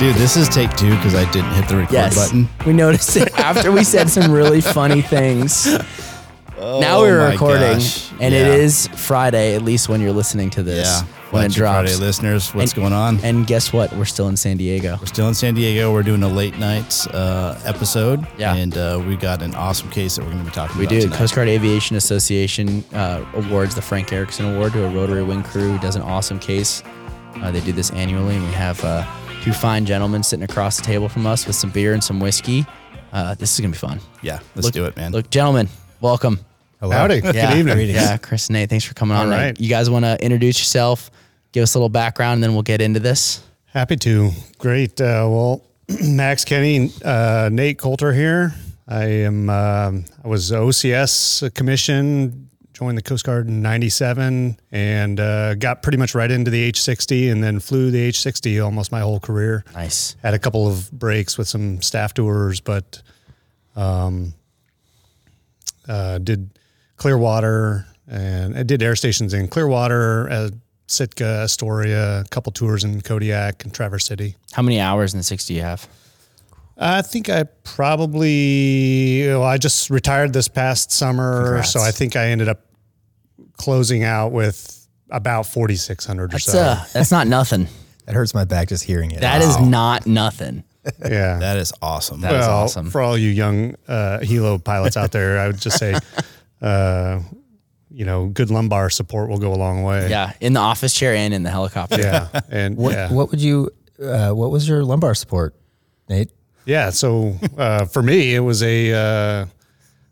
Dude, this is take two because I didn't hit the record Yes. button. We noticed it after we said some really funny things. Oh, now we're recording, gosh. and Yeah. it is Friday, at least when you're listening to this, Yeah. when Bunch it drops. Friday listeners, what's And- going on? And guess what? We're still in San Diego. We're still in San Diego. We're doing a late night uh, episode. Yeah. And uh, we got an awesome case that we're going to be talking We about. We do. tonight. Coast Guard Aviation Association uh, awards the Frank Erickson Award to a Rotary Wing crew who does an awesome case. Uh, they do this annually, and we have uh, two fine gentlemen sitting across the table from us with some beer and some whiskey. Uh, this is gonna be fun. Yeah, let's Look- do it, man. Look, gentlemen, welcome. Hello. Howdy. Yeah, Good evening. Yeah, Chris and Nate, thanks for coming on. All right. You guys want to introduce yourself, give us a little background, and then we'll get into this. Happy to. Great. Uh, well, Max Kenny, uh, Nate Coulter here. I am. Um, I was OCS commission. Joined the Coast Guard in '97 and uh, got pretty much right into the H60, and then flew the H60 almost my whole career. Nice. Had a couple of breaks with some staff tours, but um, uh, did Clearwater and I did air stations in Clearwater, uh, Sitka, Astoria, a couple tours in Kodiak and Traverse City. How many hours in the 60 do you have? I think I probably, well, I just retired this past summer. Congrats. So I think I ended up closing out with about 4,600 or That's so. uh, that's not nothing. It hurts my back just hearing it. That is not nothing. yeah. that is awesome. That is well, awesome. for all you young uh, helo pilots out there, I would just say, uh, you know, good lumbar support will go a long way. Yeah, in the office chair and in the helicopter. Yeah. And What, yeah. what would you? Uh, what was your lumbar support, Nate? Yeah. So uh, for me, it was a,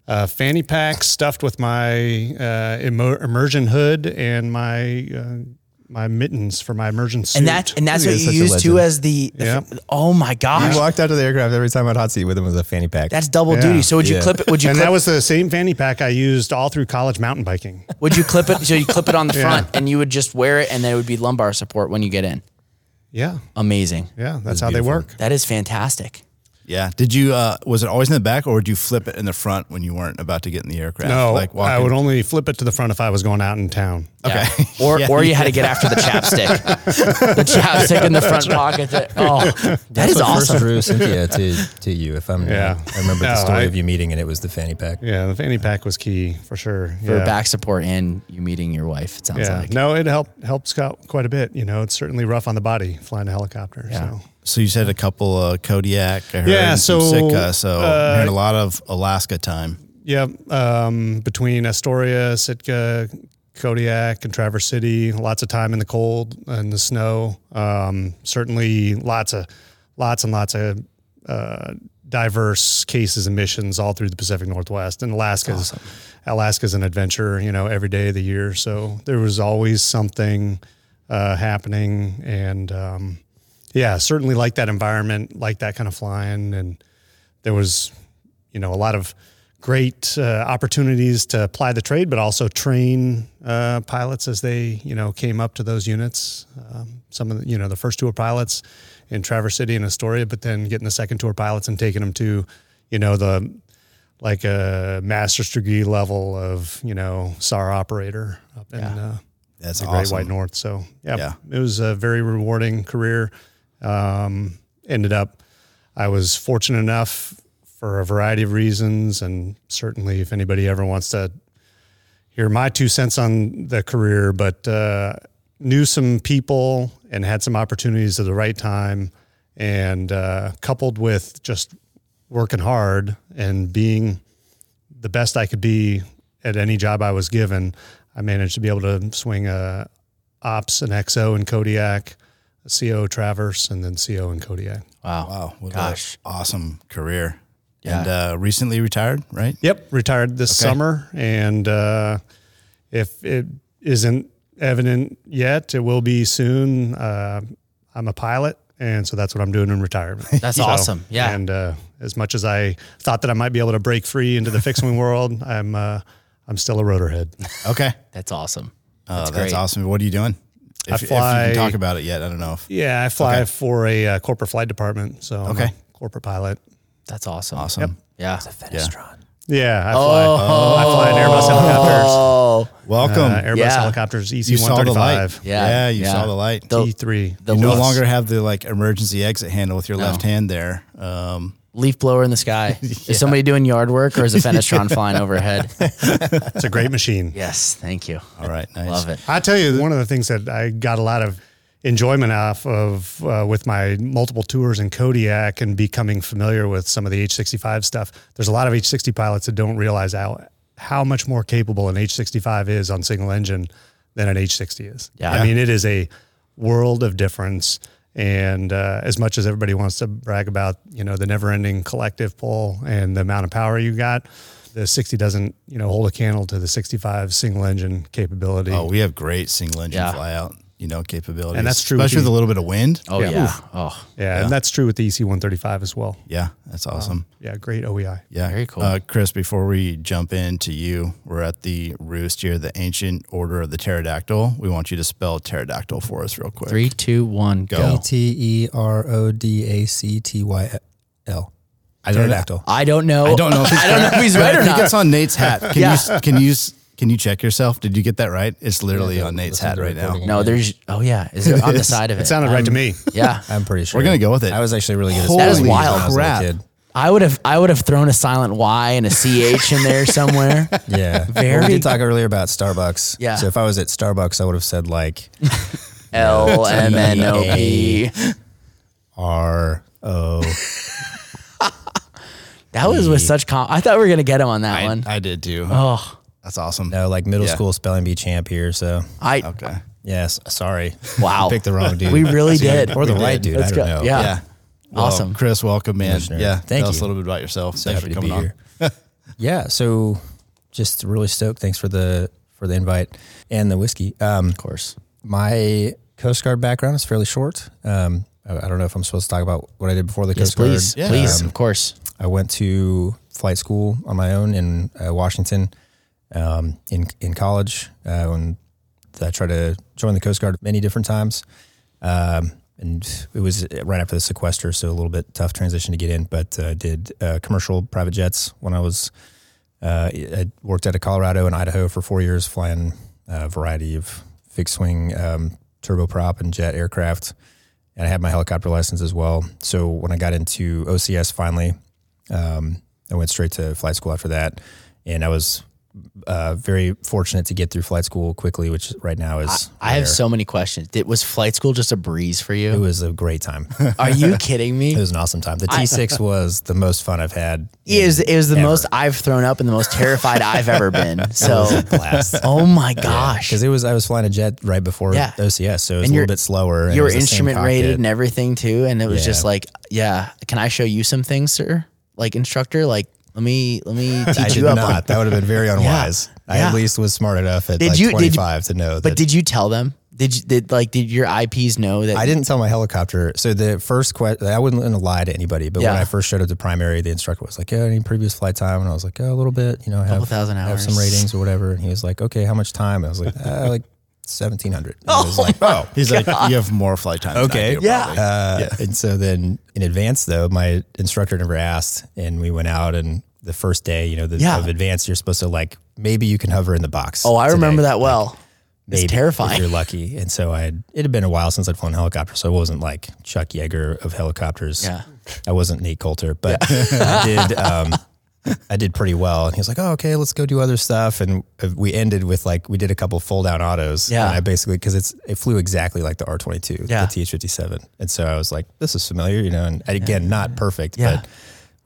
uh, a fanny pack stuffed with my uh, immer- immersion hood and my uh, my mittens for my immersion suit. And that and that's He what is you such a use too legend. as the, the Yeah. oh my gosh. I walked out to the aircraft every time I'd hot seat with him with a fanny pack. That's double Yeah. duty. So would you Yeah. clip it? Would you and clip that was the same fanny pack I used all through college mountain biking. would you clip it so you clip it on the Yeah. front and you would just wear it and then it would be lumbar support when you get in. Yeah. Amazing. Yeah. That's how they work. That is fantastic. Yeah. Did you, uh, was it always in the back or would you flip it in the front when you weren't about to get in the aircraft? No, Like walking? I would only flip it to the front if I was going out in town. Okay. Or Yeah. or you had to get after the chapstick. the chapstick in the front pocket. That, oh, that That's is first awesome. drew Cynthia to to you. If I'm, Yeah. I remember the story I- of you meeting, and it was the fanny pack. Yeah, the fanny pack was key for sure. For yeah. back support and you meeting your wife, it sounds Yeah, like. no, it helped helps out quite a bit. You know, it's certainly rough on the body flying a helicopter. Yeah. So So you said a couple of Kodiak. I heard, Yeah, so, Sitka. So uh, I heard a lot of Alaska time. yeah, um, between Astoria, Sitka, Kodiak, and Traverse City, lots of time in the cold and the snow. Um, certainly, lots of lots and lots of uh, diverse cases and missions all through the Pacific Northwest. And Alaska's Alaska's an adventure, you know, every day of the year. So there was always something uh, happening, and um, yeah, certainly like that environment, like that kind of flying, and there was, you know, a lot of great uh, opportunities to apply the trade, but also train uh, pilots as they, you know, came up to those units. Um, some of the, you know, the first tour pilots in Traverse City and Astoria, but then getting the second tour pilots and taking them to, you know, the like a master's degree level of, you know, SAR operator up in uh, That's the Great. White North. So yeah, Yeah. it was a very rewarding career. Um, ended up, I was fortunate enough for a variety of reasons, and certainly if anybody ever wants to hear my two cents on the career, but uh, knew some people and had some opportunities at the right time, and uh, coupled with just working hard and being the best I could be at any job I was given, I managed to be able to swing a ops and XO in Kodiak, CO Traverse, and then CO in Kodiak. Wow. Wow. What Gosh. awesome career. Yeah. And uh, recently retired, right? Yep, retired this Okay. summer, and uh, if it isn't evident yet, it will be soon. Uh, I'm a pilot, and so that's what I'm doing in retirement. That's awesome. Yeah. And uh, as much as I thought that I might be able to break free into the fixed wing world, I'm uh, I'm still a rotorhead. Okay. That's awesome. Oh, That's that's, awesome. What are you doing? If, I if you fly- can talk about it yet, I don't know if. Yeah, I fly Okay. for a uh, corporate flight department, so I'm a Okay. corporate pilot. That's awesome. Awesome. Yeah. Fenestron. Yeah, I fly. I fly an Airbus helicopters. Oh, Welcome. Uh, Airbus Yeah. helicopters EC you saw the light. 135 Yeah, you yeah. saw the light. T3. the you no longer have the like emergency exit handle with your left hand there. Um, leaf blower in the sky. Is somebody doing yard work or is a Fenestron flying overhead? It's a great machine. Yes, thank you. all right, nice. Love it. I tell you, one of the things that I got a lot of enjoyment off of uh, with my multiple tours in Kodiak and becoming familiar with some of the H65 stuff. There's a lot of H60 pilots that don't realize how how much more capable an H65 is on single engine than an H60 is. Yeah. I mean, it is a world of difference. And uh, as much as everybody wants to brag about, you know, the never-ending collective pull and the amount of power you got, the 60 doesn't, you know, hold a candle to the 65 single engine capability. Oh, we have great single engine Yeah. fly out, you know, capabilities, And that's true especially with the- a little bit of wind. Oh Yeah. yeah. Oh, Yeah, and that's true with the EC 135 as well. Yeah, that's awesome. Yeah, great OEI. Yeah, Very cool. Uh, Chris, before we jump into you, we're at the roost here, the ancient order of the pterodactyl. We want you to spell pterodactyl for us real quick. three, two, one, go. E T E R O D A C T Y L. I don't know. Pterodactyl. I don't know. I don't know. If he's I don't know if he's but right I or think not. it's on Nate's hat. Can Yeah. you can you can you check yourself? Did you get that right? It's literally Yeah, on Nate's hat right now. No, there's. Oh yeah, is it on the side of it? It sounded right to me. Yeah, I'm pretty sure. We're gonna go with it. I was actually really good at Holy That is spelling bees wild. when I was a crap. kid. I would have. I would have thrown a silent Y and a CH in there somewhere. Yeah. Very- Well, we did talk earlier about Starbucks. Yeah. So if I was at Starbucks, I would have said like L M N O P. R O. That was with such calm. I thought we were gonna get him on that I, one. I did too. Oh, That's awesome. No, like middle Yeah. school spelling bee champ here. So I. Okay. yes, sorry. Wow. Picked the wrong dude. We really did. or the We right did. dude. Let's I don't go. know. Yeah. Yeah. Well, Awesome. Chris, welcome, man. Listener. Yeah. Thank Tell us you. a little bit about yourself. So Thanks for to coming be on. here. yeah. So just really stoked. Thanks for the for the invite and the whiskey. Um, Of course. my Coast Guard background is fairly short. Um, I, I don't know if I'm supposed to talk about what I did before the Yes, Coast Guard. please. Yeah. Please. Um, of course. I went to flight school on my own in uh, Washington um, in in college. Uh, when I tried to join the Coast Guard many different times, um, and it was right after the sequester, so a little bit tough transition to get in. But uh, did uh, commercial private jets when I was. Uh, I worked out of Colorado and Idaho for four years, flying a variety of fixed wing um, turboprop and jet aircraft. And I had my helicopter license as well. So when I got into OCS finally, um, I went straight to flight school after that, and I was uh, very fortunate to get through flight school quickly, which right now is. I have so many questions. Did, was flight school just a breeze for you? It was a great time. Are you kidding me? It was an awesome time. The T6 was the most fun I've had. It was, it was the Ever. most I've thrown up and the most terrified I've ever been. So, blast. oh my gosh. Because it was, I was flying a jet right before Yeah. OCS, so it was And a little bit slower. you were was the same instrument rated and everything too. And it was just like, yeah, can I show you some things, sir? Like instructor, like let me let me I teach did you up not. That would have been very unwise. I Yeah. at least was smart enough at Did like you- did you- 25 to know that. But did you tell them? Did you did like did your IPs know that? I didn't tell my helicopter. So the first question, I wouldn't lie to anybody, but when Yeah. I first showed up to primary, the instructor was like, "Yeah, any previous flight time?" And I was like, "Oh, a little bit. You know, I have thousand I have some hours. ratings or whatever." And he was like, "Okay, how much time?" I was like, uh, "Like seventeen hundred. I was like, "Oh, He's like, you have more flight time. than I Okay. do, Yeah. probably." Uh, And so then in advance, though, my instructor never asked, and we went out and. The first day, you know, the, Yeah. of advance, you're supposed to like maybe you can hover in the box. oh, I today. remember that Like, well. maybe it's If terrifying. you're lucky. And so I had, it had been a while since I'd flown a helicopter. So I wasn't like Chuck Yeager of helicopters. Yeah. I wasn't Nate Coulter, but I did, um, I did pretty well. And he was like, oh, okay, let's go do other stuff. And uh, we ended with like, we did a couple fold down autos. Yeah. And I basically, cause it's, it flew exactly like the R22, Yeah. the TH57. And so I was like, this is familiar, you know, and again, not perfect, Yeah. but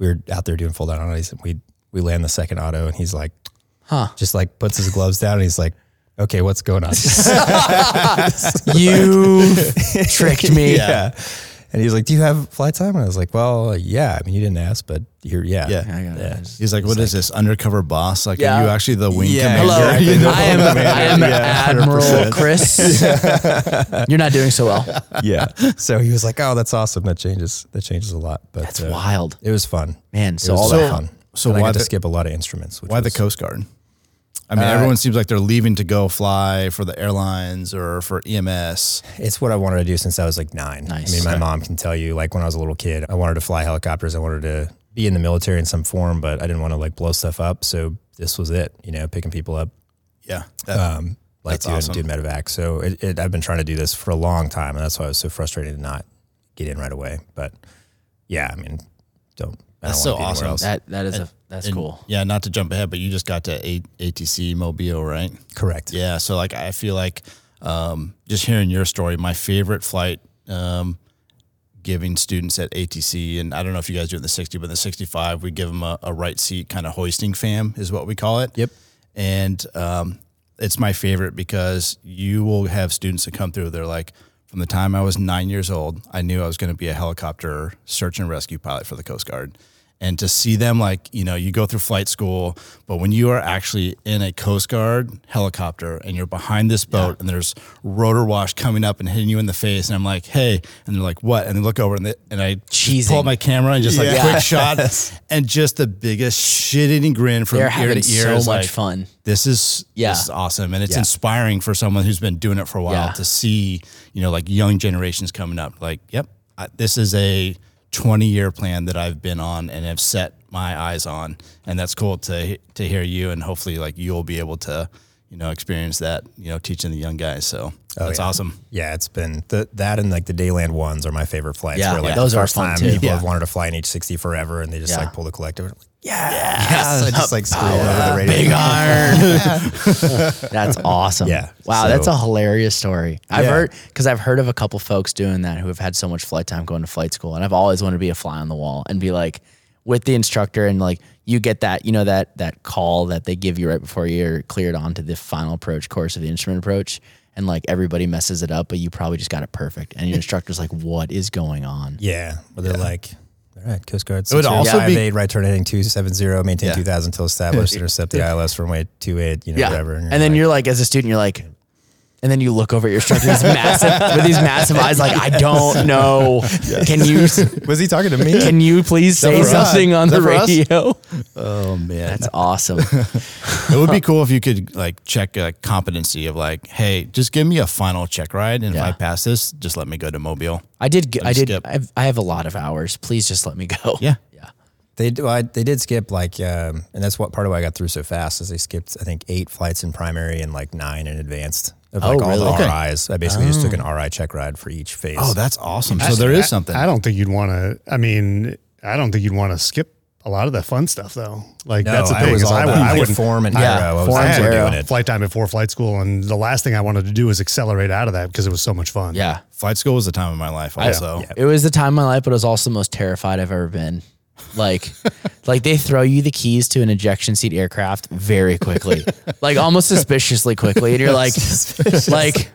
we were out there doing full out autos and we, we land the second auto and he's like, Huh. just like puts his gloves down and he's like, okay, what's going on? You tricked me. yeah. And he's like, "Do you have flight time?" And I was like, "Well, yeah. I mean, you didn't ask, but you're, yeah, Yeah. I got it. yeah." He's like, what is this undercover boss? Like, Yeah. are you actually the wing Yeah, commander? Hello, Exactly. The I am. I am Yeah, Admiral Chris. You're not doing so well. yeah. So he was like, "Oh, that's awesome. That changes. That changes a lot." But That's uh, wild, It was fun. man. It So was all so that. fun. so And I why got to the- skip a lot of instruments. Which Why the was- Coast Guard? I mean, Uh, everyone seems like they're leaving to go fly for the airlines or for EMS. It's what I wanted to do since I was like nine. Nice. I mean, my mom can tell you, like when I was a little kid, I wanted to fly helicopters. I wanted to be in the military in some form, but I didn't want to like blow stuff up. So this was it, you know, picking people up, Yeah. That, um, like That's doing, awesome. doing medevac. So it, it, I've been trying to do this for a long time, and that's why I was so frustrated to not get in right away. But yeah, I mean, don't. That's so wanna be anywhere awesome. That that is a that's and- cool. Yeah, not to jump ahead, but you just got to A- ATC Mobile, right? Correct. Yeah. So like, I feel like um, just hearing your story, my favorite flight, um, giving students at ATC, and I don't know if you guys do it in the 60, but in the 65, we give them a, a right seat kind of hoisting fam is what we call it. Yep. And um, it's my favorite because you will have students that come through. They're like, from the time I was nine years old, I knew I was going to be a helicopter search and rescue pilot for the Coast Guard. And to see them, like, you know, you go through flight school, but when you are actually in a Coast Guard helicopter and you're behind this boat and there's rotor wash coming up and hitting you in the face, and I'm like, hey, and they're like, what? And they look over and, they, and I just pull up my camera and just like Yeah. quick shot and just the biggest shit eating grin from They're ear to ear. so is much like, fun. this is Yeah. this is awesome and it's Yeah. inspiring for someone who's been doing it for a while Yeah. to see you know like young generations coming up like yep I, this is a 20 year plan that I've been on and have set my eyes on and that's cool to to hear you and hopefully like you'll be able to you know experience that you know teaching the young guys so Oh, that's yeah. awesome Yeah, it's been the, that and like the Dayland ones are my favorite flights. Yeah, where, like yeah. those are fun, time too. people Yeah. have wanted to fly an H60 forever, and they just Yeah. like pull the collective. Like, yeah, I just like scream over the radio. Big iron. That's awesome. Yeah, Wow, so- that's a hilarious story. I've Yeah. heard because I've heard of a couple folks doing that who have had so much flight time going to flight school, and I've always wanted to be a fly on the wall and be like with the instructor and like you get that you know that that call that they give you right before you're cleared on to the final approach course of the instrument approach. And like everybody messes it up, but you probably just got it perfect. And your instructor's like, "What is going on?" Yeah, but they're like, all right, Coast Guard. It would also five be- eight, right turn heading two seven zero, maintain Yeah. two thousand until established, intercept the ILS runway two eight, you know, Yeah. whatever. And, then you're like, as a student, you're like, and then you look over at your instructor with these massive, with these massive eyes, like, I don't know. Can you, was he talking to me? can you please say something on the radio? oh man That's awesome. it would be cool if you could like check a competency of like hey just give me a final check ride and Yeah. if I pass this just let me go to Mobile I did, I did, skip. I've, I have a lot of hours. Please just let me go. Yeah. Yeah. They do. I, they did skip like, um, and that's what part of why I got through so fast is they skipped I think eight flights in primary and like nine in advanced of Oh, like all the Okay. RIs. I basically just took an oh. RI check ride for each phase. oh that's awesome so there is something I, don't think you'd want to. I mean, I don't think you'd want to skip a lot of the fun stuff though. Like no, that's the thing. was is all I, would, I wouldn't. form and Yeah, aero. I was form I never doing it. flight time before flight school, and the last thing I wanted to do was accelerate out of that because it was so much fun. Yeah. flight school was the time of my life also yeah. It was the time of my life, but it was also the most terrified I've ever been. Like, like they throw you the keys to an ejection seat aircraft very quickly, like almost suspiciously quickly, and you're like, like,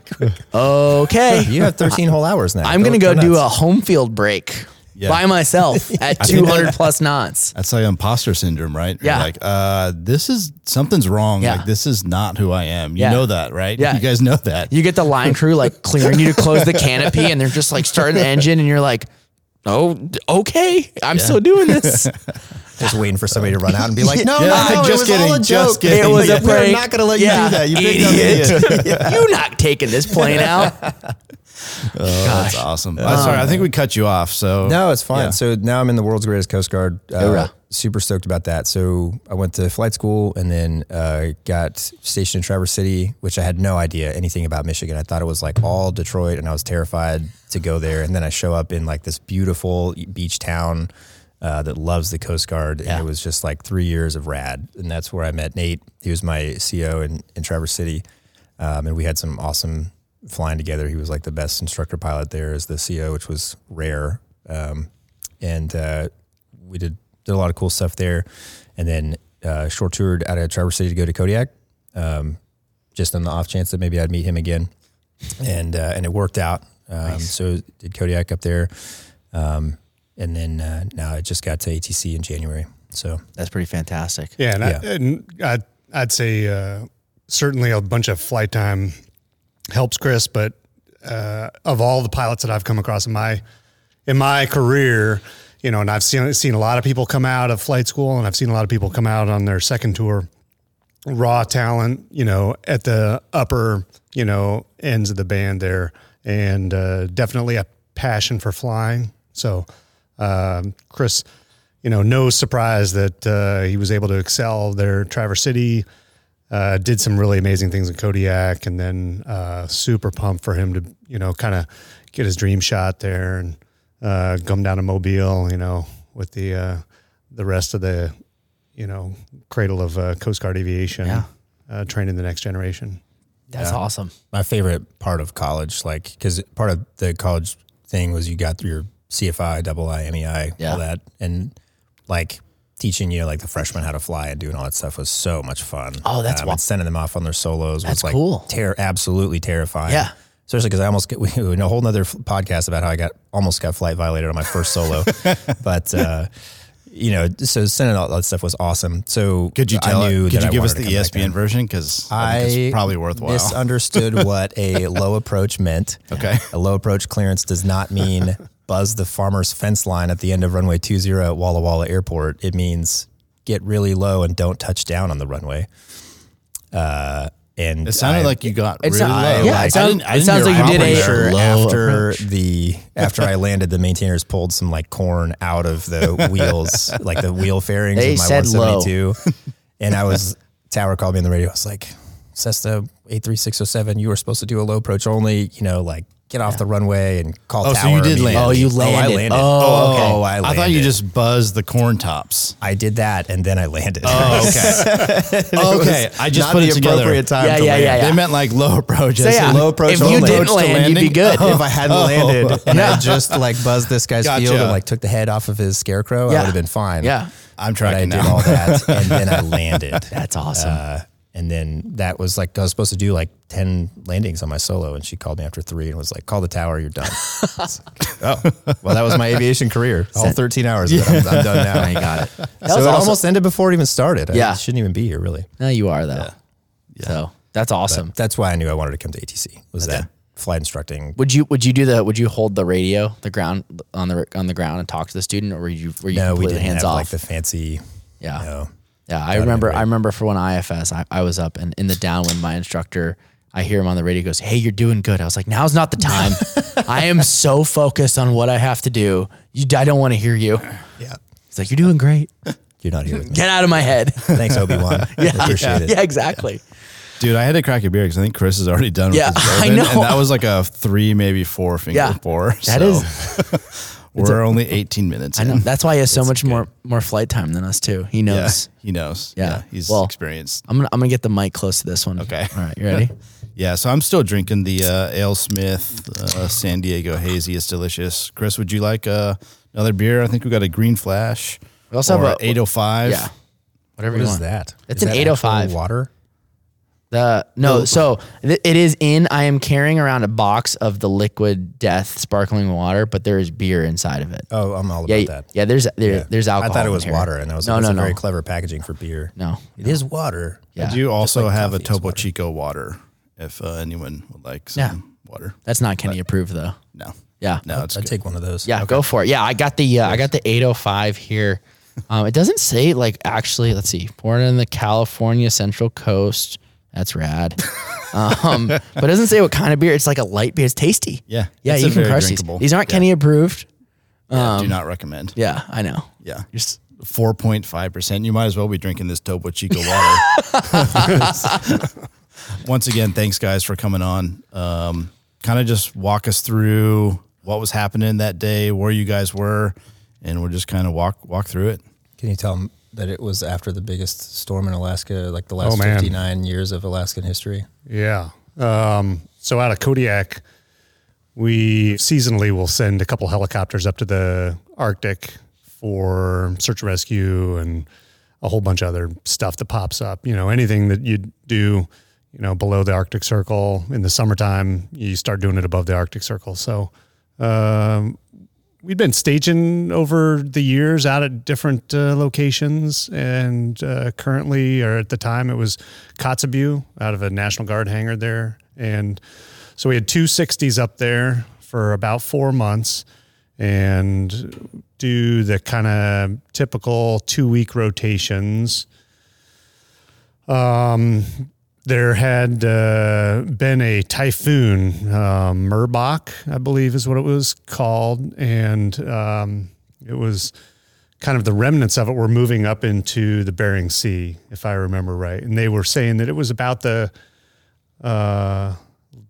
okay, You have 13 whole hours now. I'm gonna go do a home field break Yeah. by myself at 200 plus knots. that's like imposter syndrome right You're Yeah. like uh this is something's wrong Yeah. like this is not who I am you Yeah. know that right Yeah. you guys know that You get the line crew like clearing you to close the canopy, and they're just like starting the engine, and you're like, oh, okay, I'm still doing this. just waiting for somebody to run out and be like, no, no, no, just it was all kidding, a just kidding. It was a We're prank. not going to let Yeah, you do that. You big dumb idiot. idiot. You're not taking this plane out. Oh, that's awesome I'm sorry I think we cut you off so No, it's fine. Yeah. So now I'm in the world's greatest Coast Guard. Uh, Hoorah. super stoked about that. So I went to flight school and then uh, got stationed in Traverse City, which I had no idea anything about Michigan. I thought it was like all Detroit, and I was terrified to go there. And then I show up in like this beautiful beach town uh, that loves the Coast Guard, Yeah. and it was just like three years of rad. And that's where I met Nate. He was my CO in, in Traverse City, um, and we had some awesome flying together. He was like the best instructor pilot there as the CO, which was rare. Um, and uh, we did did a lot of cool stuff there, and then uh, short toured out of Traverse City to go to Kodiak, um, just on the off chance that maybe I'd meet him again, and uh, and it worked out. Um, So did Kodiak up there, um, and then uh, now I just got to ATC in January. So That's pretty fantastic. Yeah, and, Yeah. I, and I'd, I'd say uh, certainly a bunch of flight time helps Chris, but uh, of all the pilots that I've come across in my in my career, you know, and I've seen seen a lot of people come out of flight school, and I've seen a lot of people come out on their second tour, raw talent, you know, at the upper, you know, ends of the band there, and uh, definitely a passion for flying. So, um, Chris you know, no surprise that uh, he was able to excel there. Traverse City uh, did some really amazing things in Kodiak, and then uh, super pumped for him to, you know, kind of get his dream shot there and uh, come down to Mobile, you know, with the uh, the rest of the, you know, cradle of uh, Coast Guard aviation, Yeah. uh, training the next generation. That's Yeah. awesome. my favorite part of college, like because part of the college thing was you got through your CFI, double I, MEI, Yeah. all that, and like teaching you like the freshmen how to fly and doing all that stuff was so much fun. Oh, that's um, wa- and sending them off on their solos That's was like cool. ter- absolutely terrifying. Yeah. Especially because I almost get we in a whole nother podcast about how I got almost got flight violated on my first solo, but uh, you know, so sending all that stuff was awesome. So Could you I tell? knew Could that you I give us the to come back ESPN version? Because I, I think it's probably worthwhile. misunderstood what a low approach meant. Okay. A low approach clearance does not mean buzz the farmer's fence line at the end of runway 20 at Walla Walla Airport. It means get really low and don't touch down on the runway. Uh, and it sounded I- like you got It's really not- low. yeah, it I sound- didn't- I it didn't sounds like you did properly a low after approach. the after I landed, the maintainers pulled some like corn out of the wheels, like the wheel fairings They of my said low. 172. and I was Tower called me on the radio. I was like, Cessna 83607, you were supposed to do a low approach only, you know, like get off the runway and call Oh, so you did land. immediately. Oh, you I landed. landed. Oh, okay. Oh, I I thought you just buzzed the corn tops. I did that and then I landed. Oh, okay. okay. I just Not put the it together. appropriate time Yeah, to yeah, land. yeah, yeah. They meant like low approach. So, I said yeah, low approach. if you only. didn't Approach to land, you'd be landing. good. if I hadn't landed and I just like buzzed this guy's Gotcha. field and like took the head off of his scarecrow, I Yeah. would have been fine. Yeah. I'm But I tracking did now. all that and then I landed. That's awesome. Uh, and then that was like I was supposed to do like ten landings on my solo, and she called me after three and was like, "Call the tower, you're done." Like, oh, well, that was my aviation career. All thirteen hours, but I'm, I'm done now. I ain't got it. That so it also- almost ended before it even started. Yeah. I shouldn't even be here really. No, you are though. yeah So that's awesome. That's why I knew I wanted to come to ATC. Was that flight instructing? Would you would you do the would you hold the radio the ground on the on the ground and talk to the student or were you were you No, we didn't hands have off? like the fancy. yeah. No. Yeah, I remember. I remember for when IFS, I, I was up and in the downwind, my instructor, I hear him on the radio. Goes, "Hey, you're doing good." I was like, "Now's not the time. I am so focused on what I have to do. You, I don't want to hear you." Yeah, He's like, "You're doing great. you're not here with me. Get out of my head." Thanks, Obi Wan. yeah, appreciate it. yeah, exactly. Dude, I had to crack a beer because I think Chris is already done Yeah, with his bourbon. I know. And that was like a three, maybe four finger Yeah, pour. That so is. We're only 18 minutes I know. in. That's why he has so much more more flight time than us too. He Yeah, knows. he knows. Yeah. Yeah, he's Well, experienced. I'm gonna I'm gonna get the mic close to this one. Okay. All right. You ready? Yeah, so I'm still drinking the uh, AleSmith uh, San Diego Hazy. It's delicious. Chris, would you like uh, another beer? I think we got a Green Flash. We also have or a- 805. yeah. Whatever What you is want. that? It's Is an that 805. water. The no, so th- it is in. I am carrying around a box of the liquid death sparkling water, but there is beer inside of it. Oh, I'm all about yeah, that. yeah. There's there, Yeah. there's alcohol. I thought it was water, and I was no, like, no, "That's a no, very clever packaging for beer." no. It is water. Yeah. I do also like have a Topo water. Chico water if uh, anyone would like some Yeah. water. That's not Kenny approved though. No. Yeah, No, it's I'd good. take one of those. yeah. Go for it. Yeah, I got the uh, I got the 805 here. Um, it doesn't say like actually. Let's see. Born in the California Central Coast. That's rad. um, but it doesn't say what kind of beer. It's like a light beer. It's tasty. Yeah. Yeah, it's you a can very crush drinkable. these. These aren't Yeah. Kenny approved. Yeah, do not recommend. Yeah, I know. Yeah. Just 4.5%. You might as well be drinking this Topo Chico water. Once again, thanks guys for coming on. Um, kind of just walk us through what was happening that day, where you guys were, and we'll just kind of walk walk through it. Can you tell them that it was after the biggest storm in Alaska, like the last Oh, 59 years of Alaskan history? Yeah. Um, so out of Kodiak, we seasonally will send a couple helicopters up to the Arctic for search and rescue and a whole bunch of other stuff that pops up. You know, anything that you do, you know, below the Arctic Circle in the summertime, you start doing it above the Arctic Circle. So, um, we've been staging over the years out at different uh, locations, and uh, currently, or at the time, it was Kotzebue out of a National Guard hangar there, and so we had two 60s up there for about four months, and do the kind of typical two week rotations. Um, there had uh, been a typhoon, um, Merbok, I believe is what it was called, and um, it was kind of the remnants of it were moving up into the Bering Sea, if I remember right. And they were saying that it was about the uh,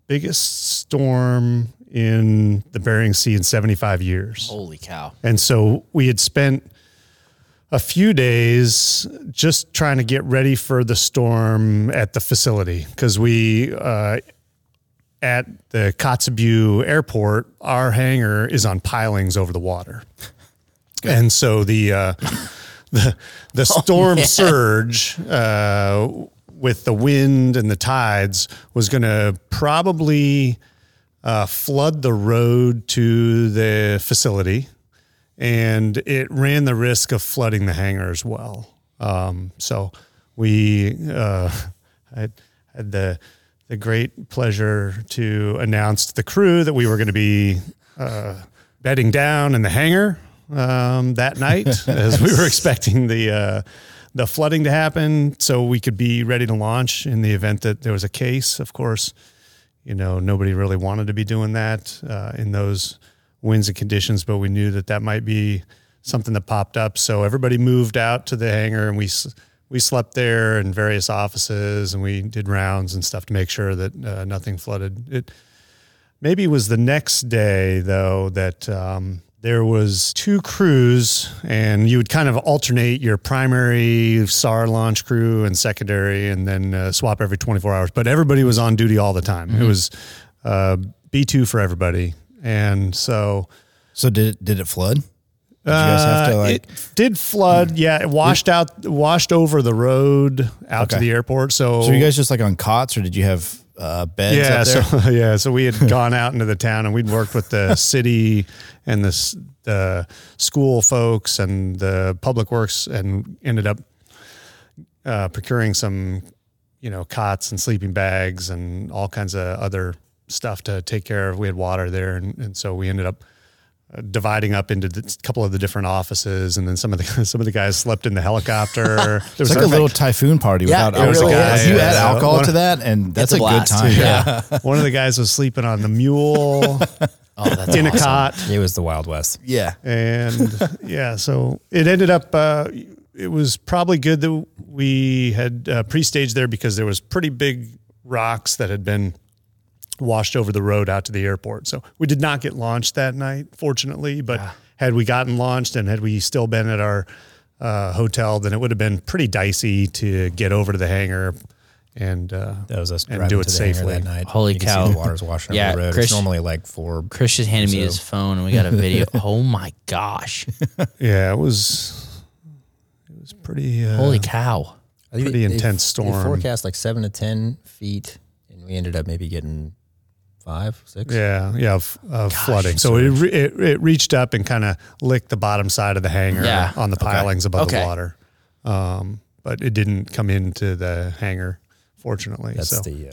biggest storm in the Bering Sea in 75 years. Holy cow. And so we had spent a few days just trying to get ready for the storm at the facility because we, uh, at the Kotzebue airport, our hangar is on pilings over the water. And so the, uh, the, the storm surge, uh, with the wind and the tides was going to probably uh, flood the road to the facility and it ran the risk of flooding the hangar as well. Um, so we uh, had, had the the great pleasure to announce to the crew that we were going to be uh, bedding down in the hangar um, that night, as we were expecting the uh, the flooding to happen, so we could be ready to launch in the event that there was a case. Of course, you know nobody really wanted to be doing that uh, in those winds and conditions, but we knew that that might be something that popped up. So everybody moved out to the hangar, and we we slept there in various offices, and we did rounds and stuff to make sure that uh, nothing flooded. It maybe it was the next day though that. Um, there was two crews and you would kind of alternate your primary SAR launch crew and secondary and then uh, swap every 24 hours but everybody was on duty all the time mm-hmm. it was uh, b2 for everybody and so so did did it flood? Did uh, like, it did flood. Yeah, it washed out, washed over the road out okay. to the airport. So, so you guys just like on cots, or did you have uh, beds? Yeah, so yeah, so we had gone out into the town, and we'd worked with the city and the the school folks and the public works, and ended up uh, procuring some, you know, cots and sleeping bags and all kinds of other stuff to take care of. We had water there, and, and so we ended up uh, dividing up into a couple of the different offices, and then some of the some of the guys slept in the helicopter. There was like a little typhoon party yeah, without alcohol. Really you add alcohol to that, and that's a, a good time. Yeah. yeah. one of the guys was sleeping on the mule. Oh, that's in awesome. a cot. It was the Wild West. Yeah, and yeah, so it ended up. Uh, it was probably good that we had uh, pre-staged there because there was pretty big rocks that had been washed over the road out to the airport. So we did not get launched that night, fortunately. But yeah. had we gotten launched and had we still been at our uh, hotel, then it would have been pretty dicey to get over to the hangar and uh, that was us and do it safely that night. Holy you cow! the water's washing yeah, over the road. Chris, it's normally like four. Chris just handed me his phone, and we got a video. oh my gosh! yeah, it was. It was pretty. Uh, Holy cow! Pretty intense storm. forecast like seven to ten feet, and we ended up maybe getting five, six. Yeah, yeah, of, of Gosh, flooding. So it, re- it, it reached up and kind of licked the bottom side of the hangar yeah. on the pilings okay. above okay. the water, um, but it didn't come into the hangar. Fortunately, that's so. the. Uh,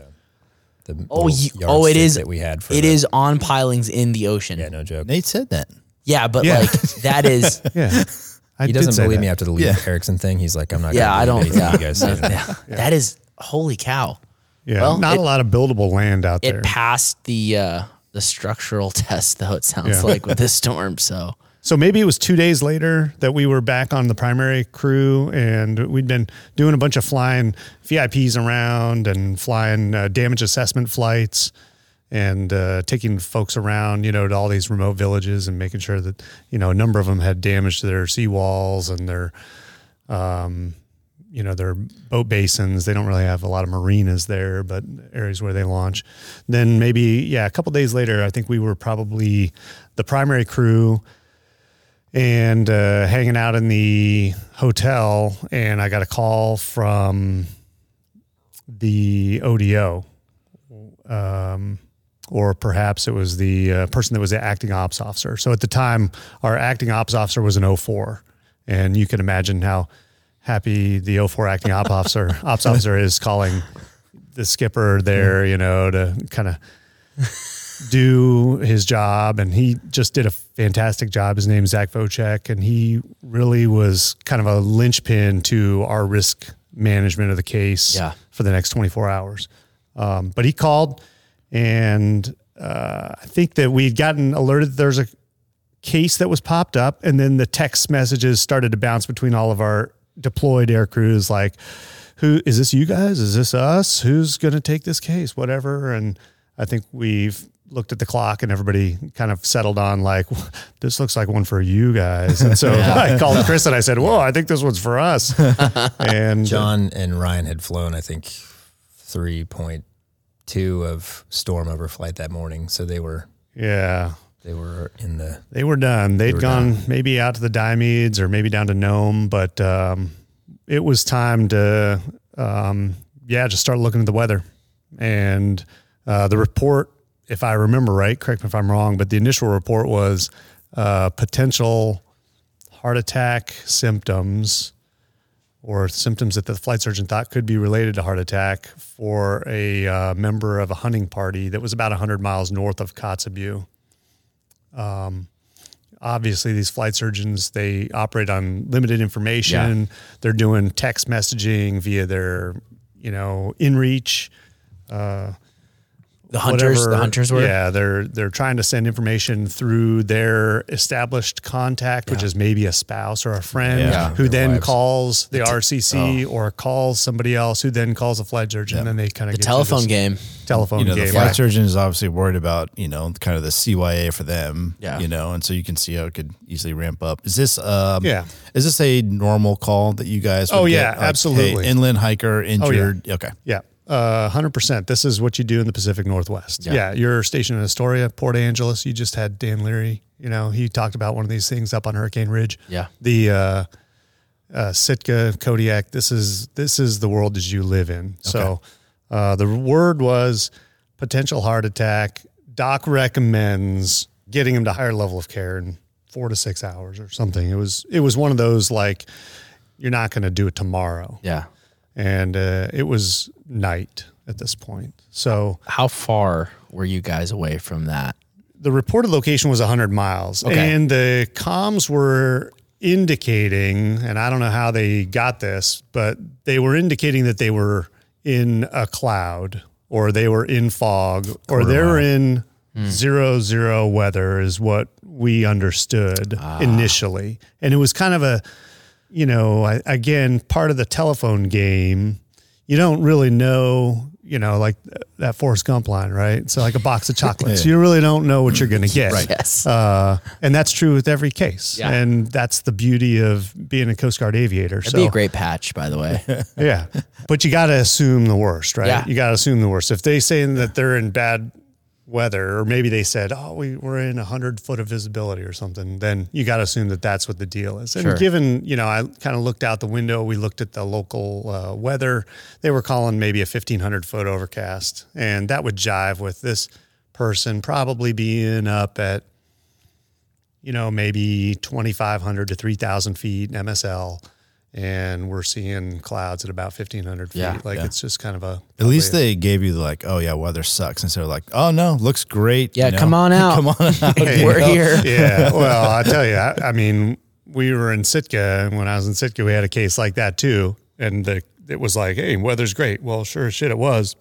the oh, you, oh, it is that we had. it the, is on pilings in the ocean. Yeah, no joke. Nate said that. Yeah, but yeah. like that is. yeah. I he doesn't believe that. me after the Lee yeah. Erickson thing. He's like, I'm not. Yeah, I don't. Yeah. You guys yeah. That is holy cow. Yeah, well, not it, a lot of buildable land out there. It passed the uh, the structural test, though. It sounds yeah. like with this storm. So, so maybe it was two days later that we were back on the primary crew, and we'd been doing a bunch of flying VIPs around and flying uh, damage assessment flights and uh, taking folks around, you know, to all these remote villages and making sure that you know a number of them had damage to their seawalls and their um, you know their boat basins. They don't really have a lot of marinas there, but areas where they launch. Then maybe yeah, a couple days later, I think we were probably the primary crew and uh, hanging out in the hotel, and I got a call from the ODO. Um, or perhaps it was the uh, person that was the acting ops officer. So at the time, our acting ops officer was an 04. And you can imagine how happy the 04 acting op officer ops officer is calling the skipper there, you know, to kind of do his job. And he just did a fantastic job. His name is Zach Vocek, and he really was kind of a linchpin to our risk management of the case yeah. for the next 24 hours. Um, but he called, and uh, I think that we'd gotten alerted there's a case that was popped up, and then the text messages started to bounce between all of our deployed air crews, like, "Who is this? You guys? Is this us? Who's going to take this case? Whatever." And I think we've looked at the clock and everybody kind of settled on like this looks like one for you guys and so i called chris and i said whoa i think this one's for us and John and Ryan had flown, I think, 3.2 of storm overflight that morning. So they were yeah they were in the They were done. They'd were gone maybe out to the Diomedes or maybe down to Nome, but um, it was time to, um, yeah, just start looking at the weather. And uh, the report, if I remember right, correct me if I'm wrong, but the initial report was uh, potential heart attack symptoms or symptoms that the flight surgeon thought could be related to heart attack for a uh, member of a hunting party that was about 100 miles north of Kotzebue Um, obviously these flight surgeons they operate on limited information. They're doing text messaging via their you know inreach uh, The hunters, the hunters were. yeah they're they're trying to send information through their established contact which is maybe a spouse or a friend Yeah. who Their then wives. calls the rcc or calls somebody else who then calls a flight surgeon and then they kind of get The telephone game. telephone you know, game the flight right? surgeon is obviously worried about, you know, kind of the CYA for them. Yeah. You know, and so you can see how it could easily ramp up. Is this um Yeah. is this a normal call that you guys would Oh, get? yeah, Like, absolutely. hey, inland hiker injured. Okay. Yeah. Uh, 100%. This is what you do in the Pacific Northwest. Yeah. Yeah. You're stationed in Astoria, Port Angeles. You just had Dan Leary. You know, he talked about one of these things up on Hurricane Ridge. Yeah. The uh, uh, Sitka, Kodiak, this is, this is the world as you live in. So uh, the word was potential heart attack. Doc recommends getting him to higher level of care in four to six hours or something. It was, it was one of those like, you're not going to do it tomorrow Yeah. And uh, it was night at this point. So How far were you guys away from that? the reported location was 100 miles, Okay. and the comms were indicating, and I don't know how they got this, but they were indicating that they were in a cloud or they were in fog or they were in zero zero weather is what we understood initially and it was kind of a you know I, again part of the telephone game you don't really know you know like that Forrest Gump line right so like a box of chocolates you really don't know what you're going to get Yes. uh, and that's true with every case Yeah. and that's the beauty of being a Coast Guard aviator That'd so be a great patch, by the way. yeah. But you got to assume the worst, right? Yeah. You got to assume the worst. If they say that they're in bad weather, or maybe they said, oh, we, we're in 100 foot of visibility or something, then you got to assume that that's what the deal is. And Sure. given, you know, I kind of looked out the window, we looked at the local uh, weather. They were calling maybe a 1,500 foot overcast. And that would jive with this person probably being up at, you know, maybe 2,500 to 3,000 feet MSL. And we're seeing clouds at about 1,500 feet. Yeah, like yeah. it's just kind of a. At least they gave you the like, oh yeah, weather sucks, instead of like, oh no, looks great. Yeah, you know? come on out. come on out. We're here. yeah. Well, I tell you, I, I mean, we were in Sitka, and when I was in Sitka, we had a case like that too. And the, it was like, hey, weather's great. Well, sure shit, it was.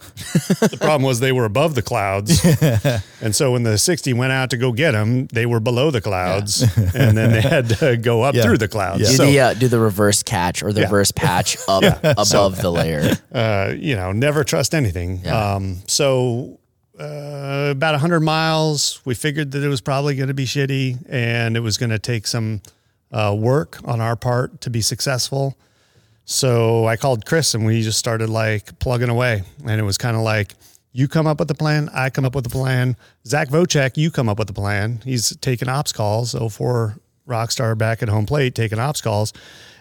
the problem was they were above the clouds. and so when the 60 went out to go get them, they were below the clouds. and then they had to go up Yeah. through the clouds. Yeah. Do So, the uh, do the reverse catch or the Yeah. reverse patch up above the layer. uh, you know, never trust anything. Yeah. Um, so uh, about 100 miles, we figured that it was probably going to be shitty and it was going to take some uh, work on our part to be successful. So I called Chris and we just started like plugging away. And it was kind of like, you come up with the plan, I come up with the plan. Zach Vocek, you come up with the plan. He's taking ops calls. Oh so for Rockstar back at home plate, taking ops calls,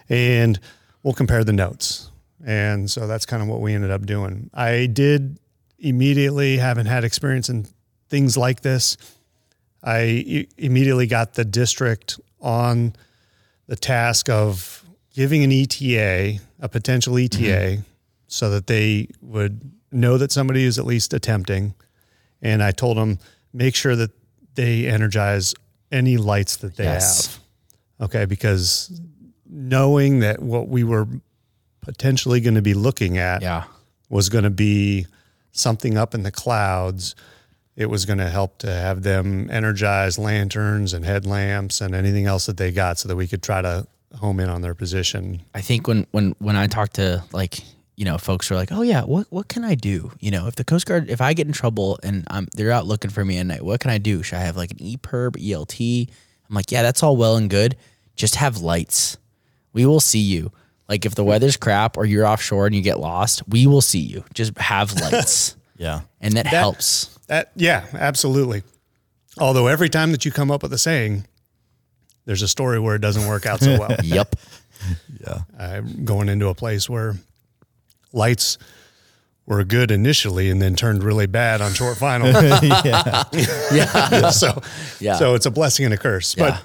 and we'll compare the notes. And so that's kind of what we ended up doing. I did immediately, having had experience in things like this, i- immediately got the district on the task of giving an ETA, a potential ETA, mm-hmm. so that they would know that somebody is at least attempting. And I told them, make sure that they energize any lights that they Yes. have. Okay. Because knowing that what we were potentially going to be looking at Yeah. was going to be something up in the clouds, it was going to help to have them energize lanterns and headlamps and anything else that they got so that we could try to home in on their position. I think when when when I talk to like you know folks are like, oh yeah, what what can I do? You know, if the Coast Guard, if I get in trouble and I'm they're out looking for me at night, what can I do? Should I have like an EPIRB, ELT? I'm like, yeah, that's all well and good. Just have lights. We will see you. Like if the weather's crap or you're offshore and you get lost, we will see you. Just have lights, Yeah. and that, helps. That yeah, absolutely. Although every time that you come up with a saying, there's a story where it doesn't work out so well. Yep. Yeah. I'm going into a place where lights were good initially and then turned really bad on short final. Yeah. so Yeah. so it's a blessing and a curse. Yeah. But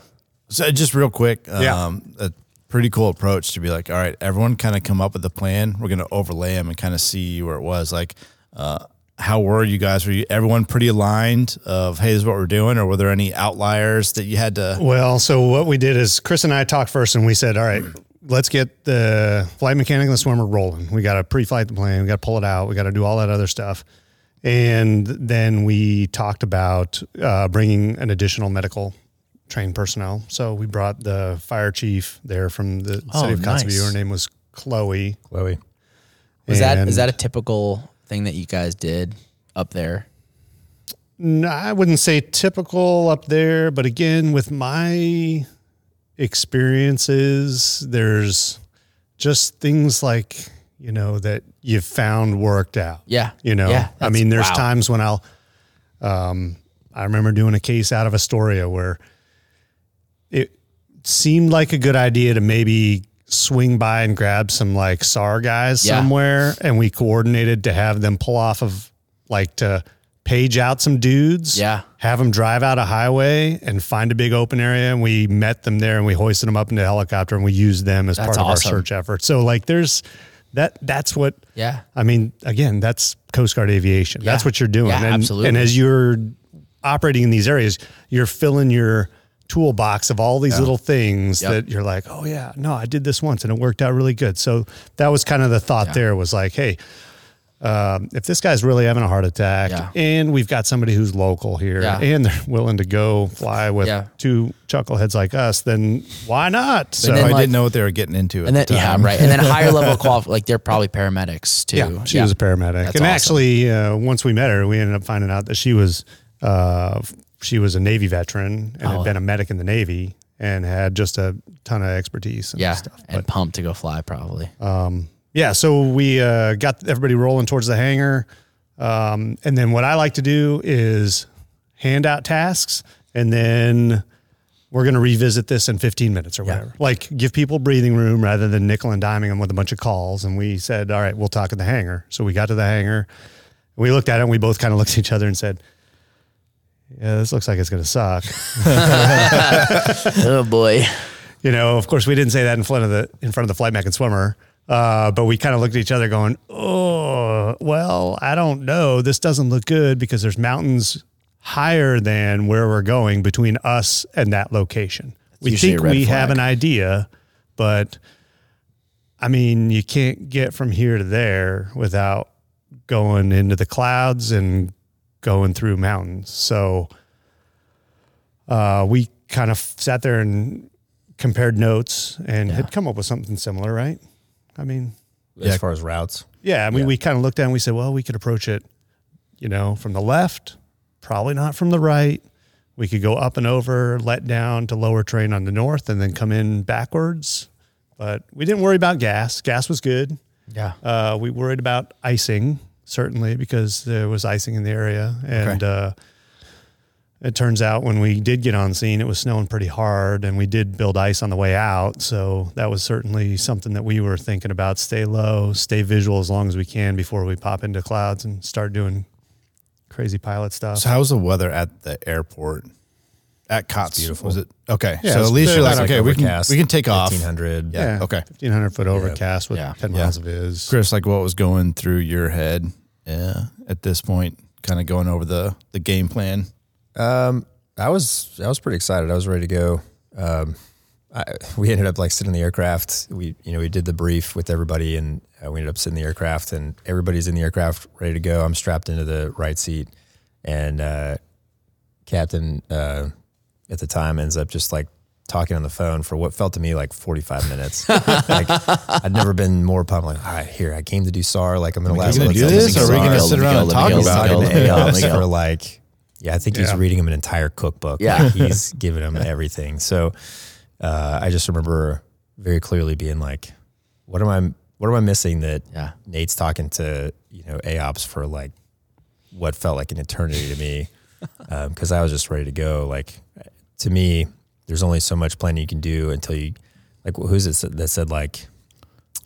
So just real quick, um, Yeah. a pretty cool approach to be like, all right, everyone kind of come up with a plan. We're going to overlay them and kind of see where it was. Like, uh, how were you guys? Were you everyone pretty aligned of hey, this is what we're doing, or were there any outliers that you had to? Well, so what we did is Chris and I talked first, and we said, "All right, let's get the flight mechanic and the swimmer rolling. We got to pre-flight the plane. We got to pull it out. We got to do all that other stuff." And then we talked about uh, bringing an additional medical trained personnel. So we brought the fire chief there from the Oh, city of Kotzebue. nice. Her name was Chloe. Chloe. Was that is that a typical thing that you guys did up there? No, I wouldn't say typical up there, but again, with my experiences, there's just things like, you know, that you've found worked out. Yeah. You know, Yeah, I mean, there's wow. times when I'll, um, I remember doing a case out of Astoria where it seemed like a good idea to maybe swing by and grab some like SAR guys Yeah. somewhere. And we coordinated to have them pull off of like to page out some dudes. Yeah. Have them drive out a highway and find a big open area. And we met them there and we hoisted them up into a helicopter and we used them as That's part of awesome. our search effort. So like there's that, that's what, Yeah. I mean, again, that's Coast Guard aviation. That's what you're doing. Yeah, and, absolutely. and as you're operating in these areas, you're filling your toolbox of all these little things Yep. that you're like, oh yeah, no, I did this once and it worked out really good. So that was kind of the thought there was like, hey, um, if this guy's really having a heart attack Yeah. and we've got somebody who's local here Yeah. and they're willing to go fly with Yeah. two chuckleheads like us, then why not? So I like- didn't know what they were getting into. At And then the yeah, right. And then higher level qual like they're probably paramedics too. Yeah, she was a paramedic, That's and awesome. actually, uh, once we met her, we ended up finding out that she was uh, she was a Navy veteran and Oh. had been a medic in the Navy and had just a ton of expertise and Yeah. stuff. And pumped to go fly probably. Yeah, so we uh, got everybody rolling towards the hangar, um, and then what I like to do is hand out tasks, and then we're going to revisit this in 15 minutes or whatever. Like give people breathing room rather than nickel and diming them with a bunch of calls. And we said, all right, we'll talk at the hangar. So we got to the hangar, we looked at it, and we both kind of looked at each other and said. Yeah, this looks like it's going to suck. oh boy. You know, of course, we didn't say that in front of the in front of the flight mech and swimmer, uh, but we kind of looked at each other, going, "Oh, well, I don't know. This doesn't look good because there's mountains higher than where we're going between us and that location. we think a red we have an idea, but I mean, you can't get from here to there without going into the clouds and going through mountains. So uh, we kind of sat there and compared notes and had come up with something similar, right? I mean, As far as routes. yeah, I mean, we kind of looked at and we said, well, we could approach it, you know, from the left, probably not from the right. We could go up and over, let down to lower train on the north, and then come in backwards. But we didn't worry about gas. Gas was good. Yeah. Uh, we worried about icing certainly because there was icing in the area, and uh, it turns out when we did get on scene, it was snowing pretty hard, and we did build ice on the way out. So that was certainly something that we were thinking about: stay low, stay visual as long as we can before we pop into clouds and start doing crazy pilot stuff. So how was the weather at the airport? At Cots, beautiful. Was it okay? Yeah, so at least you're like, Like okay, we can we can take off. 1500. Yeah. Okay. fifteen hundred foot overcast with Yeah. ten Yeah. miles of viz. Chris, like what was going through your head yeah, at this point, kind of going over the the game plan? Um, I was I was pretty excited. I was ready to go. Um, I, we ended up like sitting in the aircraft. We you know we did the brief with everybody, and uh, we ended up sitting in the aircraft, and everybody's in the aircraft ready to go. I'm strapped into the right seat, and uh, captain uh, at the time ends up just like talking on the phone for what felt to me like 45 minutes. like I'd never been more pumped. Like, all right, here I came to do SAR. Like I'm gonna last. gonna do this, do or are we SAR. gonna sit around and talk He's about talking it? to Yeah, AOPs let me go. for like, yeah, I think he's reading him an entire cookbook. Yeah. Like, he's giving him everything. So uh, I just remember very clearly being like, what am I? What am I missing that Yeah. Nate's talking to you know AOPS for like what felt like an eternity to me because I was just ready to go. Like to me, there's only so much planning you can do until you like who's it that said like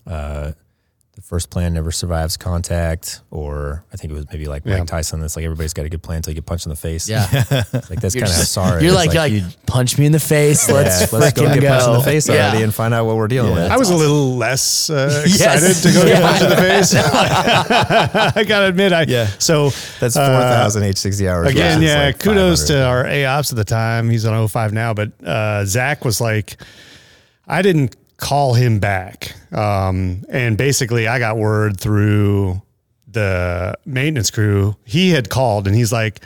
uh, the first plan never survives contact, or I think it was maybe like Yeah. Mike Tyson. That's like everybody's got a good plan until you get punched in the face. Yeah. like that's kind of how just- You're is. like, you're like, you- punch me in the face. Let's yeah, let's go frickin' get punched in the face Yeah. already and find out what we're dealing Yeah. with. I was a little less uh, Yes. excited to go get punched in the face. I gotta admit, I Yeah. So That's uh, four thousand H60 hours. Again, yeah, like, kudos to our AOPS at the time. He's on 05 now, but uh, Zach was like, I didn't call him back. Um, and basically, I got word through the maintenance crew. He had called and he's like,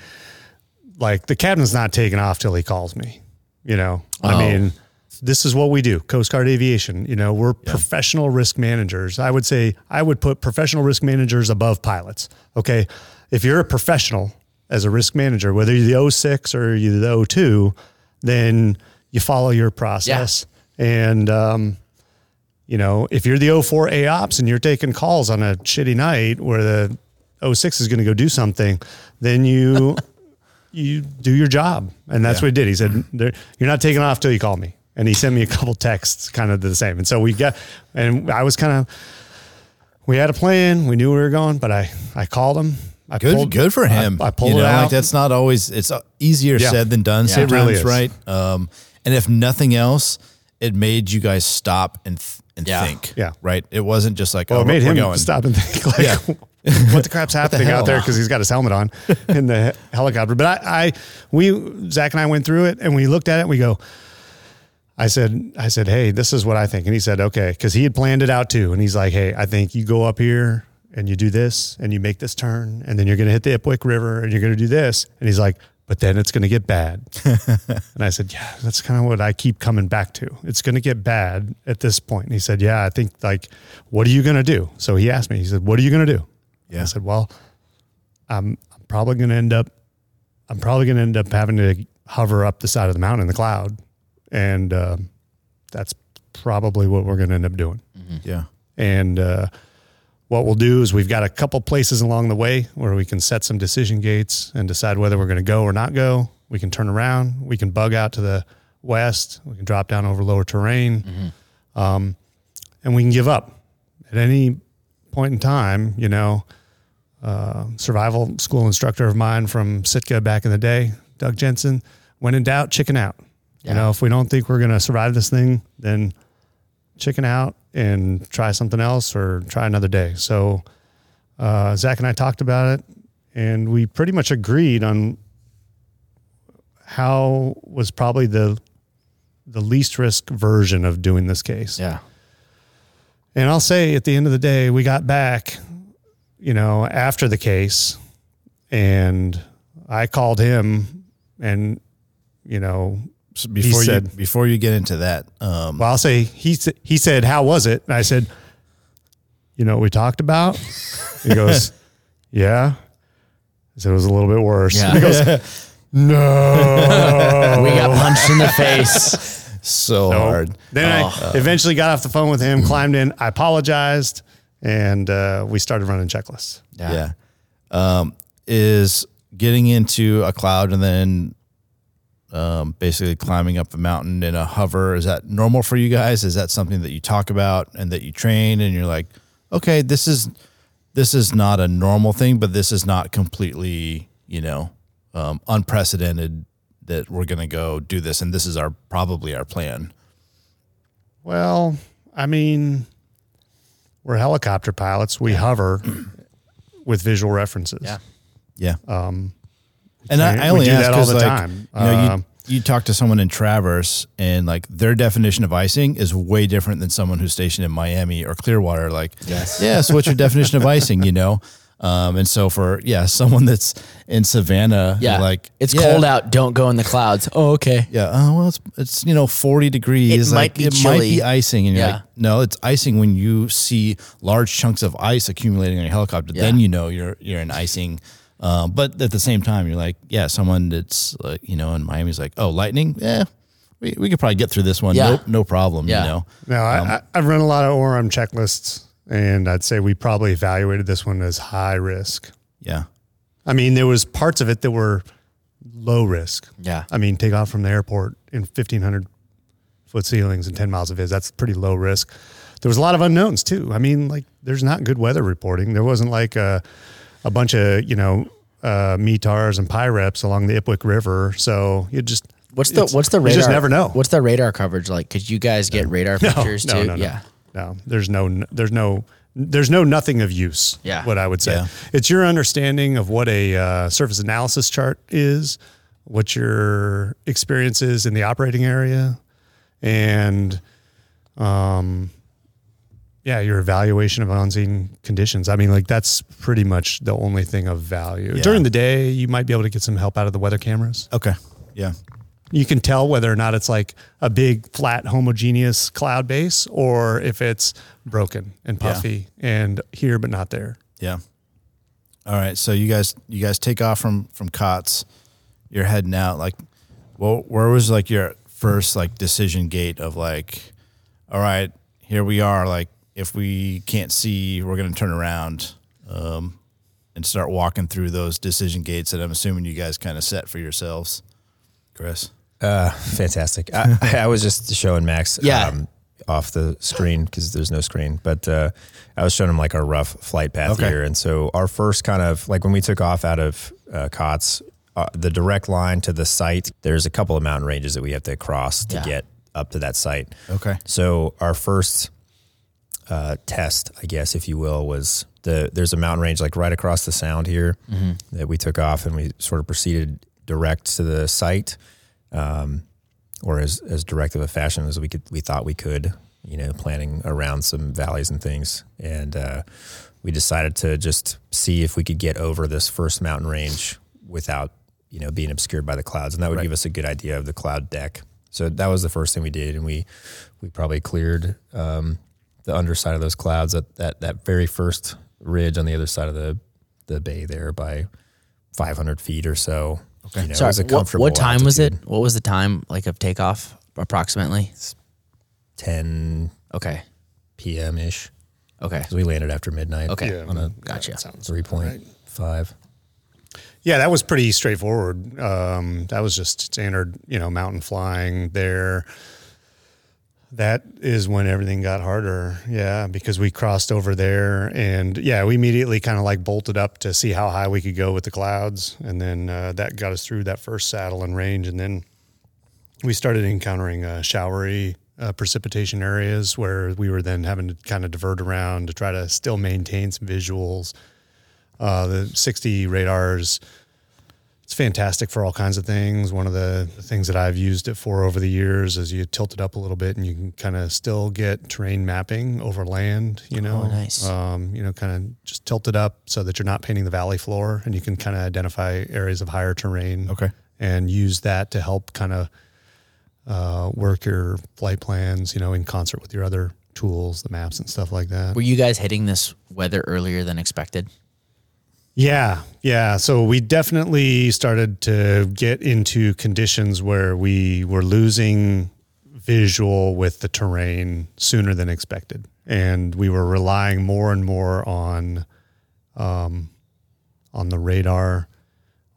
like the cabin's not taking off till he calls me. You know, I Oh. mean, this is what we do. Coast Guard Aviation. You know, we're professional risk managers. I would say I would put professional risk managers above pilots. Okay, if you're a professional as a risk manager, whether you're the 06 or you're the 02, then you follow your process. And um, you know, if you're the 04 AOPS and you're taking calls on a shitty night where the 06 is going to go do something, then you you do your job. And that's what he did. He said, You're not taking off till you call me. And he sent me a couple texts kind of the same. And so we got, and I was kind of, we had a plan. We knew where we were going, but I, I called him. I Good, pulled- good for him. I, I pulled you it out. Like that's not always. It's uh, easier Yeah. said than done. it sometimes, really is. right? Um, and if nothing else, it made you guys stop and th- and Yeah. think. Yeah. Right. It wasn't just like Well, oh, it made we're him going. stop and think like, Yeah. what the crap's happening hell? out there? Because he's got his helmet on in the helicopter. But I, I, we, Zach and I went through it and we looked at it. and We go. I said, I said, hey, this is what I think, and he said, okay, because he had planned it out too, and he's like, hey, I think you go up here and you do this and you make this turn, and then you're going to hit the Ipewik River and you're going to do this, and he's like, but then it's going to get bad. and I said, yeah, that's kind of what I keep coming back to. It's going to get bad at this point. And he said, yeah, I think like, what are you going to do? So he asked me, he said, what are you going to do? Yeah. I said, well, I'm, I'm probably going to end up, I'm probably going to end up having to hover up the side of the mountain in the cloud. And um that's probably what we're going to end up doing. Yeah. And uh, what we'll do is we've got a couple places along the way where we can set some decision gates and decide whether we're going to go or not go. We can turn around. We can bug out to the west. We can drop down over lower terrain, um, and we can give up at any point in time. You know, uh, survival school instructor of mine from Sitka back in the day, Doug Jensen. When in doubt, chicken out. You know, if we don't think we're going to survive this thing, then chicken out and try something else or try another day. So uh, Zach and I talked about it, and we pretty much agreed on how was probably the the least risk version of doing this case. Yeah. And I'll say at the end of the day, we got back, you know, after the case, and I called him, and you know, So before you said- before you get into that, um, well, I'll say he he said, "How was it?" And I said, "You know what we talked about." He goes, "Yeah." I said it was a little bit worse. Yeah. He goes, "No." We got punched in the face. so No. hard. Then Oh. I eventually got off the phone with him, climbed in, I apologized, and uh, we started running checklists. Yeah. Um, is getting into a cloud and then um, basically climbing up a mountain in a hover. Is that normal for you guys? Is that something that you talk about and that you train and you're like, okay, this is this is not a normal thing, but this is not completely, you know, um, unprecedented that we're going to go do this and this is our probably our plan. Well, I mean, we're helicopter pilots. We hover with visual references. Yeah. Yeah. Um, And We I, I only do ask that all 'cause, the like, time. You know, Um, you, you talk to someone in Traverse, and like their definition of icing is way different than someone who's stationed in Miami or Clearwater. Like, Yes. yeah. So, what's your definition of icing? You know, Um, and so for yeah, someone that's in Savannah, Yeah. like it's yeah, cold out. Don't go in the clouds. Oh, okay. Yeah. Oh well, it's it's you know forty degrees. It might be it might be icing, and you're Yeah. like, no, it's icing when you see large chunks of ice accumulating on your helicopter. Yeah. Then you know you're you're in icing. Um, but at the same time, you're like, yeah, someone that's like, you know, in Miami's like, oh, lightning, yeah, we, we could probably get through this one, Yeah. no, no problem, Yeah. you know. No, I, I, I've run a lot of ORM checklists, and I'd say we probably evaluated this one as high risk. Yeah, I mean, there was parts of it that were low risk. Yeah. I mean, take off from the airport in 1,500 foot ceilings and 10 miles of vis. That's pretty low risk. There was a lot of unknowns too. I mean, like there's not good weather reporting. There wasn't like a, a bunch of, you know, uh, METARs and PIREPs along the Ipewik River. So you just, What's the what's the you radar? just never know. What's the radar coverage like? Could you guys get radar no, pictures no, too? no, no, Yeah. no, there's no, there's no, there's no nothing of use. Yeah. What I would say. Yeah. It's your understanding of what a uh, surface analysis chart is, what your experience is in the operating area, and um, yeah, your evaluation of on-scene conditions. I mean, like that's pretty much the only thing of value. Yeah. During the day, you might be able to get some help out of the weather cameras. okay, yeah, You can tell whether or not it's like a big, flat, homogeneous cloud base, or if it's broken and Yeah. puffy and here but not there. yeah. All right, so you guys, you guys take off from from Cots. You're heading out. Like, well, where was like your first like decision gate of like, all right, here we are. Like, if we can't see, we're gonna turn around um, and start walking through those decision gates that I'm assuming you guys kind of set for yourselves, Chris. Uh, fantastic. I, I was just showing Max Yeah. um, off the screen because there's no screen, but uh, I was showing him like our rough flight path Okay. here. And so our first kind of like when we took off out of uh, COTS, uh, the direct line to the site, there's a couple of mountain ranges that we have to cross to Yeah. get up to that site. Okay. So our first uh, test, I guess, if you will, was the there's a mountain range like right across the sound here that we took off and we sort of proceeded direct to the site, um, or as as direct of a fashion as we could we thought we could, you know, planning around some valleys and things, and uh, we decided to just see if we could get over this first mountain range without you know being obscured by the clouds, and that would give us a good idea of the cloud deck. So that was the first thing we did, and we we probably cleared um, the underside of those clouds at that that very first ridge on the other side of the the bay there by 500 feet or so. Okay, you know, it Sorry, was a what, comfortable. what time was it? What was the time like of takeoff approximately? 10 Okay. p.m. ish. Okay. So we landed after midnight. Okay. on a Gotcha. that sounds three right. point. Yeah, that was pretty straightforward. Um, that was just standard, you know, mountain flying there. That is when everything got harder. Yeah, because we crossed over there and yeah, we immediately kind of like bolted up to see how high we could go with the clouds. And then uh, that got us through that first saddle and range. And then we started encountering uh, showery uh, precipitation areas where we were then having to kind of divert around to try to still maintain some visuals. Uh, the 60 radars, it's fantastic for all kinds of things. One of the things that I've used it for over the years is you tilt it up a little bit and you can kind of still get terrain mapping over land, you know. Oh, nice. Um, you know, kind of just tilt it up so that you're not painting the valley floor and you can kind of identify areas of higher terrain Okay. and use that to help kind of uh, work your flight plans, you know, in concert with your other tools, the maps and stuff like that. Were you guys hitting this weather earlier than expected? Yeah, yeah. So we definitely started to get into conditions where we were losing visual with the terrain sooner than expected, and we were relying more and more on, um, on the radar,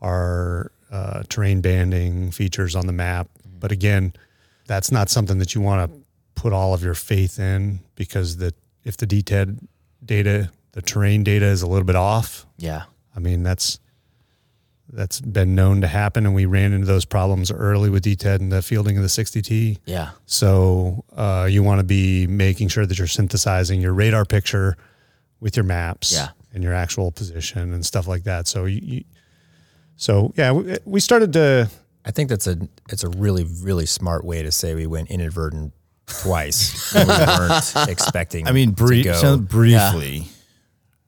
our uh, terrain banding features on the map. But again, that's not something that you want to put all of your faith in because the if the DTED data, the terrain data is a little bit off, Yeah. I mean, that's that's been known to happen, and we ran into those problems early with DTED and the fielding of the 60T. Yeah. So uh, you want to be making sure that you're synthesizing your radar picture with your maps Yeah. and your actual position and stuff like that. So you, you so yeah, we, we started to I think that's a it's a really really smart way to say we went inadvertent twice. we weren't expecting. I mean, to brief, go. so briefly.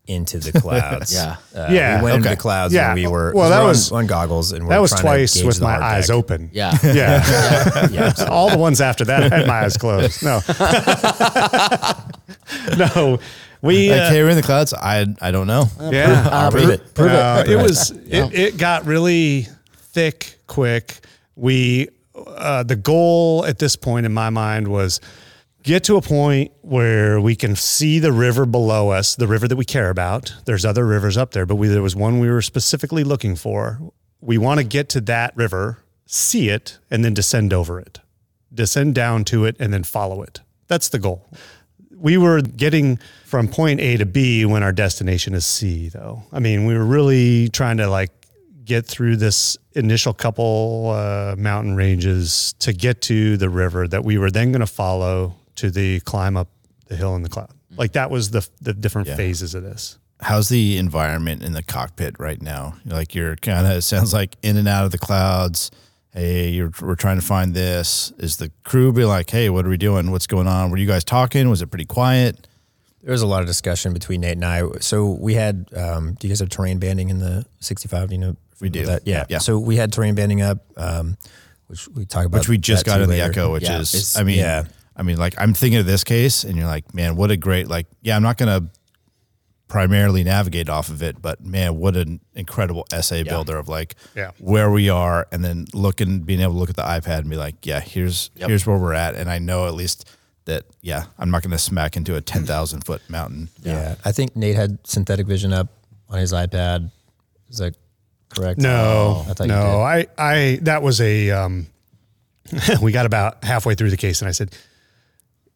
Into the clouds. Yeah. Uh, Yeah, We went into the clouds Yeah. when we were Well, well, that that was- on, on goggles and we're That was trying to twice with my hard eyes deck. open. Yeah. Yeah. Yeah. All the ones after that, I had my eyes closed. No. no. We. Like, uh, hey, we're in the clouds. I I don't know. yeah. Uh, Prove it. Prove Uh, it. it was it, it got really thick quick. We uh, the goal at this point in my mind was get to a point where we can see the river below us, the river that we care about. There's other rivers up there, but we, there was one we were specifically looking for. We want to get to that river, see it, and then descend over it. Descend down to it and then follow it. That's the goal we were getting from point A to B when our destination is C, though. I mean, we were really trying to like get through this initial couple uh, mountain ranges to get to the river that we were then going to follow to the climb up the hill in the cloud. Like that was the the different Yeah. phases of this. How's the environment in the cockpit right now? Like you're kind of it sounds like in and out of the clouds. Hey, you're, we're trying to find this. Is the crew be like, hey, what are we doing? What's going on? Were you guys talking? Was it pretty quiet? There was a lot of discussion between Nate and I. So we had, um, do you guys have terrain banding in the 65? Do you know? We do. That? Yeah. Yeah. So we had terrain banding up, um, which we talk about. Which we just got too in the. Echo, which Yeah, is, it's- I mean, yeah. I mean, like I'm thinking of this case, and you're like, man, what a great, like, yeah, I'm not gonna primarily navigate off of it, but man, what an incredible SA builder of like Yeah. where we are, and then looking, being able to look at the iPad and be like, yeah, here's here's where we're at, and I know at least that, yeah, I'm not gonna smack into a ten thousand foot mountain. Yeah. I think Nate had synthetic vision up on his iPad. Is that correct? No, I thought you no, I, I, that was a, um, we got about halfway through the case and I said,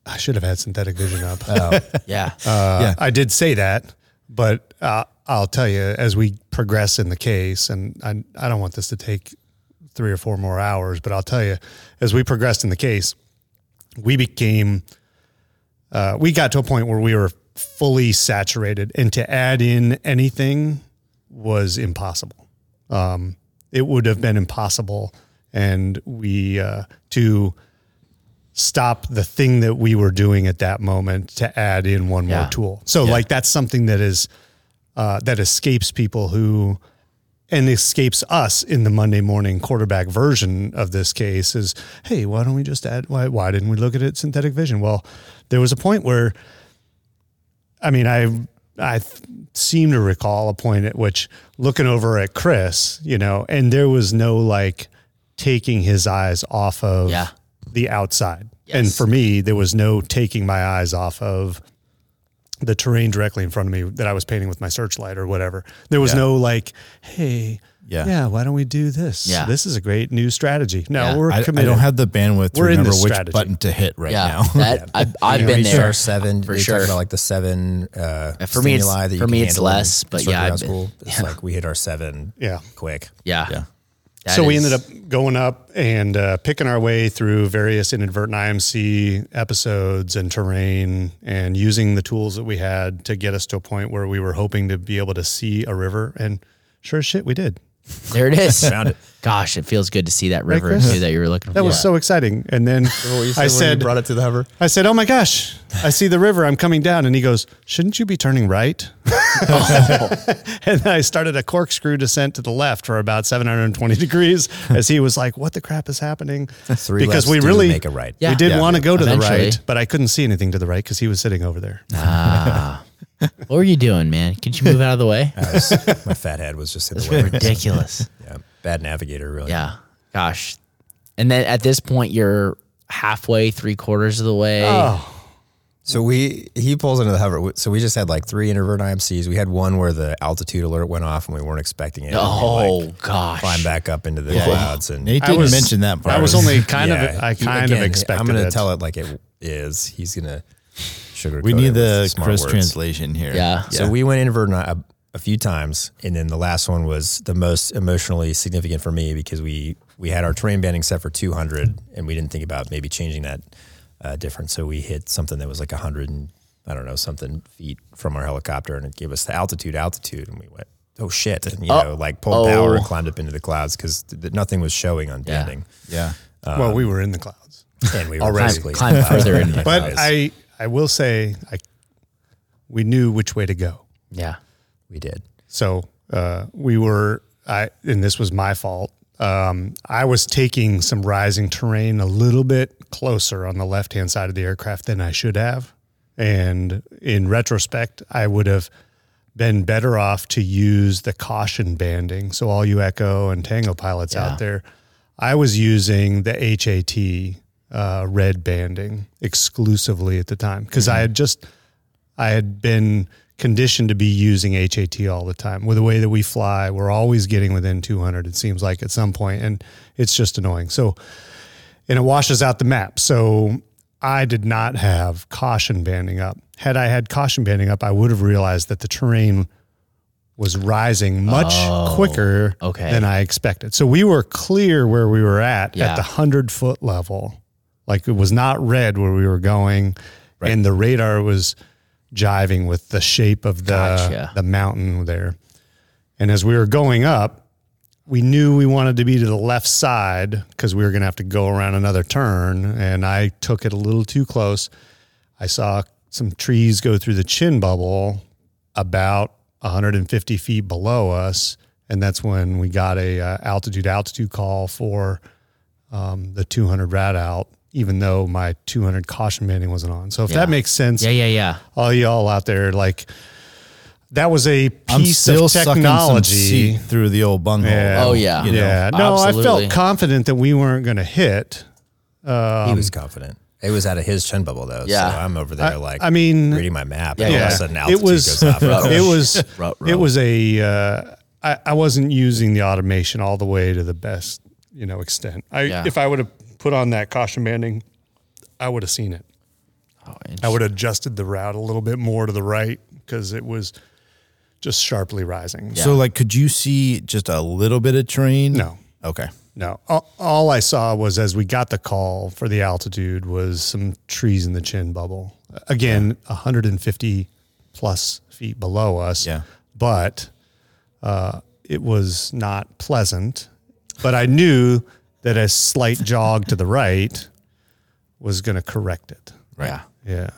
I should have had synthetic vision up. Oh, Yeah. Uh, Yeah. I did say that, but uh, I'll tell you as we progress in the case, and I, I don't want this to take three or four more hours, but I'll tell you, as we progressed in the case, we became, uh, we got to a point where we were fully saturated, and to add in anything was impossible. Um, it would have been impossible, and we uh, to stop the thing that we were doing at that moment to add in one Yeah. more tool. So like that's something that is uh, that escapes people who and escapes us in the Monday morning quarterback version of this case is, hey, why don't we just add? Why why didn't we look at it synthetic vision? Well, there was a point where, I mean, I I seem to recall a point at which looking over at Chris, you know, and there was no like taking his eyes off of Yeah. The outside. And for me, there was no taking my eyes off of the terrain directly in front of me that I was painting with my searchlight or whatever. There was Yeah. no like, hey, Yeah. yeah, why don't we do this? Yeah. This is a great new strategy. No, Yeah. we're I, I don't have the bandwidth to We're in remember this which strategy. button to hit right Yeah. now. That I've, I've You been there. seven. for sure. about like the seven. Uh, for me, it's- that you for can me, it's less, but yeah, I've round been- school. It's like we hit our seven. Yeah. quick. Yeah. Yeah. That so we ended up going up and uh, picking our way through various inadvertent IMC episodes and terrain and using the tools that we had to get us to a point where we were hoping to be able to see a river. And sure as shit, we did. There it is. Found it. Gosh, it feels good to see that river Chris? too that you were looking for. That was so exciting. And then I said, brought it to the hover. I said, "Oh my gosh, I see the river. I'm coming down." And he goes, "Shouldn't you be turning right?" and then I started a corkscrew descent to the left for about 720 degrees, as he was like, "What the crap is happening?" Three because lefts we do really make a right. Yeah. We did Yeah. want to go to the right, but I couldn't see anything to the right because he was sitting over there. Ah. what were you doing, man? Could you move out of the way? I was- my fat head was just in the way. Ridiculous. Yeah, bad navigator, really. Yeah. Gosh. And then at this point, you're halfway, three quarters of the way. Oh, So we he pulls into the hover. So we just had like three introvert IMCs. We had one where the altitude alert went off and we weren't expecting it. Oh, We, like, gosh. climb back up into the clouds and Nate I didn't was- mention that part. I was only kind Yeah, of, I kind again, of expected. I'm gonna tell it like it is. He's gonna sugar. we need the Chris translation here. Yeah. So we went invert a, a few times, and then the last one was the most emotionally significant for me because we we had our terrain banding set for 200, and we didn't think about maybe changing that uh, difference. So we hit something that was like 100 and I don't know something feet from our helicopter, and it gave us the altitude altitude, and we went. Oh shit! And you Oh. know, like pulled power Oh. and climbed up into the clouds because th- th- nothing was showing on Yeah. banding, Yeah. well, we were in the clouds. and we were Already. basically Climb further into the But. I, I will say, I, we knew which way to go. Yeah. We did. So uh, we were, I and this was my fault. Um, I was taking some rising terrain a little bit closer on the left hand side of the aircraft than I should have, and in retrospect, I would have been better off to use the caution banding. So all you Echo and Tango pilots Yeah. out there, I was using the HAT uh, red banding exclusively at the time because I had just I had been conditioned to be using HAT all the time. With the way that we fly, we're always getting within 200. It seems like at some point, and it's just annoying. So, and it washes out the map. So I did not have caution banding up. Had I had caution banding up, I would have realized that the terrain was rising much quicker okay. than I expected. So we were clear where we were at Yeah. at the 100 foot level. Like it was not red where we were going, and the radar was jiving with the shape of the Gotcha. the mountain there. And as we were going up, we knew we wanted to be to the left side because we were going to have to go around another turn. And I took it a little too close. I saw some trees go through the chin bubble about 150 feet below us, and that's when we got a uh, altitude altitude call for um, the 200 RADALT. Even though my 200 caution banding wasn't on, so if Yeah. that makes sense, Yeah, yeah, yeah. all y'all out there, like that was a I'm piece still of sucking some technology. seat through the old bunghole. Yeah. Oh, yeah. You know? yeah, no, I felt confident that we weren't going to hit. he was confident. It was out of his chin bubble though. Yeah. So I'm over there like I mean, reading my map. Yeah, and all yeah, of a sudden it was goes it was Ruh, ruh. it was a uh, I, I wasn't using the automation all the way to the best you know extent. I Yeah. if I would have put on that caution banding, I would have seen it. Oh, I would have adjusted the route a little bit more to the right because it was just sharply rising. Yeah. So, like, could you see just a little bit of terrain? No. Okay. No, all, all I saw was as we got the call for the altitude was some trees in the chin bubble. Again, 150 plus feet below us. Yeah. But uh, it was not pleasant. But I knew that a slight jog to the right was going to correct it. Yeah. Yeah.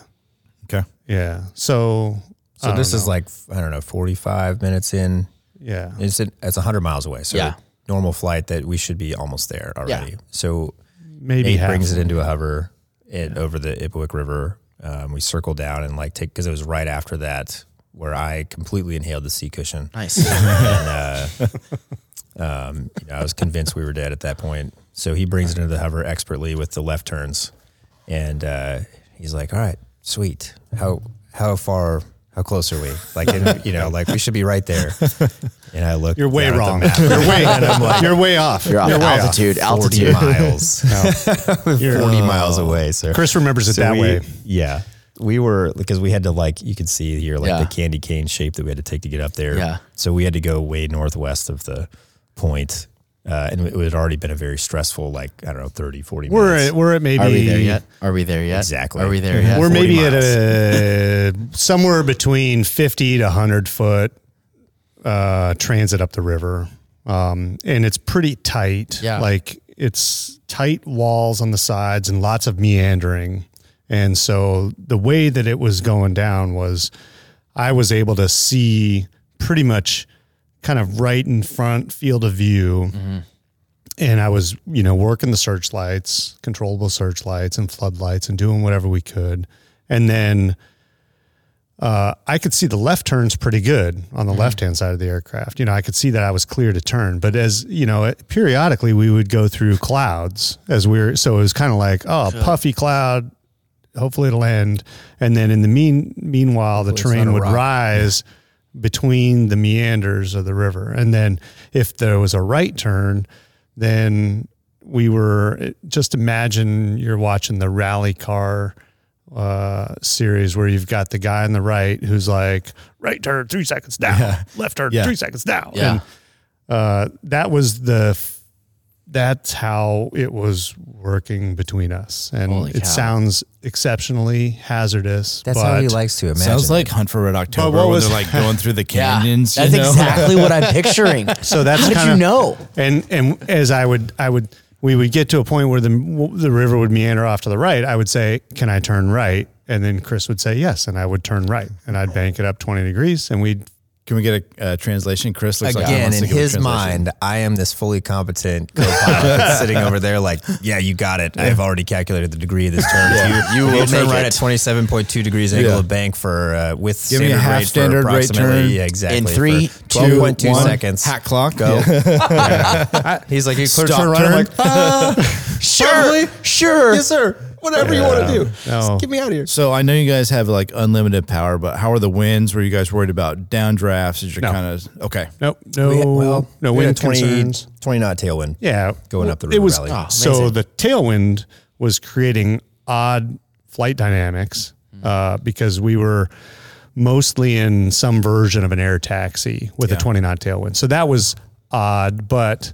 Okay. Yeah. So, So this is like I don't know, 45 minutes in. yeah. It's it's 100 miles away. So Yeah. normal flight that we should be almost there already. Yeah. So Maybe Nate half. brings it into a hover it over the Ipewik River. Um, we circle down and like take because it was right after that where I completely inhaled the sea cushion. Nice. Um, you know, I was convinced we were dead at that point. So he brings it into the hover expertly with the left turns, and uh, he's like, "All right, sweet. How how far? How close are we? Like, in, you know, like we should be right there." And I look. You're way down at the wrong. You're way, and I'm like, you're way off. You're off way off. altitude. 40 Altitude. miles. You're- 40 miles away. So Chris remembers it so that we- way. Yeah. We were because we had to like you could see here like Yeah. the candy cane shape that we had to take to get up there. Yeah. So we had to go way northwest of the point. Uh, and it had already been a very stressful, like, I don't know, 30, 40 We're minutes. at, we're at maybe Are we there yet? Are we there yet? Exactly. Are we there yet? We're maybe miles. at a somewhere between 50 to 100 foot uh, transit up the river. Um, and it's pretty tight. Yeah. Like it's tight walls on the sides and lots of meandering. And so the way that it was going down was I was able to see pretty much kind of right in front field of view. And I was, you know, working the searchlights, controllable searchlights and floodlights and doing whatever we could. And then uh, I could see the left turns pretty good on the left hand side of the aircraft. You know, I could see that I was clear to turn. But as you know, periodically we would go through clouds as we were. So it was kind of like, oh, puffy cloud. Hopefully it'll end. And then in the mean meanwhile, the Hopefully it's terrain would rise between the meanders of the river. And then if there was a right turn, then we were just imagine you're watching the rally car uh, series where you've got the guy on the right who's like right turn three seconds down, left turn Yeah. three seconds down. Yeah. And uh, that was the that's how it was working between us, and Holy it cow. sounds exceptionally hazardous. That's but how he likes to imagine. Sounds it. like Hunt for Red October what when was- they're like going through the Yeah. canyons. That's you know? exactly what I'm picturing. So that's How did kinda, you know? And and as I would I would we would get to a point where the the river would meander off to the right. I would say, "Can I turn right?" And then Chris would say yes, and I would turn right, and I'd bank it up twenty degrees, and we'd Can we get a uh, translation? Chris looks like he Again, wants in to give a his translation. mind, I am this fully competent co-pilot that's sitting over there like, yeah, you got it. I've already calculated the degree of this turn. Yeah. You, You will turn make right it. at 27.2 degrees angle Yeah. of bank for, uh, with Give me a standard half rate for standard rate approximately- turn. Yeah, exactly. In for three, 12.2 one, seconds. Hat clock. Go. Yeah. He's like, you clear Stop turn right. I'm turn. like, ah, Sure, sure. yes, sir. Whatever you want to do. No. Just get me out of here. So I know you guys have like unlimited power, but how are the winds? Were you guys worried about downdrafts? Is your No. kind of okay? nope, no, We had- well, no we had wind a 20, concerns. 20 knot tailwind. Yeah, Going up the It was valley. Oh, so amazing. the tailwind was creating odd flight dynamics uh, because we were mostly in some version of an air taxi with Yeah. a 20 knot tailwind. So that was odd, but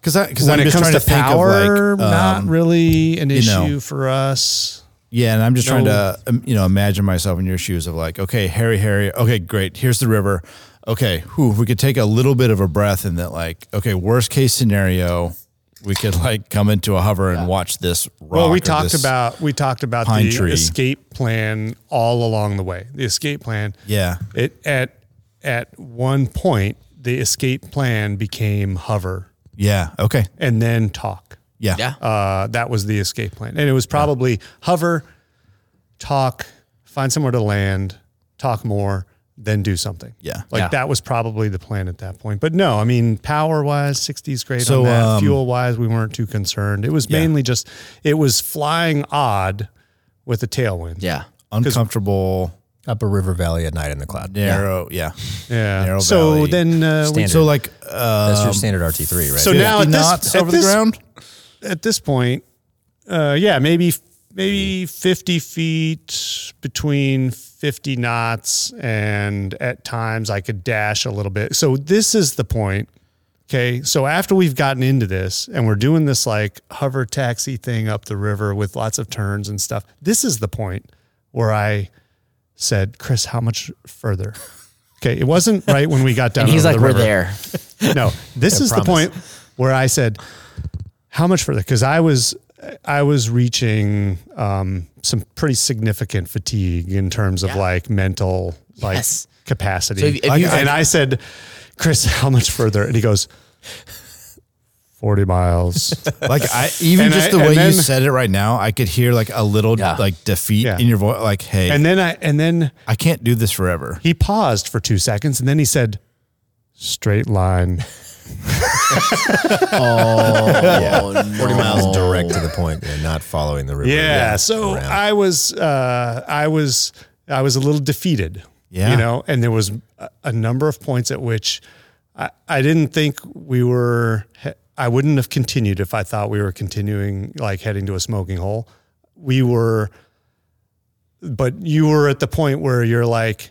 Because because when I'm it comes to to power, like not um, really an you issue know. for us. Yeah, and I'm just trying to um, you know imagine myself in your shoes of like, okay, hairy, hairy, okay, great. Here's the river. Okay, whew, we could take a little bit of a breath in that, like, okay, worst case scenario, we could like come into a hover and watch this. Well, we talked about we talked about the tree. escape plan all along the way. The escape plan. yeah, It at at one point the escape plan became hover yeah, okay, and then talk. yeah, Yeah. Uh, that was the escape plan, and it was probably hover, talk, find somewhere to land, talk more, then do something. Yeah. like Yeah. that was probably the plan at that point. But no, I mean, power wise, sixty is great So, on that. um, Fuel wise, we weren't too concerned. It was Yeah. mainly just it was flying odd with a tailwind. Yeah. uncomfortable, Up a river valley at night in the cloud. narrow, yeah. yeah. Narrow so valley. then uh, we, Standard. So like, uh, That's your standard RT3, right? so now at 50 this, knots at over the this ground. at this point, uh, yeah, maybe maybe fifty feet between fifty knots, and at times I could dash a little bit. So this is the point. Okay, so after we've gotten into this and we're doing this like hover taxi thing up the river with lots of turns and stuff, this is the point where I said, "Chris, how much further?" Okay, it wasn't right when we got down. He's like, the we're river. there. No, this is the point where I said, "How much further?" Because I was I was reaching um, some pretty significant fatigue in terms of Yeah. like mental like Yes. capacity. So if- if you- and I said, "Chris, how much further?" And he goes, 40 miles. Like I even And just I- the way and you then- said it right now, I could hear like a little Yeah. like defeat Yeah. in your voice. Like, hey, and then I and then I can't do this forever. he paused for two seconds and then he said, "Straight line." Oh, no. 40 miles direct to the point, yeah, not following the river. Yeah. So around. I was, uh, I was, I was a little defeated. Yeah. You know, and there was a, a number of points at which I, I didn't think we were. he- I wouldn't have continued if I thought we were continuing like heading to a smoking hole. We were, but you were at the point where you're like,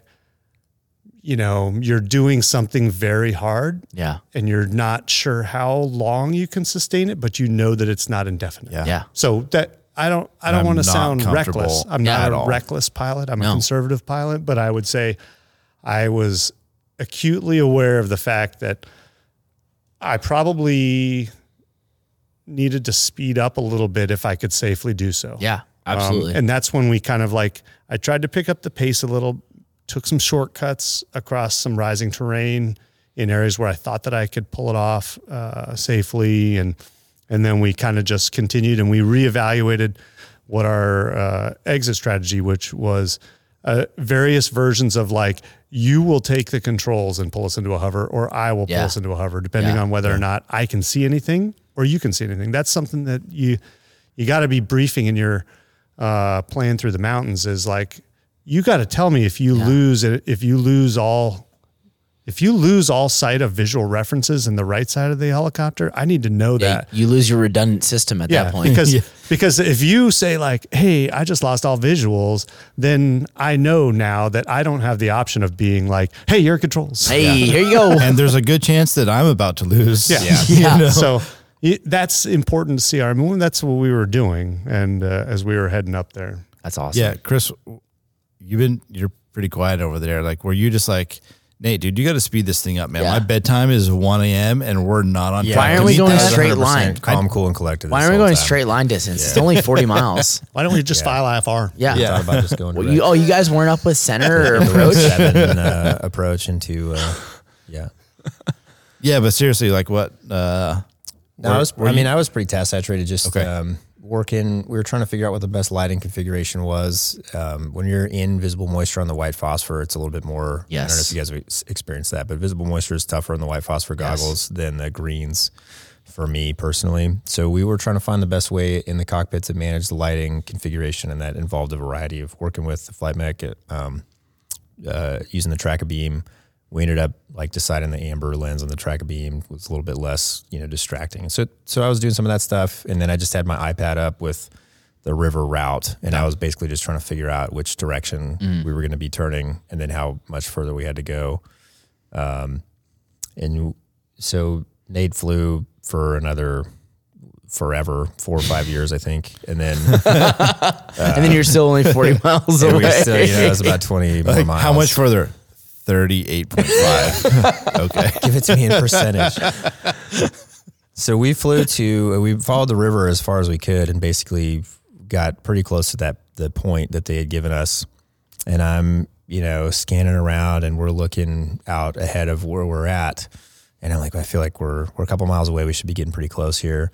you know, you're doing something very hard Yeah. and you're not sure how long you can sustain it, but you know that it's not indefinite. Yeah. Yeah. So that I don't I don't I'm want to sound reckless. I'm Yeah. not a all. reckless pilot. I'm No. a conservative pilot, but I would say I was acutely aware of the fact that I probably needed to speed up a little bit if I could safely do so. Yeah. Um, Absolutely. and that's when we kind of like I tried to pick up the pace a little, took some shortcuts across some rising terrain in areas where I thought that I could pull it off uh, safely, and and then we kind of just continued and we reevaluated what our uh, exit strategy, which was uh, various versions of like you will take the controls and pull us into a hover, or I will pull Yeah. us into a hover, depending Yeah. on whether or not I can see anything or you can see anything. That's something that you you got to be briefing in your uh, plan through the mountains. Is like you got to tell me if you lose it, if you lose all. If you lose all sight of visual references in the right side of the helicopter, I need to know Yeah, that. you lose your redundant system at Yeah, that point. because because if you say like, "Hey, I just lost all visuals," then I know now that I don't have the option of being like, "Hey, your controls." hey, here you go. and there's a good chance that I'm about to lose. Yeah. Yeah. So y- that's important to see. I mean, that's what we were doing, and uh, as we were heading up there, That's awesome. Yeah, Chris, you've been you're pretty quiet over there. Like, were you just like, Nate, dude, you got to speed this thing up, man. Yeah. My bedtime is 1 a.m. and we're not on Yeah, track Why aren't we going that? straight 100%. line? Calm, cool, and collected. Why aren't we going time. straight line distance? It's only 40 miles. Why don't we just file IFR? Yeah. Yeah. Thought about just going Well, you, oh, you guys weren't up with center or approach? seven uh, approach into uh, yeah. Yeah, but seriously, like what? Uh, No, I was. were I you- mean, I was pretty task saturated. Just Okay. um, working. We were trying to figure out what the best lighting configuration was. Um, when you're in visible moisture on the white phosphor, it's a little bit more. I don't know Yes. if you guys have experienced that, but visible moisture is tougher on the white phosphor Yes. goggles than the greens. For me personally, so we were trying to find the best way in the cockpit to manage the lighting configuration, and that involved a variety of working with the flight mech, um, uh, using the track beam. We ended up like deciding the amber lens on the track beam was a little bit less, you know, distracting. So, so I was doing some of that stuff, and then I just had my iPad up with the river route, and I was basically just trying to figure out which direction we were going to be turning, and then how much further we had to go. Um, and so Nate flew for another forever, four or five years, I think, and then and then you're still only 40 miles away. we still, you know, it was about twenty more like, miles. how much further? 38.5. okay. Give it to me in percentage. so we flew to, we followed the river as far as we could and basically got pretty close to that, the point that they had given us. And I'm, you know, scanning around and we're looking out ahead of where we're at. And I'm like, I feel like we're, we're a couple miles away. We should be getting pretty close here.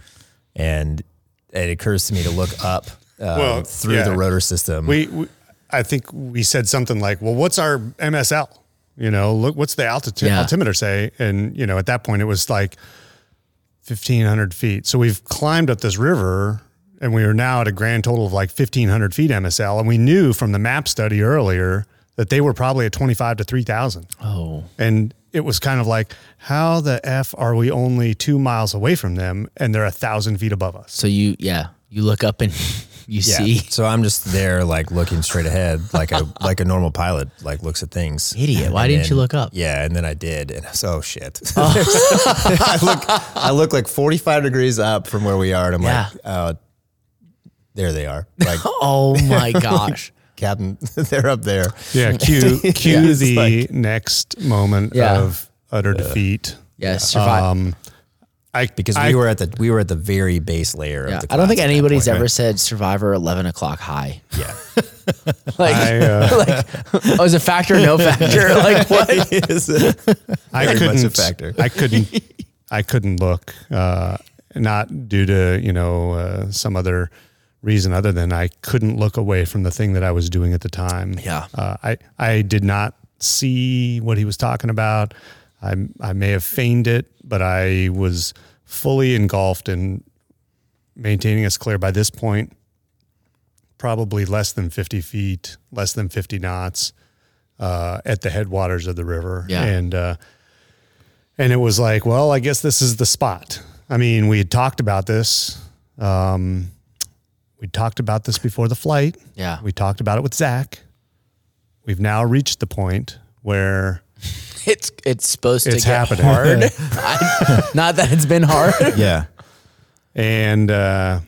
And it occurs to me to look up uh, Well, through yeah. the rotor system. We, we, I think we said something like, "Well, what's our MSL? You know, look, what's the altitude Yeah. altimeter say?" And you know, at that point, it was like fifteen hundred feet. So we've climbed up this river, and we are now at a grand total of like fifteen hundred feet MSL. And we knew from the map study earlier that they were probably at twenty five to three thousand. Oh, And it was kind of like, how the f are we only two miles away from them, and they're a thousand feet above us? so you, yeah, you look up and you Yeah. see. So I'm just there, like looking straight ahead, like a like a normal pilot, like looks at things. Idiot. Why And didn't you look up? Yeah, and then I did, and I was oh shit. I look, I look like 45 degrees up from where we are, and I'm Yeah. like, oh, there they are, like Oh my gosh. Captain, they're up there. Yeah, cue cue Yeah, the like- next moment Yeah. of utter defeat. Yes. survive. Um, I Because I, we were at the we were at the very base layer yeah. of the. I don't think clouds at that anybody's point. ever said Survivor 11 o'clock high. Yeah, Like, I, uh, like, oh, is it factor, no factor? Like, what? I Very much a couldn't factor. I couldn't I couldn't look, uh, not due to you know uh, some other reason other than I couldn't look away from the thing that I was doing at the time. Yeah. uh, I I did not see what he was talking about. I I may have feigned it, but I was fully engulfed in maintaining us clear by this point. Probably less than fifty feet, less than fifty knots uh, at the headwaters of the river, Yeah. and uh, and it was like, well, I guess this is the spot. I mean, we had talked about this. Um, we talked about this before the flight. Yeah. We talked about it with Zach. We've now reached the point where It's it's supposed It's to get happening. hard. I- not that it's been hard. Yeah. and uh,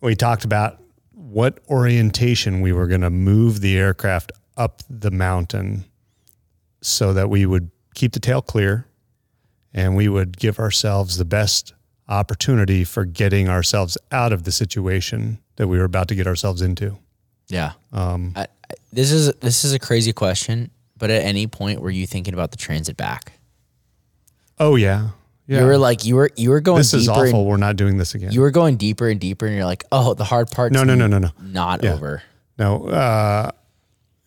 we talked about what orientation we were going to move the aircraft up the mountain so that we would keep the tail clear and we would give ourselves the best opportunity for getting ourselves out of the situation that we were about to get ourselves into. Yeah. Um, I, I- this is this is a crazy question, but at any point were you thinking about the transit back? oh yeah, yeah. You were like you were you were going this deeper is and- awful. we're not doing this again. you were going deeper and deeper and you're like, "Oh, the hard part. no, no, no, no, no. not Yeah. over." No, uh,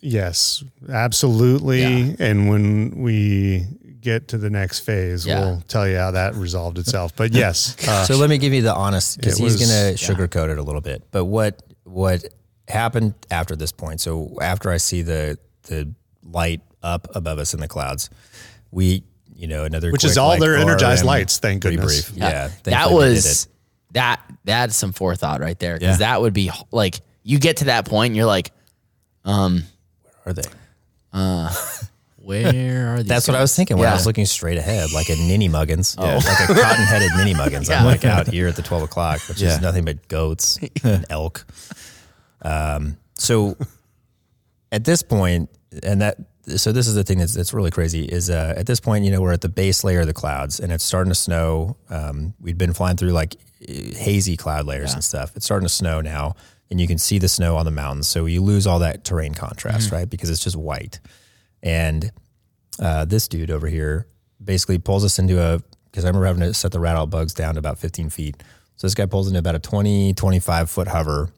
yes, absolutely. Yeah. And when we get to the next phase, Yeah. we'll tell you how that resolved itself. But yes, uh, So let me give you the honest, because he's going to sugarcoat it a little bit. But what what happened after this point? So after I see the the light up above us in the clouds, we you know another which is all like, their energized ORM lights. Thank goodness. debrief. Yeah, that thankfully did was it. that that's some forethought right there because Yeah. that would be like you get to that point and you're like, um, where Are they? where are these? That's what I was thinking when I was looking straight ahead, like a ninny muggins, like a cotton headed ninny muggins. I'm like out here at the 12 o'clock, which Yeah. is nothing but goats and elk. Um, so at this point, and that so this is the thing that's, that's really crazy is uh, at this point, you know, we're at the base layer of the clouds and it's starting to snow. Um, we'd been flying through like hazy cloud layers and stuff. It's starting to snow now and you can see the snow on the mountains. So you lose all that terrain contrast, right? Because it's just white. And uh, this dude over here basically pulls us into a, because I remember having to set the RADALT bugs down to about 15 feet. So this guy pulls into about a 20, 25 foot hover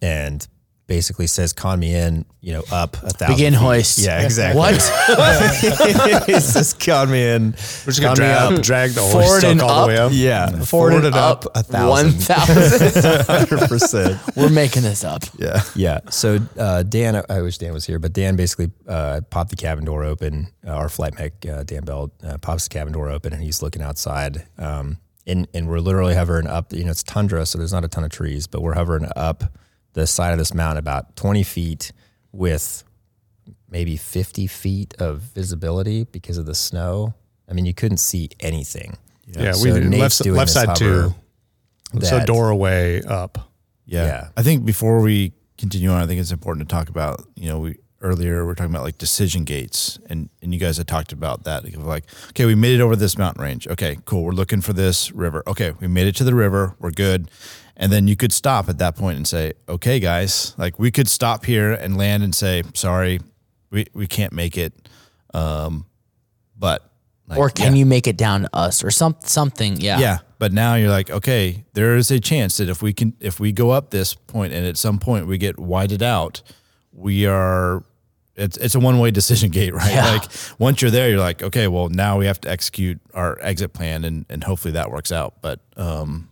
and basically says, con me in, you know, up a thousand. Begin feet." hoist. Yeah, exactly. What? he says, con me in. We're just gonna drag, up. drag the Forward horse and all up? the way up. Yeah, Forward forward and it up, a One thousand. thousand. Hundred percent. We're making this up. Yeah. Yeah. So uh, Dan, I wish Dan was here, but Dan basically uh, popped the cabin door open. Uh, our flight mech, uh, Dan Bell, uh, pops the cabin door open, and he's looking outside. Um, and and we're literally hovering up. You know, it's tundra, so there's not a ton of trees, but we're hovering up the side of this mountain about 20 feet with maybe 50 feet of visibility because of the snow. I mean, you couldn't see anything. Yeah, So we Nate's left, doing left side hover two. So that- door up. Yeah. Yeah. I think before we continue on, I think it's important to talk about, you know, we earlier we are talking about like decision gates and, and you guys had talked about that. Of Like, okay, we made it over this mountain range. Okay, cool. We're looking for this river. Okay, we made it to the river. We're good. And then you could stop at that point and say, okay, guys, like we could stop here and land and say, sorry, we, we can't make it. Um, but like, Or can yeah. you make it down to us or some something? Yeah. Yeah, but now you're like, okay, there is a chance that if we can, if we go up this point and at some point we get whited out, we are. It's it's a one way decision gate, right? Yeah. Like once you're there, you're like, okay, well now we have to execute our exit plan, and and hopefully that works out. But um,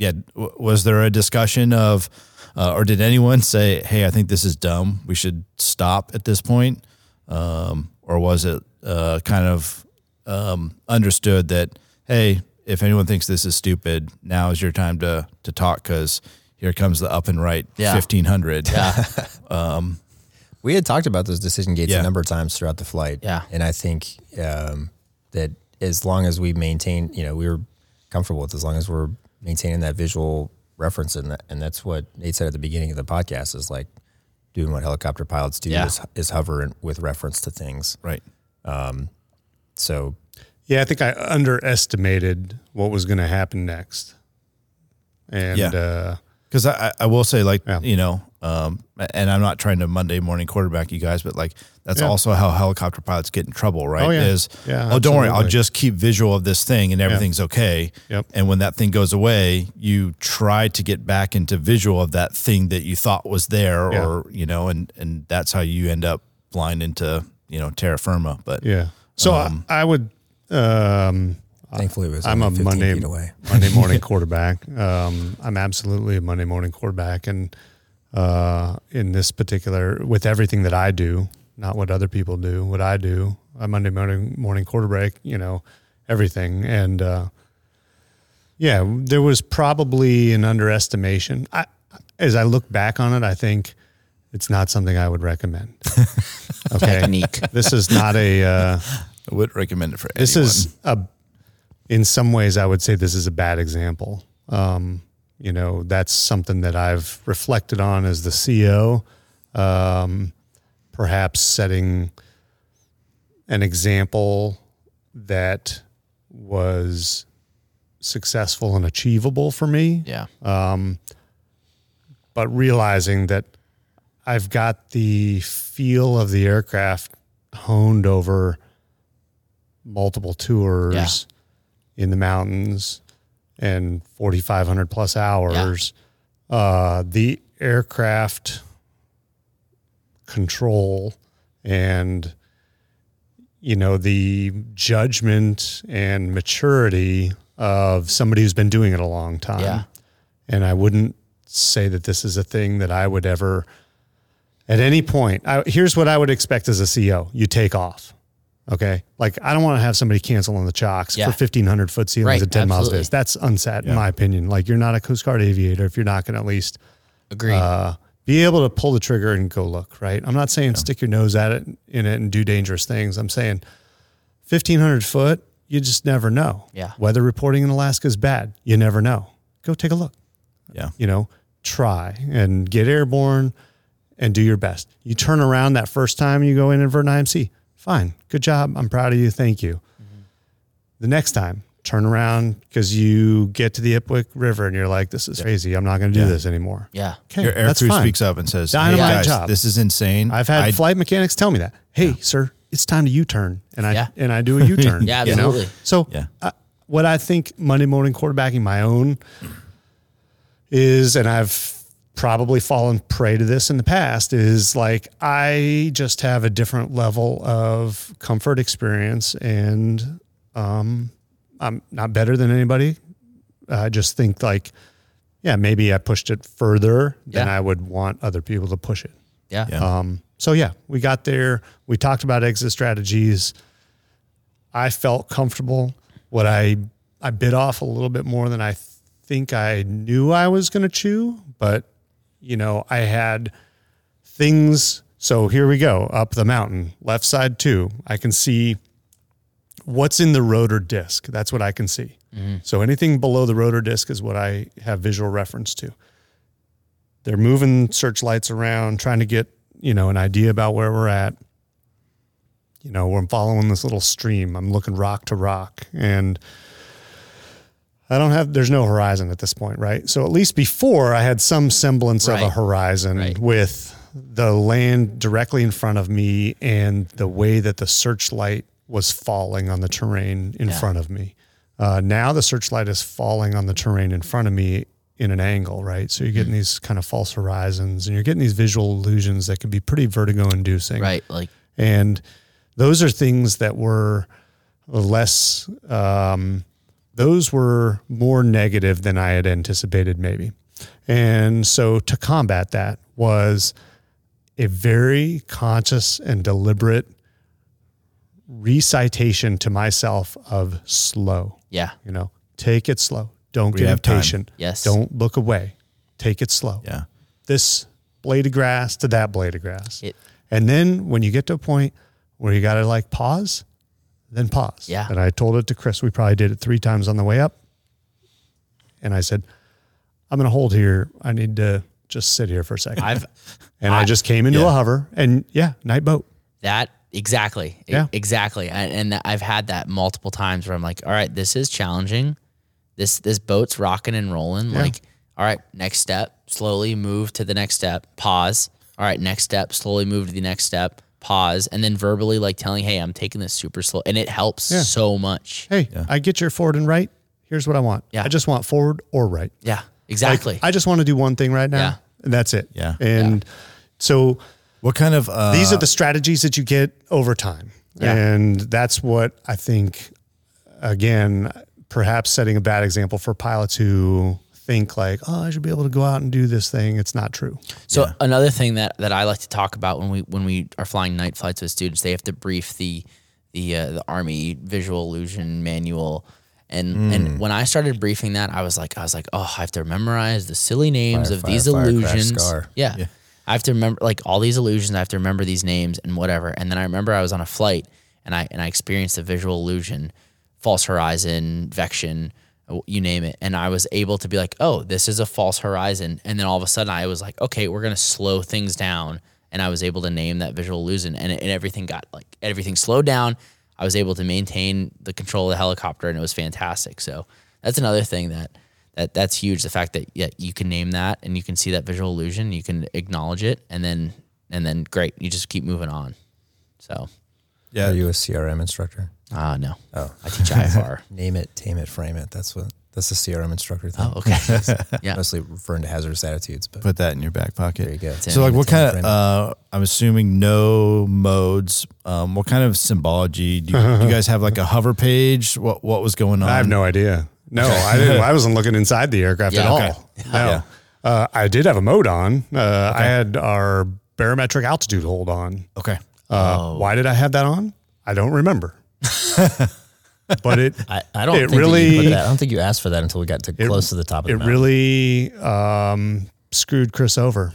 yeah, w- was there a discussion of, uh, or did anyone say, hey, I think this is dumb, we should stop at this point, um, or was it uh, kind of um, understood that hey, if anyone thinks this is stupid, now is your time to to talk because here comes the up and right Yeah. fifteen hundred. Yeah. We had talked about those decision gates Yeah. a number of times throughout the flight. Yeah. And I think um, that as long as we maintain, you know, we were comfortable with as long as we're maintaining that visual reference and that, and that's what Nate said at the beginning of the podcast is like doing what helicopter pilots do Yeah. is, is hover in, with reference to things. Right. So Yeah, I think I underestimated what was going to happen next. And Yeah. uh, Because I, I- I will say, like, Yeah. you know, um, and I'm not trying to Monday morning quarterback you guys, but like, that's Yeah. also how helicopter pilots get in trouble, right? Oh, yeah. Is, Yeah, oh, don't worry, I'll just keep visual of this thing and everything's okay. Yep. And when that thing goes away, you try to get back into visual of that thing that you thought was there, Yeah. or, you know, and, and that's how you end up blind into, you know, terra firma. But yeah. So Um, I, I would, um, thankfully it was I'm a only 15 Monday away. Monday morning quarterback. Um, I'm absolutely a Monday morning quarterback, and uh, in this particular, with everything that I do, not what other people do, what I do, a Monday morning morning quarter break, You know, everything, and uh, yeah, there was probably an underestimation. I, as I look back on it, I think it's not something I would recommend. Okay, Technique. this is not a. Uh, I would recommend it for this anyone. is a in some ways i would say this is a bad example um, you know that's something that i've reflected on as the ceo um, perhaps setting an example that was successful and achievable for me Yeah. but realizing that I've got the feel of the aircraft honed over multiple tours in the mountains and 4,500 plus hours. Uh, the aircraft control and you know the judgment and maturity of somebody who's been doing it a long time Yeah. and I wouldn't say that this is a thing that I would ever, at any point. I, here's what I would expect as a CEO: you take off. Okay, like I don't want to have somebody cancel on the chocks Yeah. for fifteen hundred foot ceilings Right, at ten miles a absolutely. day. That's unsat, in my opinion. Like you're not a Coast Guard aviator if you're not going to at least Agreed. uh, be able to pull the trigger and go look. Right. I'm not saying stick your nose at it in it and do dangerous things. I'm saying fifteen hundred foot. You just never know. Yeah. Weather reporting in Alaska is bad. You never know. Go take a look yeah. you know, try and get airborne and do your best. You turn around that first time you go in and invert an IMC, fine, good job. I'm proud of you. Thank you. The next time, turn around because you get to the Ipewik River and you're like, this is crazy. I'm not going to do Yeah. this anymore. Yeah. Okay, Your air that's crew fine. speaks up and says, Dynamite hey, guys, job. this is insane. I've had I- flight mechanics tell me that. Hey, sir, it's time to U-turn, and I Yeah. and I do a U-turn. Yeah, you know? absolutely. So, Yeah. uh, what I think Monday morning quarterbacking my own is, and I've probably fallen prey to this in the past, is like I just have a different level of comfort experience, and um, I'm not better than anybody. I just think like, yeah, maybe I pushed it further than Yeah. I would want other people to push it. Yeah. Yeah. Um, so yeah, we got there. We talked about exit strategies. I felt comfortable. What I I bit off a little bit more than I think I knew I was going to chew, but you know, I had things. So here we go up the mountain, left side two. I can see what's in the rotor disc. That's what I can see. Mm-hmm. So anything below the rotor disc is what I have visual reference to they're moving searchlights around trying to get you know an idea about where we're at you know I'm following this little stream i'm looking rock to rock and i don't have there's no horizon at this point right so at least before i had some semblance of a horizon Right. with the land directly in front of me and the way that the searchlight was falling on the terrain in Yeah. front of me uh, now the searchlight is falling on the terrain in front of me in an angle, right? So you're Mm-hmm. getting these kind of false horizons and you're getting these visual illusions that can be pretty vertigo inducing. Right. Like, And those are things that were less, um, those were more negative than I had anticipated, maybe. And so to combat that was a very conscious and deliberate recitation to myself of slow. yeah. You know, take it slow. Don't We get have time. impatient. Yes. Don't look away. Take it slow. yeah. This blade of grass to that blade of grass. It- and then when you get to a point where you got to like pause, then pause. Yeah. And I told it to Chris. We probably did it three times on the way up. And I said, I'm going to hold here. I need to just sit here for a second. I've, and I, I- just came into yeah. a hover and yeah, night boat. That exactly. Yeah. Exactly. And, and I've had that multiple times where I'm like, all right, this is challenging. This this boat's rocking and rolling. Like, all right, next step, slowly move to the next step, pause. All right, next step, slowly move to the next step, pause, and then verbally like telling, hey, I'm taking this super slow. And it helps Yeah. so much. Hey, I get your forward and right. Here's what I want. Yeah. I just want forward or right. Yeah, Like, exactly. I just want to do one thing right now. Yeah. And that's it. Yeah. And so What kind of uh, these are the strategies that you get over time. Yeah. And that's what I think, again, perhaps setting a bad example for pilots who think like, oh, I should be able to go out and do this thing. It's not true. So another thing that, that I like to talk about when we when we are flying night flights with students, they have to brief the the uh, the Army visual illusion manual. And and when I started briefing that, I was like I was like, oh, I have to memorize the silly names Fire, of fire, these fire, crash, illusions. scar. Yeah. Yeah. I have to remember like all these illusions. I have to remember these names and whatever. And then I remember I was on a flight and I and I experienced a visual illusion, false horizon, vection, you name it. And I was able to be like, oh, this is a false horizon. And then all of a sudden I was like, okay, we're gonna slow things down. And I was able to name that visual illusion, and, and everything got like everything slowed down. I was able to maintain the control of the helicopter, and it was fantastic. So that's another thing that that that's huge. The fact that yeah, you can name that and you can see that visual illusion, you can acknowledge it, and then and then great, you just keep moving on. So yeah, Are you a CRM instructor? Uh no, Oh. I teach IFR. Name it, tame it, frame it. That's what that's the CRM instructor thing. oh, okay, yeah, Mostly referring to hazardous attitudes, but put that in your back pocket. there you go. So, like, what kind of? Uh, I'm assuming no modes. Um, what kind of symbology do you, do you guys have? Like a hover page? What What was going on? I have no idea. No, I didn't. I wasn't looking inside the aircraft at Yeah, all. okay. No. Yeah. Uh, I did have a mode on. Uh, I had our barometric altitude hold on. Okay. Uh, Oh. Why did I have that on? I don't remember. but it I, I don't it think that you really- put that. I don't think you asked for that until we got to close to the top of the it mountain. really um, screwed Chris over.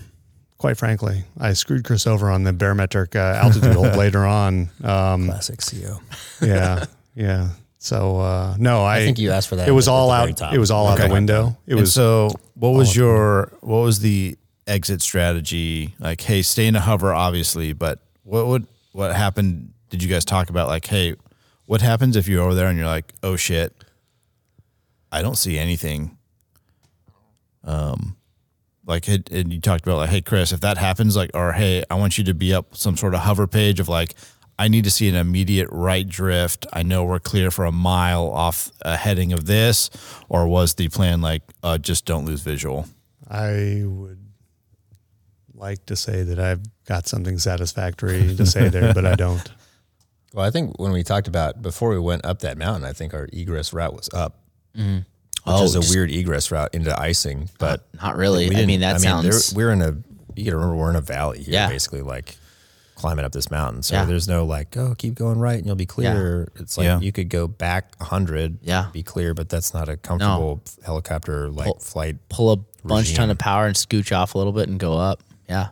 Quite frankly, I screwed Chris over on the barometric uh, altitude hold later on. Um, Classic CO. yeah, yeah. So uh, no, I, I think you asked for that It was all very out. top. It was all out the window. It And was so. What was your? What was the exit strategy? Like, hey, stay in a hover, obviously, but what would what happened? Did you guys talk about like, hey, what happens if you're over there and you're like, oh shit, I don't see anything. Um, like and you talked about like, hey Chris, if that happens, like, or hey, I want you to be up some sort of hover page of like, I need to see an immediate right drift. I know we're clear for a mile off a heading of this, or was the plan like, uh, just don't lose visual? I would like to say that I've got something satisfactory to say there, but I don't. Well, I think when we talked about before we went up that mountain, I think our egress route was up, Mm-hmm. which Oh, is a just- weird egress route into icing. But Not really. we I didn't- mean, that there- sounds. we're in a. You got to remember, we're in a valley here, Yeah. basically, like climbing up this mountain. So Yeah. there's no like, oh, keep going right and you'll be clear. It's like Yeah. you could go back hundred, Yeah. be clear, but that's not a comfortable helicopter like Pull- flight. pull a bunch ton of power and scooch off a little bit and go up. Yeah.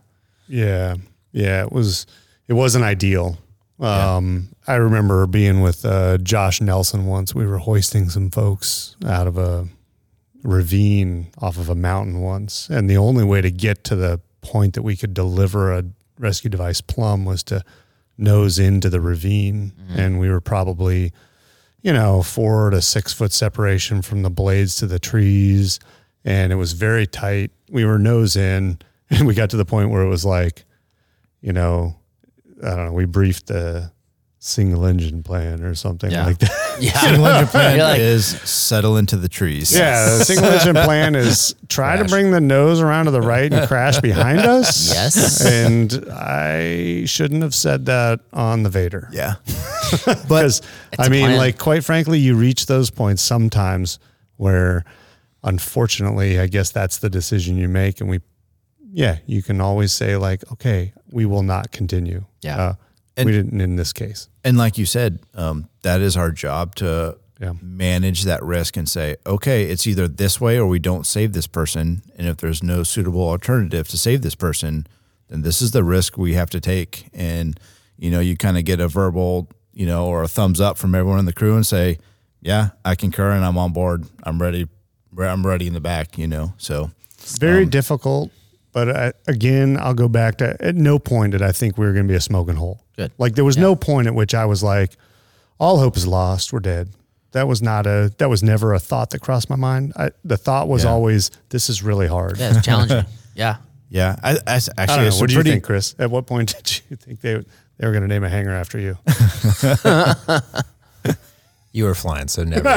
Yeah, yeah, it was it wasn't ideal. Um, I remember being with uh, Josh Nelson once. We were hoisting some folks out of a ravine off of a mountain once, and the only way to get to the point that we could deliver a rescue device plumb was to nose into the ravine, and we were probably you know, four to six foot separation from the blades to the trees. And it was very tight. We were nose in and we got to the point where it was like, you know, I don't know, we briefed the single engine plan or something Yeah. like that. Yeah. Single engine plan You're like- is settle into the trees. Yeah, the single engine plan is try to bring the nose around to the right and crash behind us. Yes. And I shouldn't have said that on the Vader. Yeah. because I a mean, plan. like quite frankly, you reach those points sometimes where, unfortunately, I guess that's the decision you make, and we, yeah, you can always say like, okay, we will not continue. Yeah. Uh, And- we didn't in this case. And like you said, um, that is our job to Yeah. manage that risk and say, okay, it's either this way or we don't save this person. And if there's no suitable alternative to save this person, then this is the risk we have to take. And, you know, you kind of get a verbal, you know, or a thumbs up from everyone in the crew and say, yeah, I concur and I'm on board. I'm ready. I'm ready in the back, you know? So, Very difficult. But I, again, I'll go back to at no point did I think we were going to be a smoking hole. Good. Like there was no point at which I was like, all hope is lost. We're dead. That was not a. That was never a thought that crossed my mind. I, the thought was Yeah. always, this is really hard. Yeah, it's challenging. yeah. yeah, I, I actually, I know. it's What do you pretty- think, Chris? At what point did you think they they were going to name a hangar after you? You were flying, so never.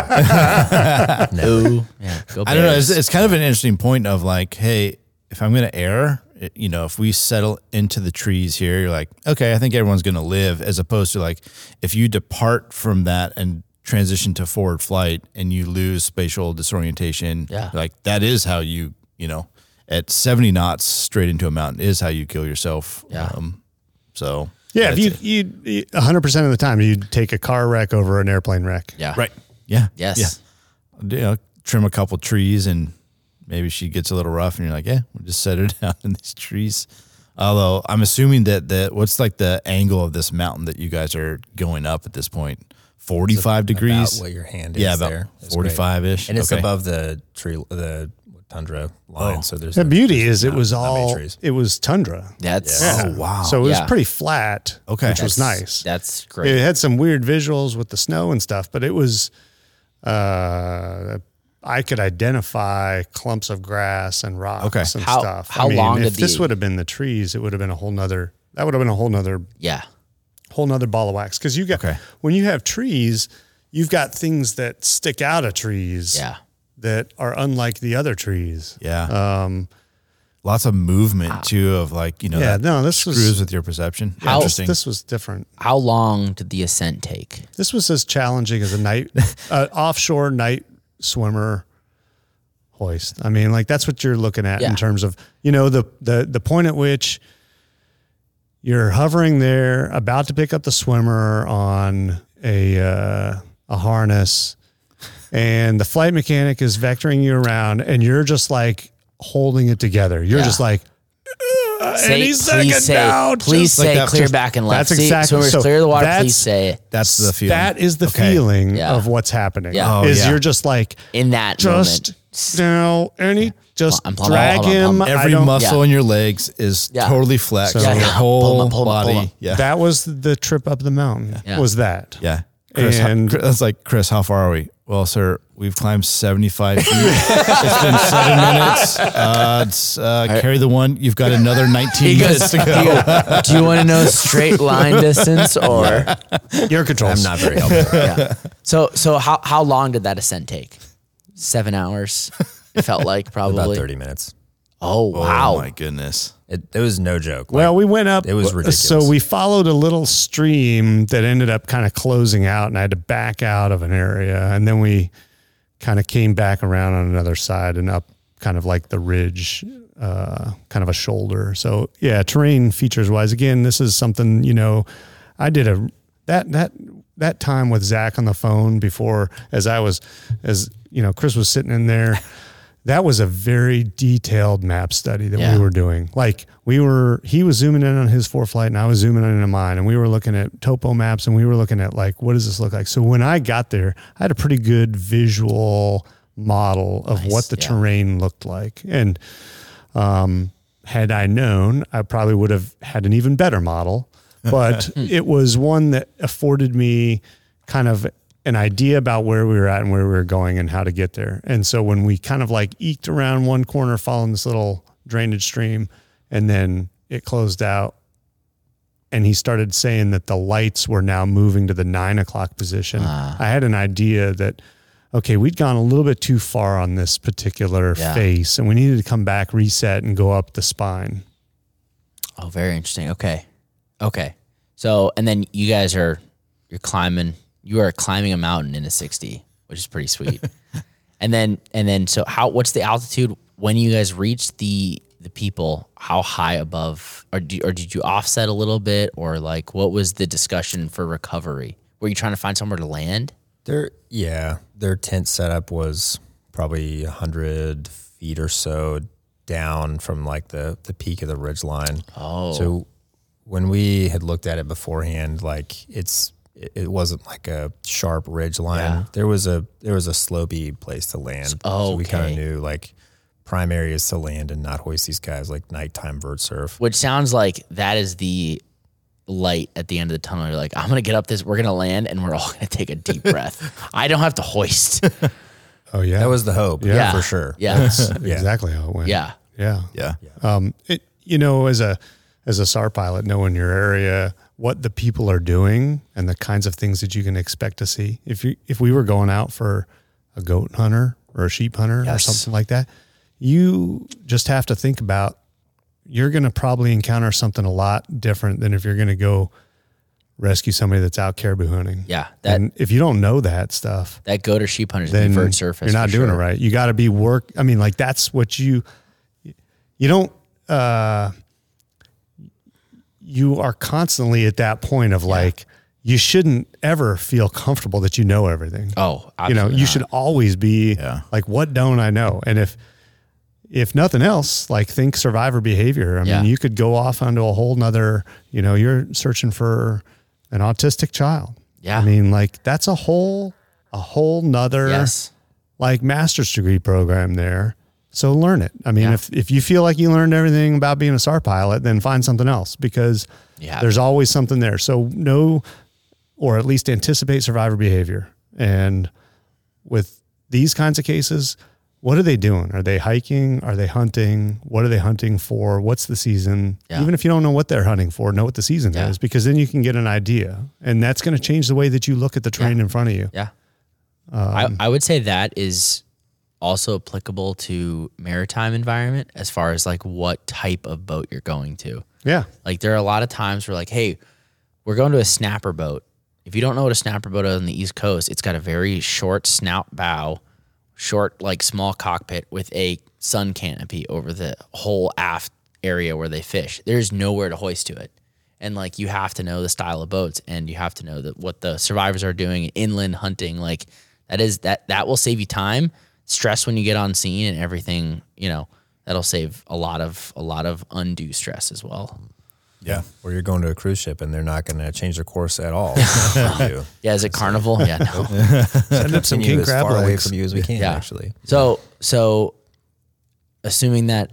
Ooh. Yeah. Go I don't know. It's, it's kind of an interesting point of like, hey, if I'm going to err, it- you know, if we settle into the trees here, you're like, okay, I think everyone's going to live, as opposed to like, if you depart from that and transition to forward flight and you lose spatial disorientation, Yeah. like that is how you, you know, at 70 knots straight into a mountain is how you kill yourself. Yeah. Um, so Yeah, if that's you it. you one hundred percent of the time you'd take a car wreck over an airplane wreck. Yeah. right. Yeah. Yes. Yeah. You know, trim a couple trees and maybe she gets a little rough and you're like, yeah, we'll just set her down in these trees. Although I'm assuming that that what's like the angle of this mountain that you guys are going up at this point? 45 degrees. About what your hand is yeah, about there. It's 45 ish. And it's above the tree, the tundra line. Oh. So there's The no- beauty is it was all trees. it was tundra. That's Oh, wow. So it was Yeah. pretty flat. Okay. which was nice. That's great. It had some weird visuals with the snow and stuff, but it was uh I could identify clumps of grass and rocks Okay. and How- stuff. how I mean, long if did this the- would have been the trees, it would have been a whole nother that would have been a whole nother Yeah. whole nother ball of wax. Because you got Okay. when you have trees, you've got things that stick out of trees Yeah. that are unlike the other trees. Yeah. Um, Lots of movement too of like, you know, Yeah, that no, this was- screws with your perception. How- Interesting. This was different. How long did the ascent take? This was as challenging as a night uh, offshore night swimmer hoist. I mean, like that's what you're looking at Yeah. in terms of you know the the the point at which you're hovering there, about to pick up the swimmer on a uh, a harness, and the flight mechanic is vectoring you around, and you're just like holding it together. You're Yeah. just like. Uh, say, any second please say, now, please just say, like that. clear Just- back and left. that's See, exactly- swimmers so clear the water. Please say it That's the feeling. That is the Okay. feeling Yeah. of what's happening. Yeah. Oh, is yeah. you're just like in that just moment. no, and he just I'm plumb- drag hold on, him. plumb. I Every muscle yeah. in your legs is Yeah. totally flexed. So- your whole pull 'em up, pull 'em up, pull 'em body. Yeah. That was the trip up the mountain. Yeah. Was that? Yeah. Chris, And- that's like, Chris, how far are we? Well, sir, we've climbed 75 feet. it's been seven minutes. Uh, it's, uh, carry the one. You've got another 19 minutes goes, to go. goes, do you want to know straight line distance or? Your controls. I'm not very helpful. Yeah. So, so how, how long did that ascent take? Seven hours. It felt like probably. About 30 minutes. Oh, wow. Oh, my goodness. It, it was no joke. Well, we went up. It was ridiculous. So we followed a little stream that ended up kind of closing out, and I had to back out of an area, and then we kind of came back around on another side and up, kind of like the ridge, uh, kind of a shoulder. So yeah, terrain features wise, again, this is something you know. I did a that that that time with Zach on the phone before, as I was, as you know, Chris was sitting in there. That was a very detailed map study that Yeah. we were doing. Like we were, he was zooming in on his four flight and I was zooming in on mine and we were looking at topo maps and we were looking at like, what does this look like? So when I got there, I had a pretty good visual model of Nice, what the yeah. terrain looked like. And, um, had I known, I probably would have had an even better model, but it was one that afforded me kind of an idea about where we were at and where we were going and how to get there. And so when we kind of like eked around one corner following this little drainage stream and then it closed out and he started saying that the lights were now moving to the nine o'clock position. Ah. I had an idea that, okay, we'd gone a little bit too far on this particular Yeah. face and we needed to come back, reset and go up the spine. Oh, very interesting. Okay. Okay. So, and then you guys are, you're climbing, you are climbing a mountain in a 60, which is pretty sweet. and then, and then, so how, what's the altitude when you guys reach the, the people, how high above, or, do, or did you offset a little bit? Or like, what was the discussion for recovery? Were you trying to find somewhere to land? Their yeah, their tent setup was probably a hundred feet or so down from like the the peak of the ridge line. Oh. So when we had looked at it beforehand, like it's it, it wasn't like a sharp ridge line. Yeah. There was a there was a slopey place to land. Oh, So we kind of knew like prime areas to land and not hoist these guys like nighttime vert surf. which sounds like that is the light at the end of the tunnel. You're like, I'm gonna get up this, we're gonna land, and we're all gonna take a deep breath. I don't have to hoist. Oh yeah. That was the hope. Yeah. Yeah. for sure. Yeah. That's Yeah. exactly how it went. yeah. Yeah. Yeah. Um, it, you know, as a as a SAR pilot, knowing your area, what the people are doing, and the kinds of things that you can expect to see. If you if we were going out for a goat hunter or a sheep hunter or something like that, you just have to think about you're going to probably encounter something a lot different than if you're going to go rescue somebody that's out caribou hunting. Yeah. That and if you don't know that stuff, that goat or sheep hunter's then preferred surface. you're not doing sure. it right. You got to be work. I mean, like that's what you, you don't, uh, you are constantly at that point of like, you shouldn't ever feel comfortable that you know everything. Oh, you know, you not. should always be Yeah. like, what don't I know? And if, if nothing else, like think survivor behavior. I Yeah. mean, you could go off onto a whole nother, you know, you're searching for an autistic child. Yeah. I mean, like that's a whole, a whole nother Yes. like master's degree program there. So learn it. I mean, Yeah. if, if you feel like you learned everything about being a SAR pilot, then find something else because Yeah. there's always something there. So know, or at least anticipate survivor behavior. And with these kinds of cases, what are they doing? Are they hiking? Are they hunting? What are they hunting for? What's the season? Yeah. Even if you don't know what they're hunting for, know what the season Yeah. is because then you can get an idea. And that's going to change the way that you look at the terrain in front of you. Yeah. Um, I, I would say that is also applicable to maritime environment as far as like what type of boat you're going to. Yeah. Like there are a lot of times where like, hey, we're going to a snapper boat. If you don't know what a snapper boat is on the East Coast, it's got a very short snout bow, short like small cockpit with a sun canopy over the whole aft area where they fish. There's nowhere to hoist to it. And like you have to know the style of boats and you have to know that what the survivors are doing inland hunting like that is that that will save you time, stress when you get on scene and everything, you know, that'll save a lot of a lot of undue stress as well. Yeah. Or you're going to a cruise ship and they're not going to change their course at all. Yeah, is it carnival? Yeah, no. Send up some king as crab far away from you as we can. Yeah. Actually, So so, assuming that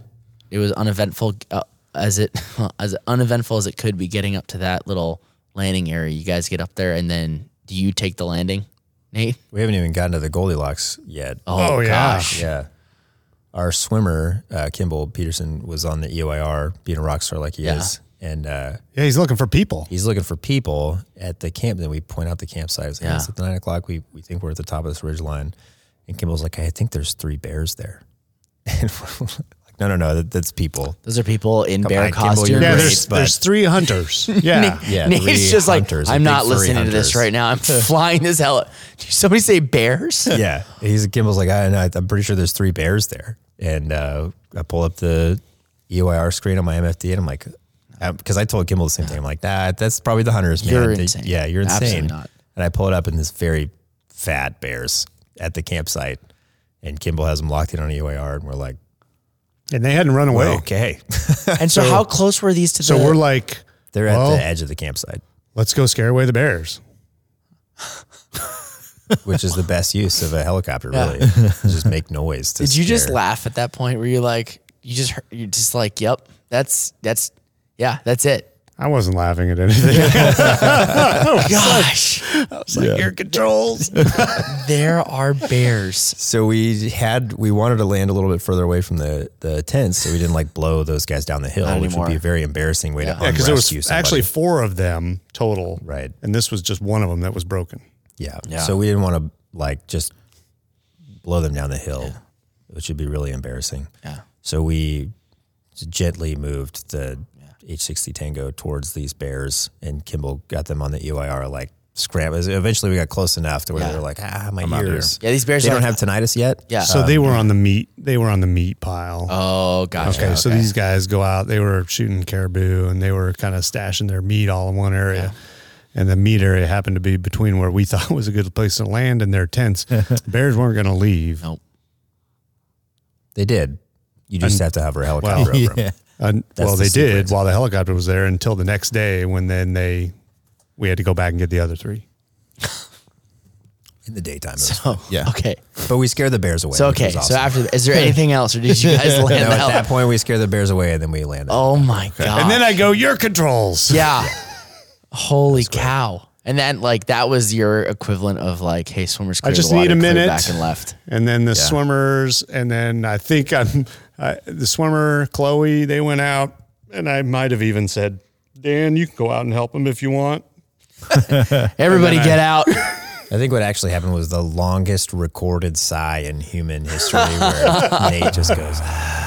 it was uneventful uh, as it as uneventful as it could be getting up to that little landing area, you guys get up there and then do you take the landing, Nate? we haven't even gotten to the Goldilocks yet. Oh, yeah. gosh. Yeah. Our swimmer, uh, Kimball Peterson, was on the EOIR being a rock star like he Yeah. is. And uh, Yeah, he's looking for people. he's looking for people at the camp. Then we point out the campsite. It's, like, Yeah. it's at nine o'clock. We, we think we're at the top of this ridge line. And Kimball's like, I think there's three bears there. And we're like, no, no, no, that, that's people. Those are people in Come bear on, Kimball, costumes. you're Yeah, great, there's but- there's three hunters. Yeah. Yeah, Nate's three just like, hunters, I'm big not furry listening to this right now. I'm flying this hell. Did somebody say bears? yeah. He's Kimball's like, I, I, I'm pretty sure there's three bears there. And uh, I pull up the EOIR screen on my MFD and I'm like, because I told Kimball the same thing. I'm like, nah, that's probably the hunters, man. You're They- insane. yeah, you're insane. Absolutely not. And I pull it up and this very fat bears at the campsite. And Kimball has them locked in on EOIR. And we're like, And they hadn't run away. well, okay. And so, how close were these to the So the? we're like, They're Well- at the edge of the campsite, let's go scare away the bears. which is the best use of a helicopter, Yeah. really. just make noise. To Did you just scare. laugh at that point? Were you like, you just, heard- you're just like, yep, that's that's, yeah, that's it. I wasn't laughing at anything. Oh, gosh, It's like your controls. there are bears. So we had we wanted to land a little bit further away from the the tents, so we didn't like blow those guys down the hill, Not which anymore. would be a very embarrassing way Yeah. to Yeah, because there was unrescue somebody. actually four of them total. Right. And this was just one of them that was broken. yeah. Yeah. So we didn't want to like just blow them down the hill, which would be really embarrassing. Yeah. So we gently moved the H60 Tango towards these bears, and Kimball got them on the EOIR like scram. Eventually, we got close enough to where Yeah. they were like, "Ah, my out ears." Yeah, these bears They don't have tinnitus yet. Yeah. So they were on the meat. They were on the meat pile. oh, gotcha. okay, so these guys go out. They were shooting caribou, and they were kind of stashing their meat all in one area. And the meat area happened to be between where we thought was a good place to land and their tents. Bears weren't going to leave. Nope. They did. You just have to hover a helicopter Well, over them. Uh, That's well, the they did while the helicopter was there until the next day when then they we had to go back and get the other three. in the daytime. So, was Yeah. Okay. But we scared the bears away. So okay. was So after, is there anything else, or did you guys land no, the at hell? that point we scared the bears away and then we land. Oh my god. And then I go, your controls. Yeah. Holy cow. And then like that was your equivalent of like, hey, swimmers clear just the water, need a minute. back and left. And then the swimmers, and then I think I'm I, the swimmer, Chloe. They went out, and I might have even said, "Dan, you can go out and help them if you want." Everybody get out. I think what actually happened was the longest recorded sigh in human history where Nate just goes, "Ah."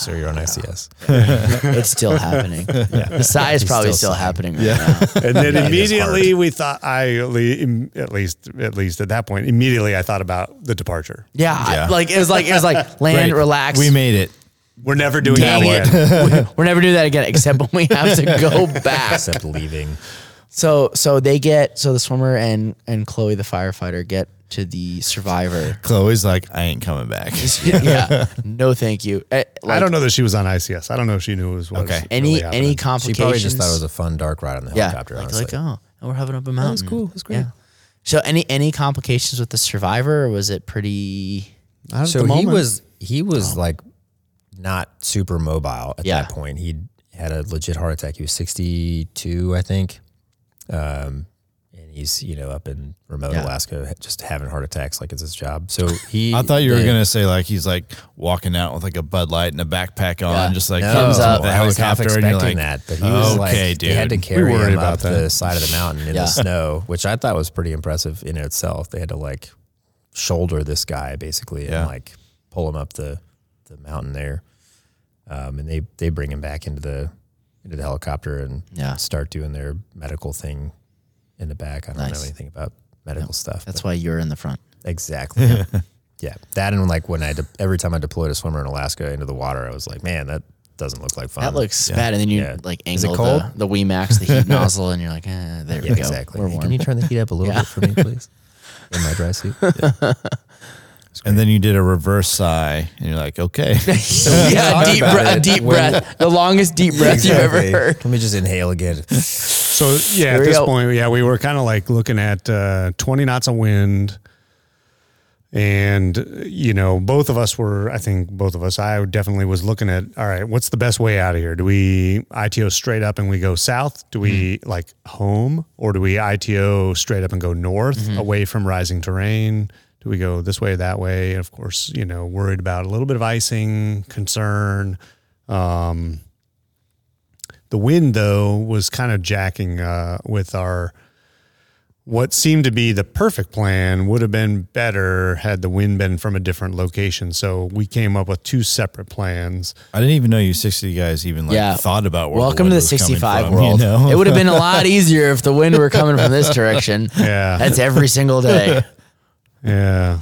Sir, you're on ICS. it's still happening. The sigh is probably still, still happening right now. And then is immediately we thought, I at least at least at that point, immediately I thought about the departure. Yeah, I- like it was like it was like land, Right. relax. We made it. We're never doing Dang that it. again. We're never doing that again, except when we have to go back. Except leaving. So so they get so the swimmer and and Chloe the firefighter get to the survivor. Chloe's like, I ain't coming back. yeah, no, thank you. Eh, I don't know that she was on ICS. I don't know if she knew it was what Okay. was any really any happening. She complications. probably just thought it was a fun dark ride on the yeah, helicopter, like, honestly. like oh, we're having up a mountain. That was cool. It was great. Yeah. So any any complications with the survivor, or was it pretty? Not at so the he was he was like not super mobile at Yeah. that point. He had a legit heart attack. He was 62, I think. Um, and he's you know up in remote Yeah. Alaska, just having heart attacks like it's his job. So he. I thought you were the- gonna say like he's like walking out with like a Bud Light and a backpack on, Yeah. just like No, Thumbs up. the I was half helicopter, and you're expecting like, that, but he was okay, like, dude. they had to carry worried him about up that. the side of the mountain in Yeah. the snow, which I thought was pretty impressive in itself. They had to like shoulder this guy basically Yeah. and like pull him up the the mountain there, um, and they they bring him back into the into the helicopter and Yeah. start doing their medical thing in the back. I don't Nice. know anything about medical stuff. That's why you're in the front. exactly. yeah. yeah, that and like when I de- every time I deployed a swimmer in Alaska into the water, I was like, man, that doesn't look like fun. That looks bad, and then you Yeah. like angle the, the WeMax, the heat nozzle, and you're like, eh, there Yeah, we go. exactly. Hey. Can you turn the heat up a little Yeah. bit for me, please? In my dry suit. It's And then you did a reverse sigh, and you're like, okay. yeah, talked deep about breath, it deep breath, the longest deep breath you've ever heard. Let me just inhale again. So yeah, Here at we this go. point, yeah, we were kind of like looking at uh, 20 knots of wind, and you know, both of us were. I think both of us. I definitely was looking at. All right, what's the best way out of here? Do we ITO straight up and we go south? Do we Mm-hmm. like home, or do we ITO straight up and go north, Mm-hmm. away from rising terrain? Do we go this way, that way? And Of course, you know, worried about a little bit of icing concern. Um, the wind, though, was kind of jacking uh, with our what seemed to be the perfect plan would have been better had the wind been from a different location. So we came up with two separate plans. I didn't even know you 60 guys even like Yeah. thought about where Welcome the to the was 65 from, world. You know? It would have been a lot easier if the wind were coming from this direction. Yeah. That's every single day. Yeah.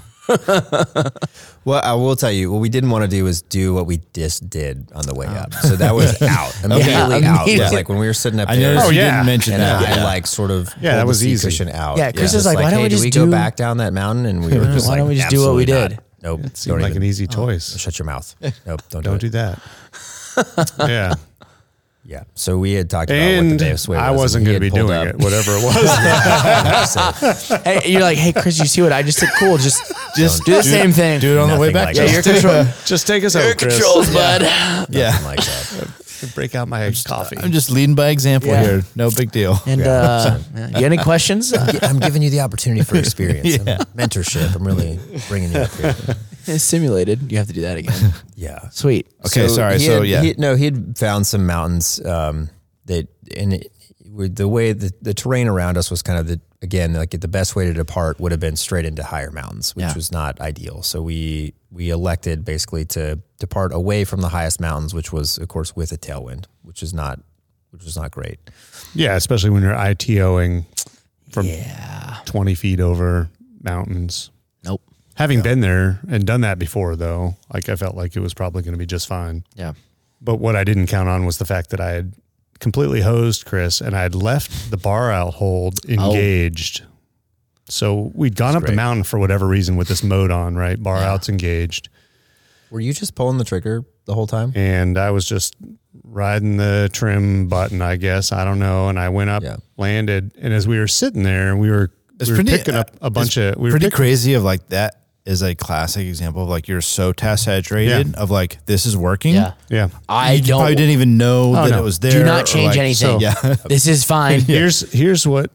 Well, I will tell you, what we didn't want to do was do what we just did on the way up. So that was out immediately. out. It was immediately. like when we were sitting up I there. noticed Oh, you yeah. didn't mention and that. I yeah. like sort of Yeah, that the was seat easy. cushion out. Yeah, Chris Just is like, why don't hey, we do just we go do- back down that mountain? And we were just Why like, don't we just do what we "Absolutely did?" not. Nope. It seemed like even- an easy oh, choice. Shut your mouth. Nope. Don't, Don't do do that. yeah. Yeah. So we had talked about what And the best way was. I wasn't going to be doing up. it, whatever it was. Hey, you're like, hey, Chris, you see what I just did? Cool. Just, just do the same thing. Do it on the way back. like yeah, that. you're control, Just take us over, Your controls, bud. yeah. Nothing like that. Break out my coffee. I'm just leading by example Yeah. here. No big deal. And uh, you got any questions? I'm giving you the opportunity for experience, and mentorship. I'm really bringing you up here. it's simulated. You have to do that again. Yeah. Sweet. Okay, sorry. he So, had- yeah. he- no, he had found some mountains um, that, and it, with the way the, the terrain around us was kind of the again like the best way to depart would have been straight into higher mountains, which Yeah. was not ideal. So we we elected basically to depart away from the highest mountains, which was of course with a tailwind, which is not which was not great. yeah, especially when you're ITOing from Yeah. 20 feet over mountains. Nope. Having been there and done that before, though, like I felt like it was probably going to be just fine. Yeah. But what I didn't count on was the fact that I had completely hosed Chris and I had left the BARALT hold oh. engaged. So we'd gone up the mountain for whatever reason with this mode on, right? BARALT's engaged. Were you just pulling the trigger the whole time? And I was just riding the trim button, I guess. I don't know. And I went up, Yeah. landed. And as we were sitting there, we were, It's we were pretty- picking up uh, a bunch of, we were pretty picking, crazy of like that is a classic example of like you're so task saturated of like this is working. Yeah. yeah. I you don't. probably didn't even know that no. it was there. do or, not change like- anything. Yeah. This is fine. here's here's what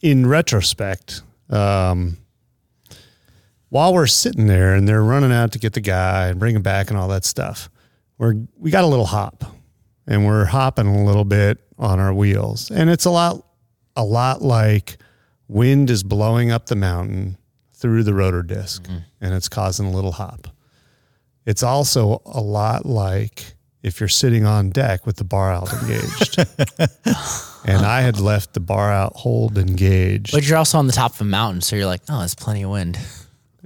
in retrospect um while we're sitting there and they're running out to get the guy and bring him back and all that stuff we're we got a little hop and we're hopping a little bit on our wheels and it's a lot a lot like wind is blowing up the mountain through the rotor disk mm-hmm. and it's causing a little hop it's also a lot like if you're sitting on deck with the BARALT engaged and I had left the BARALT hold engaged. But you're also on the top of a mountain, so you're like, oh, there's plenty of wind.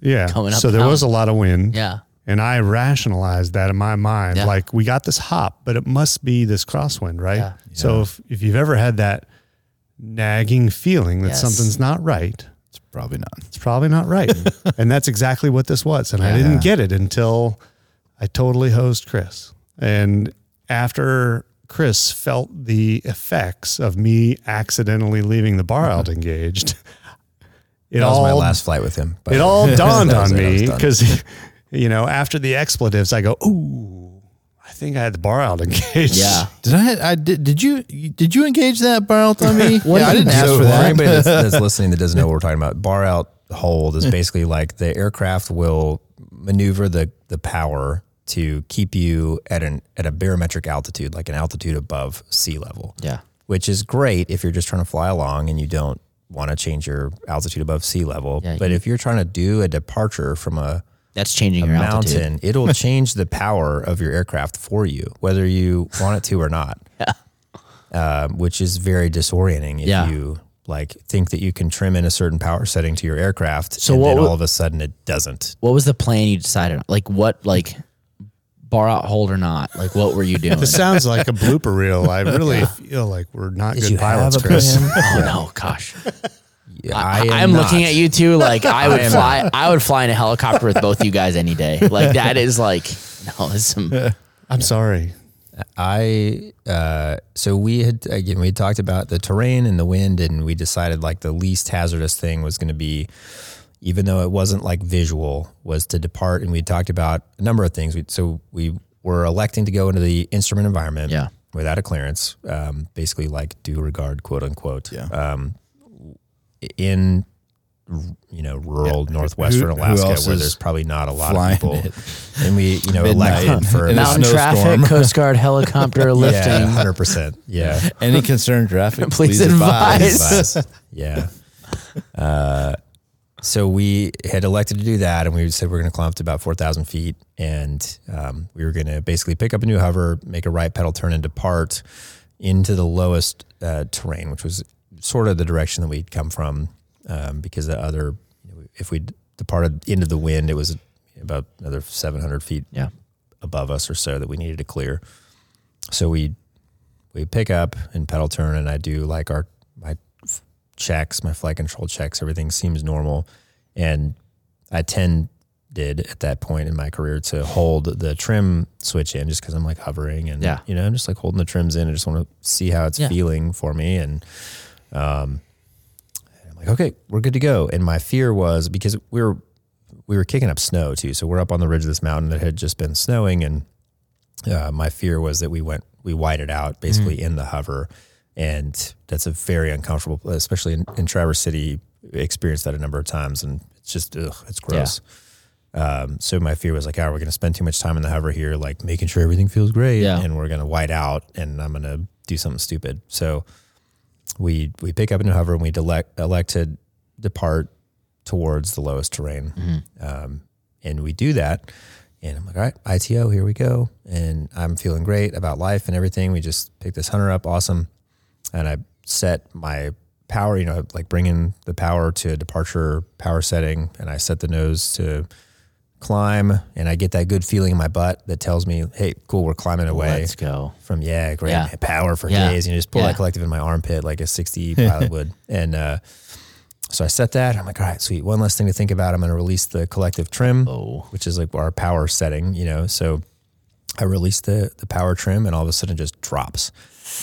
yeah. coming up so there was a lot of wind. Yeah. And I rationalized that in my mind. Yeah. Like we got this hop, but it must be this crosswind, right? Yeah. So if, if you've ever had that nagging feeling that Yes. something's not right, It's probably not. it's probably not right. and that's exactly what this was. And I didn't get it until I totally hosed Chris. And after Chris felt the effects of me accidentally leaving the bar mm-hmm. out engaged, it That was all my last flight with him. by it all dawned on it. Me because you know after the expletives, I go, "Ooh, think I had the BARALT engaged." Yeah. Did I? I did. Did you? Did you engage that BARALT on me? yeah, I didn't ask So for that. anybody that's, that's listening that doesn't know what we're talking about, BARALT hold is basically like the aircraft will maneuver the the power to keep you at an at a barometric altitude, like an altitude above sea level. Yeah. Which is great if you're just trying to fly along and you don't want to change your altitude above sea level. Yeah, but you- if you're trying to do a departure from a That's changing a your mountain, altitude. it'll change the power of your aircraft for you, whether you want it to or not. Um, which is very disorienting if Yeah. you like think that you can trim in a certain power setting to your aircraft, So and what then would- all of a sudden it doesn't. What was the plan you decided on? Like what, like BARALT hold or not? Like what were you doing? This sounds like a blooper reel. I really feel like we're not Did good you pilots, have a Chris. plan? oh no, gosh. I, am am looking at you two like I would I am fly. I would fly in a helicopter with both you guys any day. Like that is like no, it's some I'm sorry. I uh, so we had again we had talked about the terrain and the wind, and we decided like the least hazardous thing was going to be, even though it wasn't like visual, was to depart. And we talked about a number of things. We, so we were electing to go into the instrument environment, Yeah. without a clearance, um, basically like due regard, quote unquote, Yeah. um, in you know rural northwestern Who- who Alaska else where is there's probably not a lot of people, it? and we you know Midnight elected for in a mountain traffic, snowstorm. Coast Guard helicopter lifting. yeah, hundred percent. Yeah, Any concerned traffic, Please please, advise. advise. yeah. Uh, so we had elected to do that, and we said we're going to climb up to about four thousand feet, and um, we were going to basically pick up a new hover, make a right pedal turn, and depart into the lowest uh, terrain, which was sort of the direction that we'd come from, um, because the other, you know, if we departed into the wind, it was about another seven hundred feet Yeah. above us or so that we needed to clear. So we we pick up and pedal turn, and I do like our my f- checks, my flight control checks. Everything seems normal, and I tended at that point in my career to hold the trim switch in just because I'm like hovering and Yeah. you know I'm just like holding the trims in. I just want to see how it's Yeah. feeling for me, and um, I'm like, okay, we're good to go. And my fear was because we were we were kicking up snow too, so we're up on the ridge of this mountain that had just been snowing, and uh, my fear was that we went we whited out basically Mm-hmm. in the hover, and that's a very uncomfortable, especially in, in Traverse City. Experienced that a number of times, and it's just ugh, it's gross. Um, so my fear was like, oh, we're going to spend too much time in the hover here, like making sure everything feels great, Yeah. and we're going to white out, and I'm going to do something stupid. So we we pick up in a hover and we elect, elect to depart towards the lowest terrain, um, and we do that. And I'm like, all right, ITO, here we go. And I'm feeling great about life and everything. We just picked this hunter up, awesome. And I set my power, you know, like bringing the power to departure power setting, and I set the nose to climb, and I get that good feeling in my butt that tells me, hey, cool, we're climbing away Let's go. from yeah, great Yeah. power for Yeah. days. And you just pull Yeah. that collective in my armpit like a 60 pilot would. And uh, so I set that. I'm like, all right, sweet. One less thing to think about. I'm going to release the collective trim, Oh. which is like our power setting, you know. So I release the the power trim, and all of a sudden it just drops.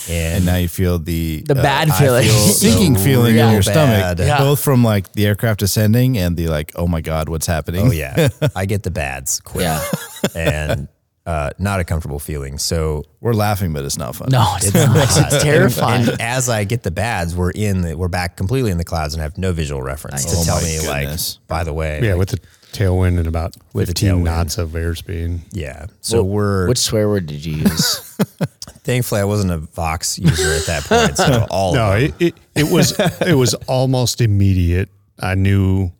And, And now you feel the The bad I feeling. feel sinking so feeling in your bad. stomach, Yeah. both from like the aircraft descending and the like, oh my god, what's happening? oh yeah, I get the bads quick, Yeah. and uh, not a comfortable feeling. So We're laughing, but it's not fun. No, it's, not. It's terrifying. And as I get the bads, we're in the, we're back completely in the clouds and have no visual reference Nice. to Oh tell me goodness. like, by the way, Yeah, like, with the tailwind and about With 15 knots of airspeed. yeah. So Well, we're Which swear word did you use? thankfully I wasn't a Vox user at that point. So all No, of it, it, it was it was almost immediate. I knew,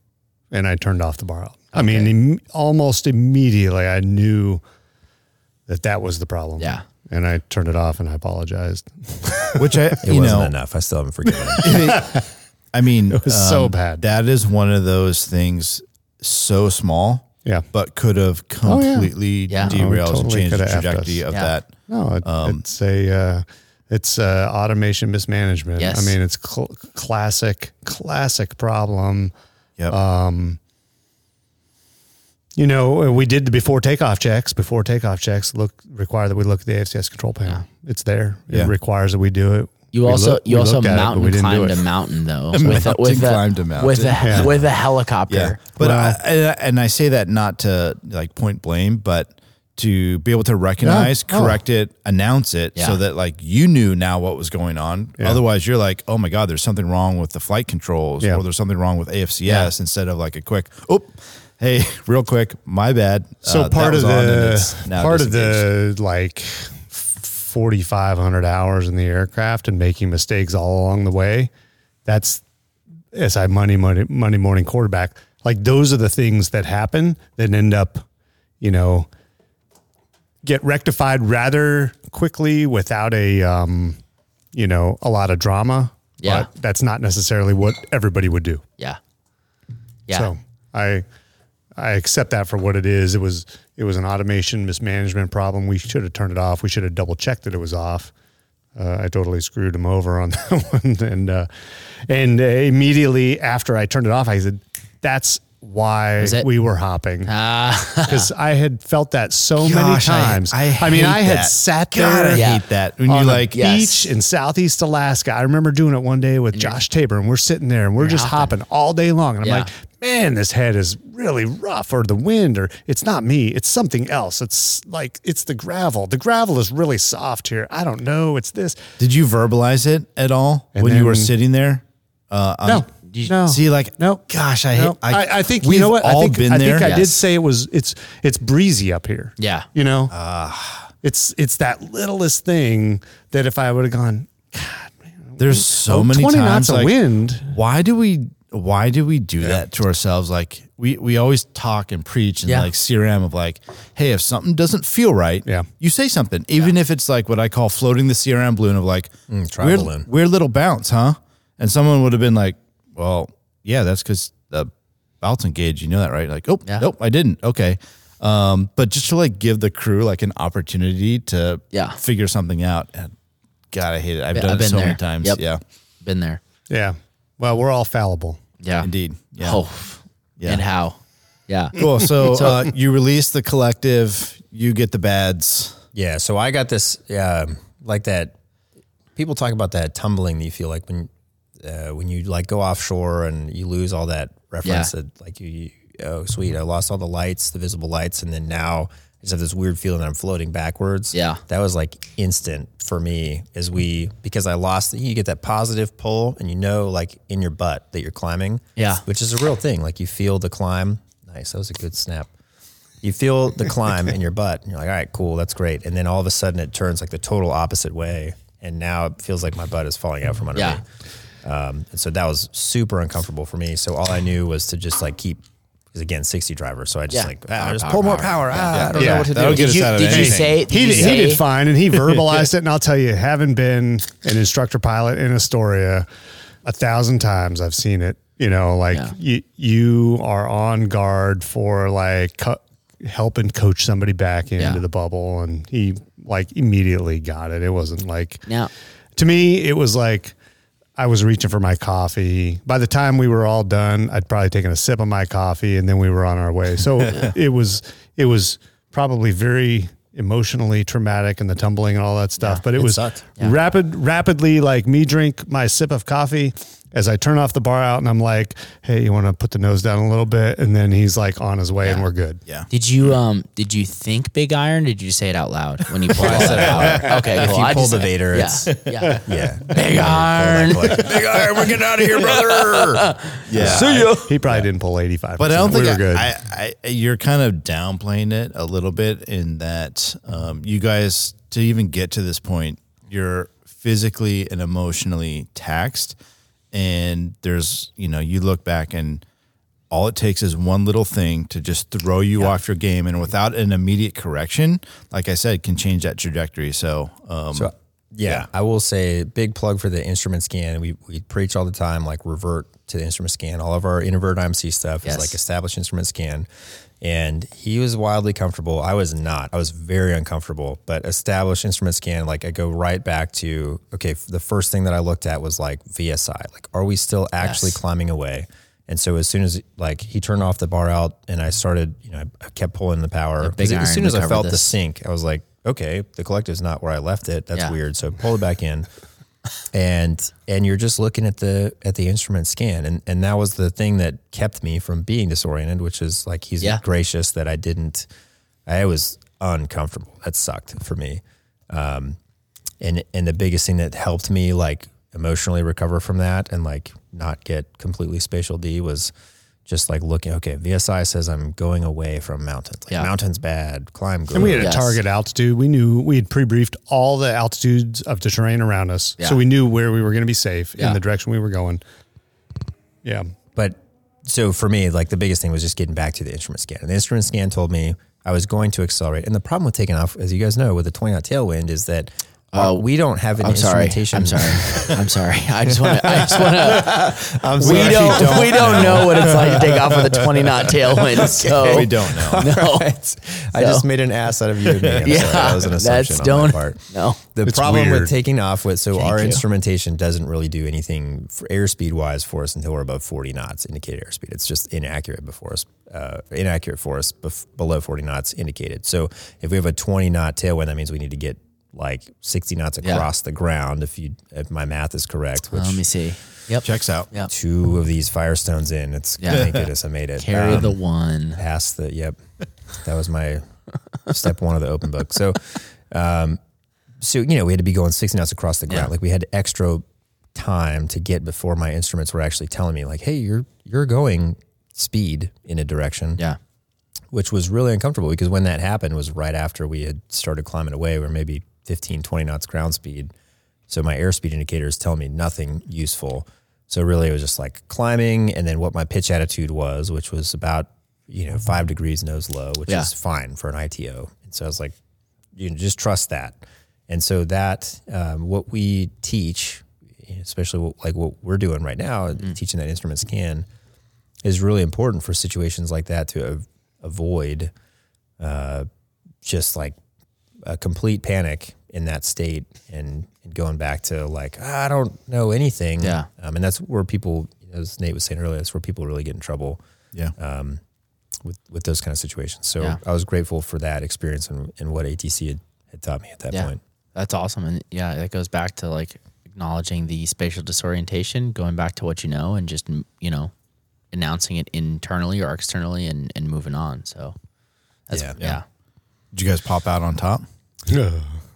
and I turned off the bar. I mean, Im- almost immediately, I knew that that was the problem. Yeah. and I turned it off, and I apologized. Which I, it you wasn't know, enough. I still haven't forgiven him. I mean, It was so um, bad. That is one of those things so small, Yeah. but could have Oh, yeah. completely Yeah. derailed Oh, and changed the coulda trajectory of Yeah. that. No, it, it's a uh, it's uh, automation mismanagement. Yes. I mean, it's cl- classic classic problem. Yep. You know, we did the before takeoff checks. Before takeoff checks look require that we look at the AFCS control panel. It's there. Yeah. It requires that we do it. You We also look- you also it, mountain do climbed a mountain though with a, with a, climbed a mountain. with a Yeah. with a helicopter. Yeah, but I, and I say that not to like point blame, but to be able to recognize, Yeah. Oh. correct it, announce it, Yeah. so that like you knew now what was going on. Yeah. Otherwise, you're like, oh my god, there's something wrong with the flight controls, or there's something wrong with AFCS. Instead of like a quick, oh, hey, real quick, my bad. So Uh, part of was on and the part of the like forty five hundred hours in the aircraft and making mistakes all along the way. That's as I Monday Monday Monday morning quarterback. Like those are the things that happen that end up, you know, get rectified rather quickly without a um, you know, a lot of drama. Yeah. But that's not necessarily what everybody would do. Yeah. Yeah. So I I accept that for what it is. It was it was an automation mismanagement problem. We should have turned it off. We should have double checked that it was off. uh, I totally screwed him over on that one, and uh, and uh, immediately after I turned it off, I said, "That's why it- we were hopping." Ah, Because I had felt that so many Gosh, I- times. I mean, hate I had that. sat God, there I Yeah. hate that when on you like. Yes. beach in Southeast Alaska. I remember doing it one day with Josh Tabor, and we're sitting there and we're just hopping. hopping all day long. And I'm Yeah. like, man, this head is really rough, or the wind, or it's not me, it's something else. It's like it's the gravel. The gravel is really soft here. I don't know. It's this. Did you verbalize it at all And when you were sitting there? Uh, on- No, no. See, like, No. gosh, I No, hate. I, I think we've you know what. All I think been I there. think I did say it was. It's it's breezy up here. yeah. You know, Ah. it's it's that littlest thing that if I would have gone, God, man, There's so oh, many 20 times knots of like, wind. why do we why do we do that to ourselves like we we always talk and preach and Yeah. like crm of like hey if something doesn't feel right Yeah. you say something even if it's like what i call floating the crm balloon of like try weird, balloon. weird little bounce huh and someone would have been like well yeah that's because the bounce engaged you know that right like oh Yeah. nope i didn't okay um, but just to like give the crew like an opportunity to Yeah. figure something out and god i hate it i've Yeah, done I've it been so many times Yep. yeah Been there. Yeah. Well, we're all fallible. Yeah. indeed yeah Oh, Yeah. and how? Yeah. Cool. So, uh, you release the collective, you get the bads. Yeah, so I got this um like that. People talk about that tumbling that you feel like when uh, when you like go offshore and you lose all that reference Yeah. that like you, you oh sweet I lost all the lights the visible lights and then now I just have this weird feeling that I'm floating backwards. Yeah. that was like instant for me as we because I lost you get that positive pull and you know like in your butt that you're climbing. Yeah. which is a real thing. Like you feel the climb. Nice, that was a good snap you feel the climb in your butt and you're like, all right, cool, that's great. And then all of a sudden it turns like the total opposite way. And now it feels like my butt is falling out from under Yeah. me. Um, and so that was super uncomfortable for me. So all I knew was to just like keep, because again, 60 driver. So I just Yeah. like, ah, Power, just power, pull more power. power. Ah, I don't Yeah, know what to that'll do. get Did us you, out of did you say? Did He you did, he say, did fine and he verbalized it. And I'll tell you, having been an instructor pilot in Astoria a thousand times, I've seen it. You know, like Yeah. you, you are on guard for like co- helping coach somebody back into Yeah. the bubble. And he like immediately got it. It wasn't like, Now, to me, it was like I was reaching for my coffee. By the time we were all done, I'd probably taken a sip of my coffee, and then we were on our way. So it was it was probably very emotionally traumatic and the tumbling and all that stuff. but it, it was sucked. rapid, rapidly like me drink my sip of coffee. As I turn off the BARALT and I'm like, "Hey, you want to put the nose down a little bit?" And then he's like on his way, and we're good. Yeah. did you um did you think big iron? Did you say it out loud when you pulled all that out? Okay, If cool. you pull just- the Vader, yeah, it's, yeah. yeah. Big iron. Big iron, we're getting out of here, brother. Yeah. See ya. He probably didn't pull 85. But I don't think we were I, good. I, I, you're kind of downplaying it a little bit in that um, you guys, to even get to this point, you're physically and emotionally taxed. And there's, you know, you look back and all it takes is one little thing to just throw you off your game. And without an immediate correction, like I said, can change that trajectory. So, um, So yeah, I will say big plug for the instrument scan. We we preach all the time like revert to the instrument scan. All of our invert IMC stuff Yes. is like established instrument scan. And he was wildly comfortable. I was not. I was very uncomfortable. But established instrument scan, like I go right back to okay. The first thing that I looked at was like VSI. Like, are we still actually Yes. climbing away? And so as soon as like he turned off the BARALT and I started, you know, I kept pulling the power. As soon as I felt the sink, I was like, okay, the collective's not where I left it. That's Yeah. weird. So pull it back in. And and you're just looking at the at the instrument scan. And and that was the thing that kept me from being disoriented, which is like he's Yeah. gracious that I didn't I was uncomfortable. That sucked for me. Um and and the biggest thing that helped me like emotionally recover from that and like not get completely spatial D was just like looking okay VSI says I'm going away from mountains like Yeah. mountains bad climb good And we had a Yes. target altitude. We knew we had pre-briefed all the altitudes of the terrain around us, Yeah. so we knew where we were going to be safe Yeah. in the direction we were going. Yeah, but so for me, like the biggest thing was just getting back to the instrument scan. And the instrument scan told me I was going to accelerate. And the problem with taking off, as you guys know, with a 20 knot tailwind is that Oh, we don't have an I'm sorry. instrumentation. I'm sorry. I'm sorry. I just want to. I just want to. I'm We sorry. don't, We don't know what it's like to take off with a 20 knot tailwind. So we don't know. No. Right. I just made an ass out of you and me. I'm yeah, sorry. That was an assumption that's on my don't. part. No. The It's problem weird. with taking off with so our you. instrumentation doesn't really do anything for airspeed wise for us until we're above 40 knots indicated airspeed. It's just inaccurate before us, uh, inaccurate for us bef- below 40 knots indicated. So if we have a 20 knot tailwind, that means we need to get like 60 knots Yeah. across the ground. If you, if my math is correct, which Let me see. Yep. Checks out. Yep. two of these firestones in, it's Yeah. thank goodness I made it. Carry Um, the one. past the yep that was my step one of the open book so um so you know we had to be going 60 knots across the ground Yeah. like we had extra time to get before my instruments were actually telling me like hey you're you're going speed in a direction Yeah. which was really uncomfortable because when that happened was right after we had started climbing away we are maybe 15 20 knots ground speed. So my airspeed indicators tell me nothing useful. So really it was just like climbing and then what my pitch attitude was which was about you know five degrees nose low which Yeah. is fine for an ito and so i was like you know, just trust that. And so that um, what we teach especially what, like what we're doing right now teaching that instrument scan is really important for situations like that to av- avoid uh, just like a complete panic in that state and, and going back to like I don't know anything. Yeah. um, and that's where people, as Nate was saying earlier, that's where people really get in trouble Yeah. Um, with with those kind of situations. So Yeah. I was grateful for that experience and, and what ATC had, had taught me at that Yeah. point. That's awesome. And yeah, that goes back to like acknowledging the spatial disorientation, going back to what you know, and just, you know, announcing it internally or externally and, and moving on. So that's, Yeah. yeah. Did you guys pop out on top?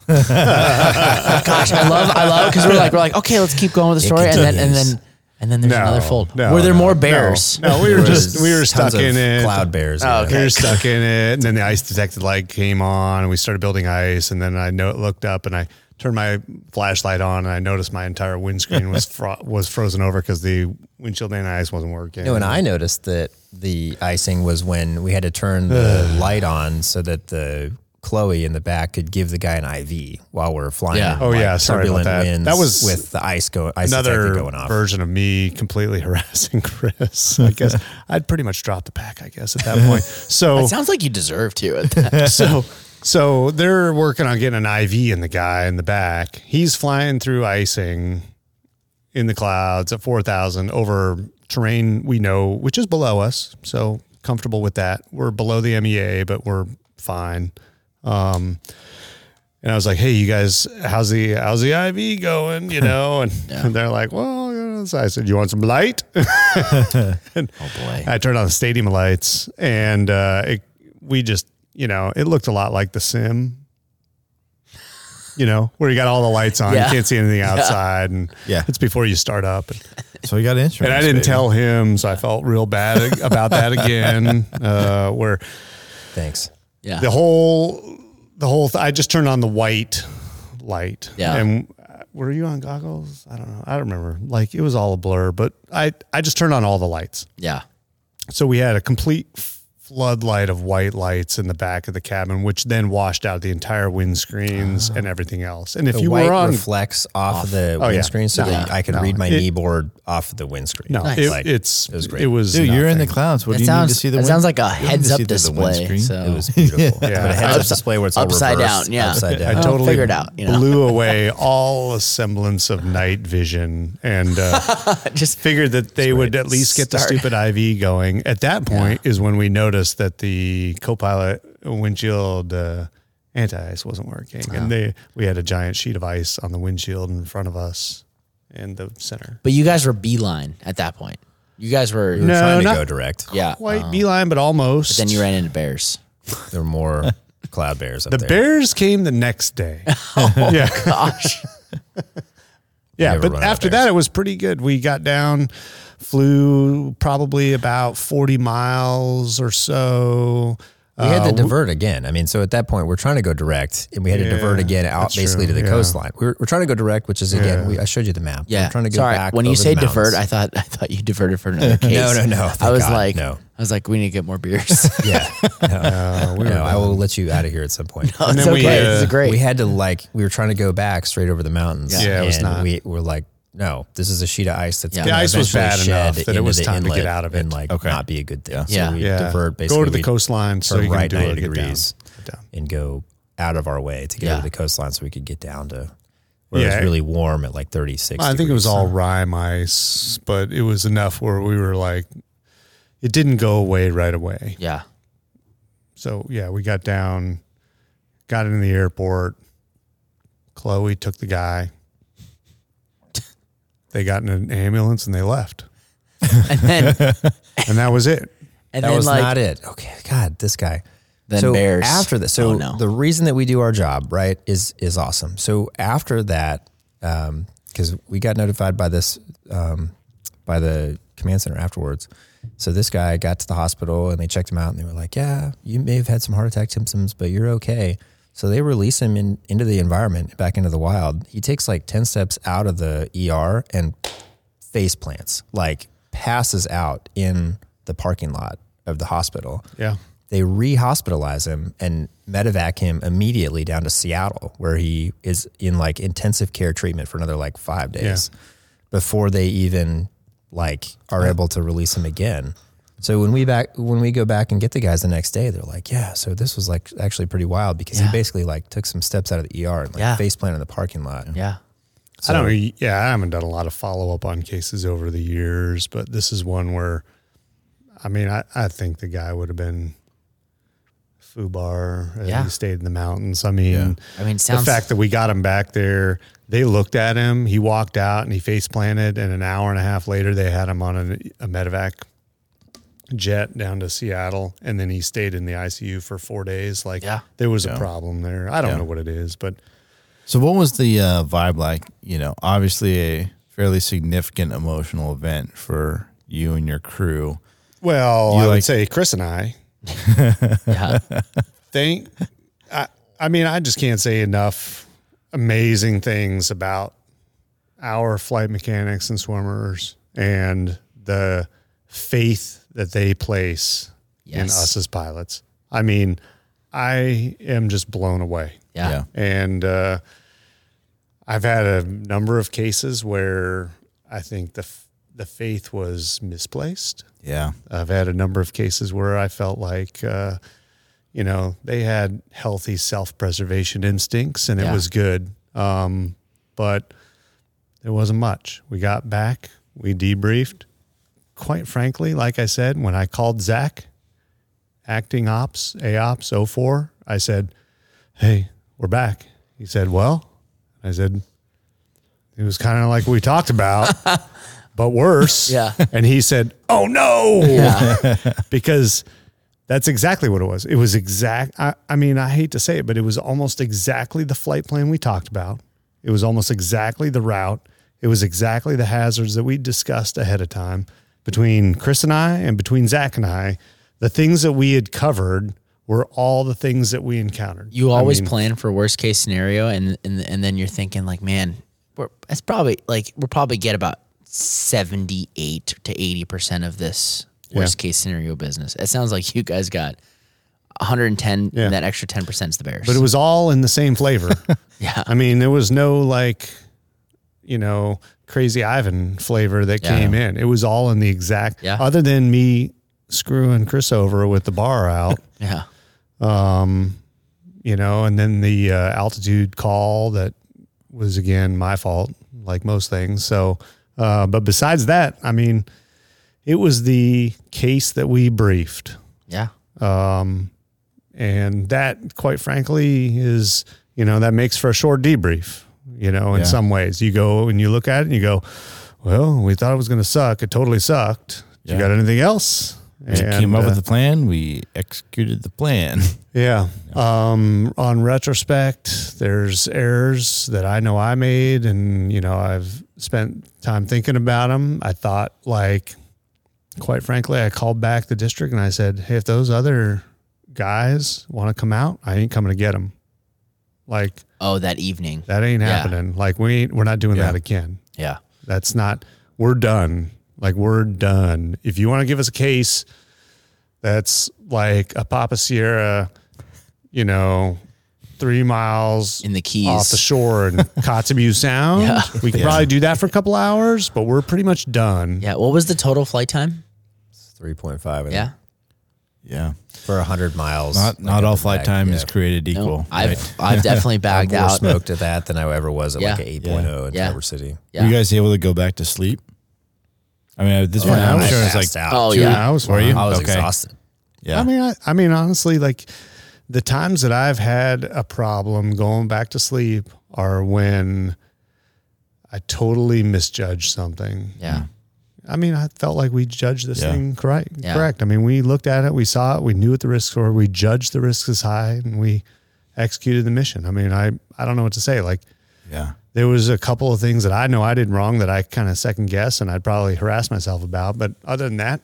Gosh, I love, I love, because we're like, we're like, okay, let's keep going with the story. And then, and then, and then there's another fold. no, Were there no, more bears? No, we were just we were stuck in it. Cloud bears. Oh, okay. We were stuck in it, and then the ice detected light came on, and we started building ice. And then I know, looked up, and I turned my flashlight on, and I noticed my entire windscreen was fro- was frozen over because the windshield and ice wasn't working. No, and I noticed that the icing was when we had to turn the light on so that the Chloe in the back could give the guy an IV while we're flying. Yeah. Oh, like, yeah, sorry about that. winds That was with the ice go ice another going off. version of me completely harassing Chris. I guess I'd pretty much dropped the pack. I guess at that point. So It sounds like you deserve to. At that. so so they're working on getting an IV in the guy in the back. He's flying through icing in the clouds at 4,000 over terrain we know, which is below us. So comfortable with that. We're below the MEA, but we're fine. Um, and I was like, "Hey, you guys, how's the how's the IV going?" You know, and, and they're like, "Well," you know, so I said, "You want some light?" oh boy. I turned on the stadium lights, and uh, it, we just, you know, it looked a lot like the sim. You know, where you got all the lights on, Yeah. you can't see anything outside, and Yeah. it's before you start up. And, So you got insurance. and I didn't baby. tell him, so I felt real bad about that again. Uh, where Thanks. Yeah. the whole, the whole, th- I just turned on the white light. Yeah. And uh, were you on goggles? I don't know. I don't remember. Like it was all a blur, but I, I just turned on all the lights. yeah. So we had a complete floodlight of white lights in the back of the cabin, which then washed out the entire windscreens and everything else. And if The you white were on, reflects off, the Oh, yeah. windscreen so No. that I could No. read my It- knee board off of the windscreen. no, Nice. it, Like, it's it was great. It was Dude, you're in the clouds. What That do you sounds, need to see the that wind? sounds like a You don't need to heads up display. So. It was beautiful. Yeah. But a heads up display where it's all Upside reversed, down, yeah. upside I down. Oh, totally figure it out, you know. blew away all semblance of night vision and uh, just figured that they would at least get the stupid IV going. At that point is when we noticed that the co-pilot windshield uh, anti-ice wasn't working, and they we had a giant sheet of ice on the windshield in front of us in the center. But you guys were beeline at that point. You guys were, We were No, trying to not go direct. yeah. White beeline, but almost. But Then you ran into bears. There were more cloud bears up the there. Bears came the next day. oh yeah, Gosh. yeah. But run out of after that, it was pretty good. We got down, flew probably about forty miles or so. We had Uh, to divert again. I mean, so at that point, we're trying to go direct, and we had to divert again out basically true, to the yeah. coastline. We're, we're trying to go direct, which is again, Yeah. we, I showed you the map. Yeah. we're trying to go Sorry, back. when you say divert. I thought I thought you diverted for another case. No, no, no, I was God, like, no. I was like, we need to get more beers. yeah, no, Uh, we were no, I will let you out of here at some point. No, it's then we, uh, this is great. We had to like we were trying to go back straight over the mountains. Yeah, it was and not. We were like, no, this is a sheet of ice that's Yeah. gonna The ice was bad enough that it was time to get out of it. and like Okay. not be a good thing. Yeah. So we yeah. divert basically Go to the we coastline so you turn can right do 90 it, get down. degrees Get down. and go out of our way to get Yeah. over the coastline so we could get down to where it was really warm at like 36. I think it was degrees. all rime ice, but it was enough where we were like, it didn't go away right away. yeah. So yeah, we got down, got into the airport. Chloe took the guy. They got in an ambulance and they left, And then and that was it. and that then was like not it. Okay, God, this guy. Then so bears. after this, so Oh, no. the reason that we do our job, right, is is awesome. So after that, because we got notified by this um, by the command center afterwards. So this guy got to the hospital and they checked him out and they were like, "Yeah, you may have had some heart attack symptoms, but you're okay." So they release him in, into the environment, back into the wild. He takes like ten steps out of the ER and face plants, like passes out in the parking lot of the hospital Yeah, they re-hospitalize him and medevac him immediately down to Seattle, where he is in like intensive care treatment for another like five days before they even like are able to release him again. So when we back when we go back and get the guys the next day, they're like, "Yeah, so this was like actually pretty wild because Yeah. he basically like took some steps out of the ER and like Yeah. face planted in the parking lot." yeah. I don't. Yeah, I haven't done a lot of follow up on cases over the years, but this is one where, I mean, I, I think the guy would have been Fubar. Yeah. He stayed in the mountains. I mean, Yeah. I mean, the fact that we got him back there, they looked at him. He walked out and he face planted, and an hour and a half later, they had him on a, a medevac jet down to Seattle, and then he stayed in the ICU for four days. Like, Yeah. there was Yeah. a problem there. I don't Yeah. know what it is, but So, what was the uh, vibe like? You know, obviously a fairly significant emotional event for you and your crew. well, You I like- would say Chris and I yeah. think. I, I mean, I just can't say enough amazing things about our flight mechanics and swimmers and the faith that they place in us as pilots. I mean, I am just blown away. Yeah. Yeah. And uh, I've had a number of cases where I think the f- the faith was misplaced. Yeah. I've had a number of cases where I felt like, uh, you know, they had healthy self preservation instincts and it Yeah. was good. Um, but there wasn't much. We got back, we debriefed. Quite frankly, like I said, when I called Zach, acting ops, AOps 04, I said, Hey, we're back. He said, Well, I said, it was kind of like we talked about, but worse. Yeah. And he said, Oh no. Yeah. because that's exactly what it was. It was exact. I, I mean, I hate to say it, but it was almost exactly the flight plan we talked about. It was almost exactly the route. It was exactly the hazards that we discussed ahead of time between Chris and I and between Zach and I. The things that we had covered were all the things that we encountered. You I always mean, plan for worst case scenario, and and and then you're thinking like, man, we're it's probably like we'll probably get about seventy eight to eighty percent of this worst case scenario business. It sounds like you guys got 110, Yeah. and that extra ten percent is the Bears. but it was all in the same flavor. yeah, I mean, there was no like, you know, crazy Ivan flavor that Yeah. came in. It was all in the exact, Yeah. other than me screwing Chris over with the BARALT, yeah, Um, you know, and then the uh, altitude call that was again my fault, like most things. So, uh, but besides that, I mean, it was the case that we briefed. yeah, Um, And that, quite frankly, is, you know, that makes for a short debrief, you know, in Yeah. some ways. You go and you look at it and you go, well, we thought it was going to suck. It totally sucked. You Yeah. got anything else? We And, came up uh, with the plan. We executed the plan. Yeah. Um, on retrospect, there's errors that I know I made, and you know I've spent time thinking about them. I thought, like, quite frankly, I called back the district and I said, "Hey, if those other guys want to come out, I ain't coming to get them. Like Oh, that evening. that ain't Yeah. happening. Like we ain't, we're not doing Yeah. that again. Yeah. That's not. We're done. Like we're done. If you want to give us a case that's like a Papa Sierra, you know, three miles In the Keys. off the shore in Kotzebue Sound, Yeah. we could probably do that for a couple hours, but we're pretty much done. Yeah. What was the total flight time? Three point five. Yeah. Yeah. for hundred miles. Not Like not at the flight back, time yeah. is created equal. No, I've right? I've definitely I'm bagged more out. smoked at that than I ever was at like Yeah. an 8.0 in Yeah. Traverse City. Yeah. Were you guys able to go back to sleep? I mean, at this oh, point, Yeah, I'm sure it's like, passed out. Oh Two yeah. hours Were fine. you? I was Okay. exhausted. yeah. I mean, I, I mean, honestly, like the times that I've had a problem going back to sleep are when I totally misjudged something. Yeah. I mean, I felt like we judged this Yeah. thing correct. Yeah. Correct. I mean, we looked at it, we saw it, we knew what the risks were, we judged the risks as high, and we executed the mission. I mean, I I don't know what to say. Like yeah. there was a couple of things that I know I did wrong that I kind of second guess and I'd probably harass myself about. But other than that,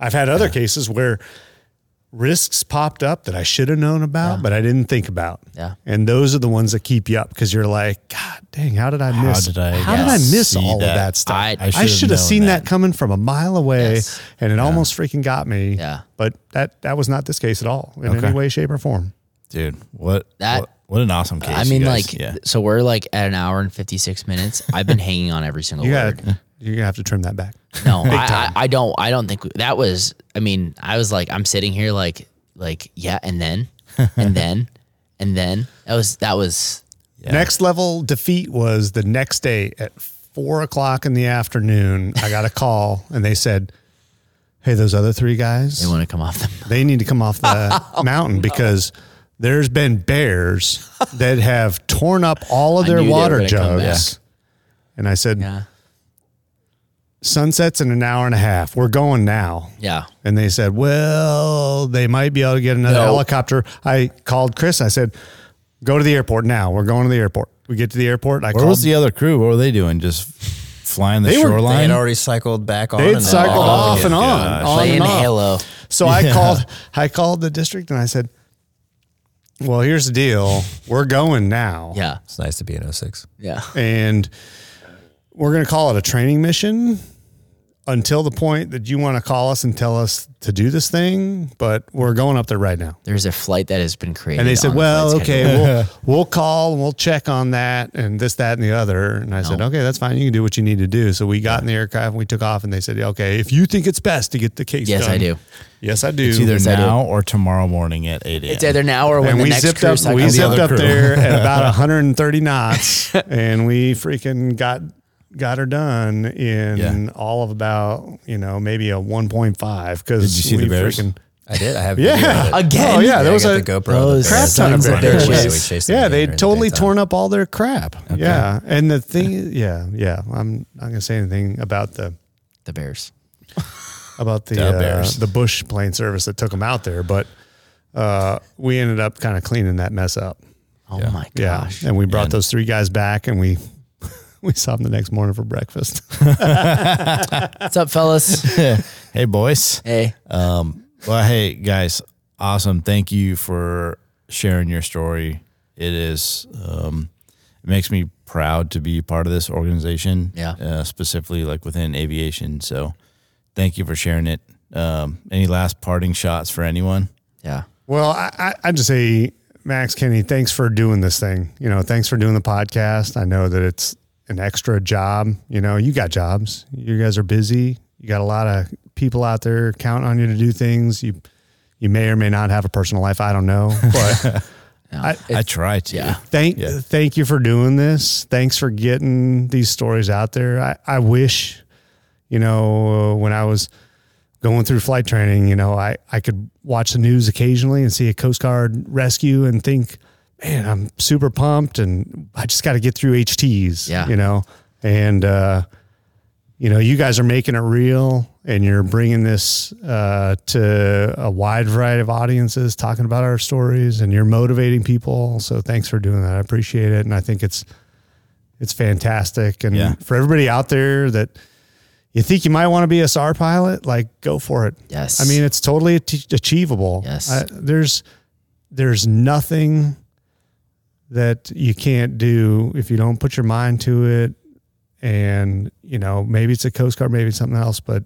I've had other cases where risks popped up that I should have known about, but I didn't think about. Yeah. And those are the ones that keep you up because you're like, God dang, how did I How miss? did I how did I miss all that? of that stuff? I- I, I should have should have known seen that. that. coming from a mile away, Yes. and it almost freaking got me. Yeah. But that that was not this case at all in Okay. any way, shape, or form. Dude, what, That- what, what an awesome case. I mean, like, yeah. so we're like at an hour and 56 minutes. I've been hanging on every single You word. got you're gonna have to trim that back. No, I, I. I don't. I don't think that was. I mean, I was like, I'm sitting here like, like, yeah, and then, and then, and then. That was that was. Yeah. Next level defeat was the next day at four o'clock in the afternoon. I got a call and they said, Hey, those other three guys, They want to come off them. they need to come off the oh, mountain because there's been bears that have torn up all of their knew they were water jugs. And I said, Yeah, Sunset's in an hour and a half. We're going now. yeah. And they said, well, they might be able to get another No. helicopter. I called Chris. I said, go to the airport now. We're going to the airport. We get to the airport. I Where called. was the other crew? What were they doing? Just flying the They were- they had shoreline? had already cycled back on. They'd and cycled Oh, off and on, gosh. on Playing and off. Halo. So I called. I called the district and I said, well, here's the deal. We're going now. Yeah, It's nice to be in 06. yeah. And we're going to call it a training mission until the point that you want to call us and tell us to do this thing. But we're going up there right now. There's a flight that has been created. And they said, on the well, okay, we'll, we'll call and we'll check on that and this, that, and the other. And I said, okay, that's fine. You can do what you need to do. So we got in the aircraft and we took off and they said, okay, if you think it's best to get the case Yes, done. I do. Yes, I do. It's either Yes, I do. now or tomorrow morning at 8 a.m. It's either now or when and the we next zipped crew up, we comes zipped other up crew. there at about 130 knots and we freaking got, got her done in Yeah. all of about, you know, maybe a 1.5. Cause Did you see we the bears? freaking- I did. I have Yeah. video of it. Again? Oh yeah. There I was a, the GoPro. Those crap the ton of bears. bears. Yeah, we chased them Yeah, they during the totally torn up all their crap. Yeah, and the thing, yeah, yeah. I'm not gonna say anything about the the Bears. about the The uh, bears. the Bush plane service that took them out there, but uh, we ended up kind of cleaning that mess up. Oh my Yeah, gosh. and we brought Yeah. those three guys back, and we we saw him the next morning for breakfast. What's up, fellas? hey, boys. hey. Um, well, hey, guys, awesome. Thank you for sharing your story. It is, um, it makes me proud to be part of this organization. Yeah. Uh, specifically, like within aviation. So, thank you for sharing it. Um, any last parting shots for anyone? Yeah. Well, I, I, I just say, Max Kenny, thanks for doing this thing. You know, thanks for doing the podcast. I know that it's an extra job. You know, you got jobs. You guys are busy. You got a lot of people out there counting on you to do things. You you may or may not have a personal life. I don't know, but I, I try to. Yeah. thank Yeah. thank you for doing this. Thanks for getting these stories out there. I, I wish, you know, when I was going through flight training, you know, I, I could watch the news occasionally and see a Coast Guard rescue and think, man, I'm super pumped and I just got to get through HTs, Yeah. you know, and, uh, you know, you guys are making it real and you're bringing this uh, to a wide variety of audiences, talking about our stories, and you're motivating people. So thanks for doing that. I appreciate it, and I think it's it's fantastic. And Yeah. for everybody out there that you think you might want to be a SAR pilot, like go for it. Yes. I mean, it's totally achievable. Yes. I, there's there's nothing that you can't do if you don't put your mind to it. And you know, maybe it's a Coast Guard, maybe it's something else, but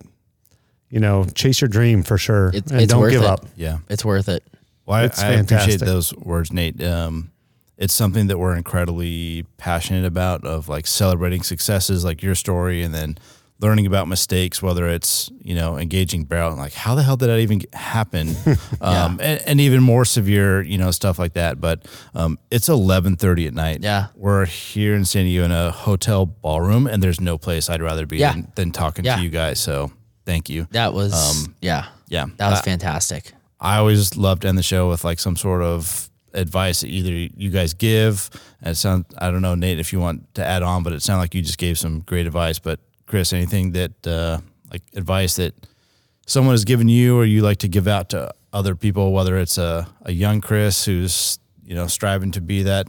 you know, chase your dream for sure, It's- and it's don't worth give it. up. Yeah. it's worth it. Well, I, It's I appreciate those words, Nate. Um, it's something that we're incredibly passionate about of like celebrating successes like your story and then learning about mistakes, whether it's, you know, engaging barrel and like, how the hell did that even happen? um, and, and even more severe, you know, stuff like that. But um, it's 1130 at night. Yeah. We're here in San Diego in a hotel ballroom and there's no place I'd rather be Yeah. than, than talking Yeah. to you guys. So thank you. That was yeah. Yeah. That was I- fantastic. I always love to end the show with like some sort of advice that either you guys give. And it sounds, I don't know, Nate, if you want to add on, but it sounded like you just gave some great advice. But Chris, anything that, uh, like advice that someone has given you or you like to give out to other people, whether it's a, a young Chris who's, you know, striving to be that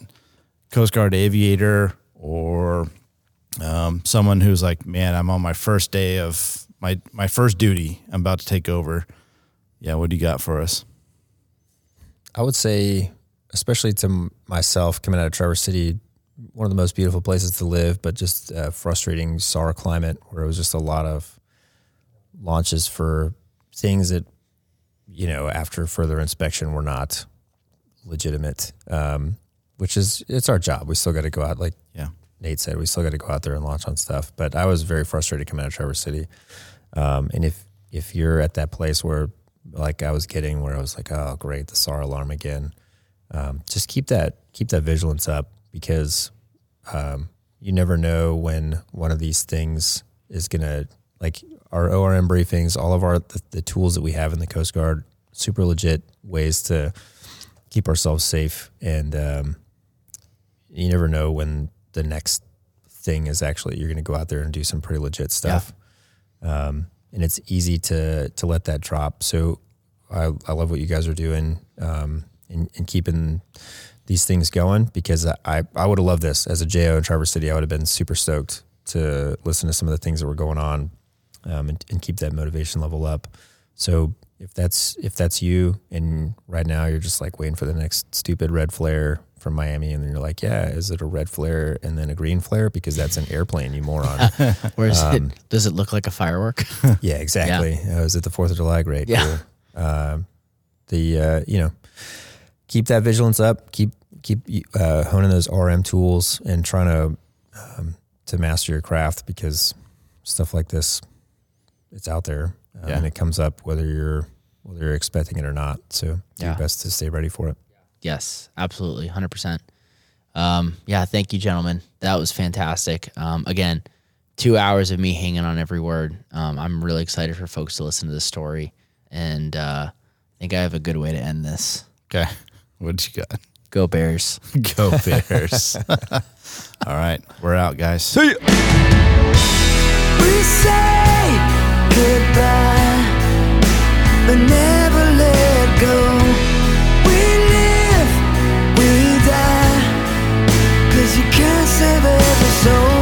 Coast Guard aviator or um, someone who's like, man, I'm on my first day of my, my first duty. I'm about to take over. Yeah. What do you got for us? I would say, especially to myself coming out of Traverse City, one of the most beautiful places to live, but just uh, frustrating SAR climate where it was just a lot of launches for things that, you know, after further inspection were not legitimate. Um, which is it's our job. We still got to go out, like Yeah. Nate said, we still got to go out there and launch on stuff. But I was very frustrated coming out of Traverse City. Um, and if if you're at that place where, like I was getting, where I was like, oh great, the SAR alarm again, um, just keep that keep that vigilance up because um, you never know when one of these things is gonna like our ORM briefings, all of our the, the tools that we have in the Coast Guard, super legit ways to keep ourselves safe. And um, you never know when the next thing is actually you're going to go out there and do some pretty legit stuff. Um, and it's easy to to let that drop. So i, I love what you guys are doing um, and, and keeping these things going because i i would have loved this as a jo in traverse city i would have been super stoked to listen to some of the things that were going on um, and, and keep that motivation level up so if that's if that's you and right now you're just like waiting for the next stupid red flare from Miami and then you're like, yeah, is it a red flare and then a green flare because that's an airplane, you moron. Where is it? Does it look like a firework? yeah, exactly. Uh, was it the Fourth of July? Great. Yeah. Cool. Um, the uh, you know, keep that vigilance up. Keep keep uh, honing those RM tools and trying to um, to master your craft because stuff like this, it's out there uh, Yeah. and it comes up whether you're whether you're expecting it or not. So do Yeah. your best to stay ready for it. Yes, absolutely, hundred percent. Um, yeah, thank you, gentlemen. That was fantastic. Um, again, two hours of me hanging on every word. Um, I'm really excited for folks to listen to this story, and uh, I think I have a good way to end this. Okay. What you got? Go Bears. Go Bears. All right. We're out, guys. See you can't save every soul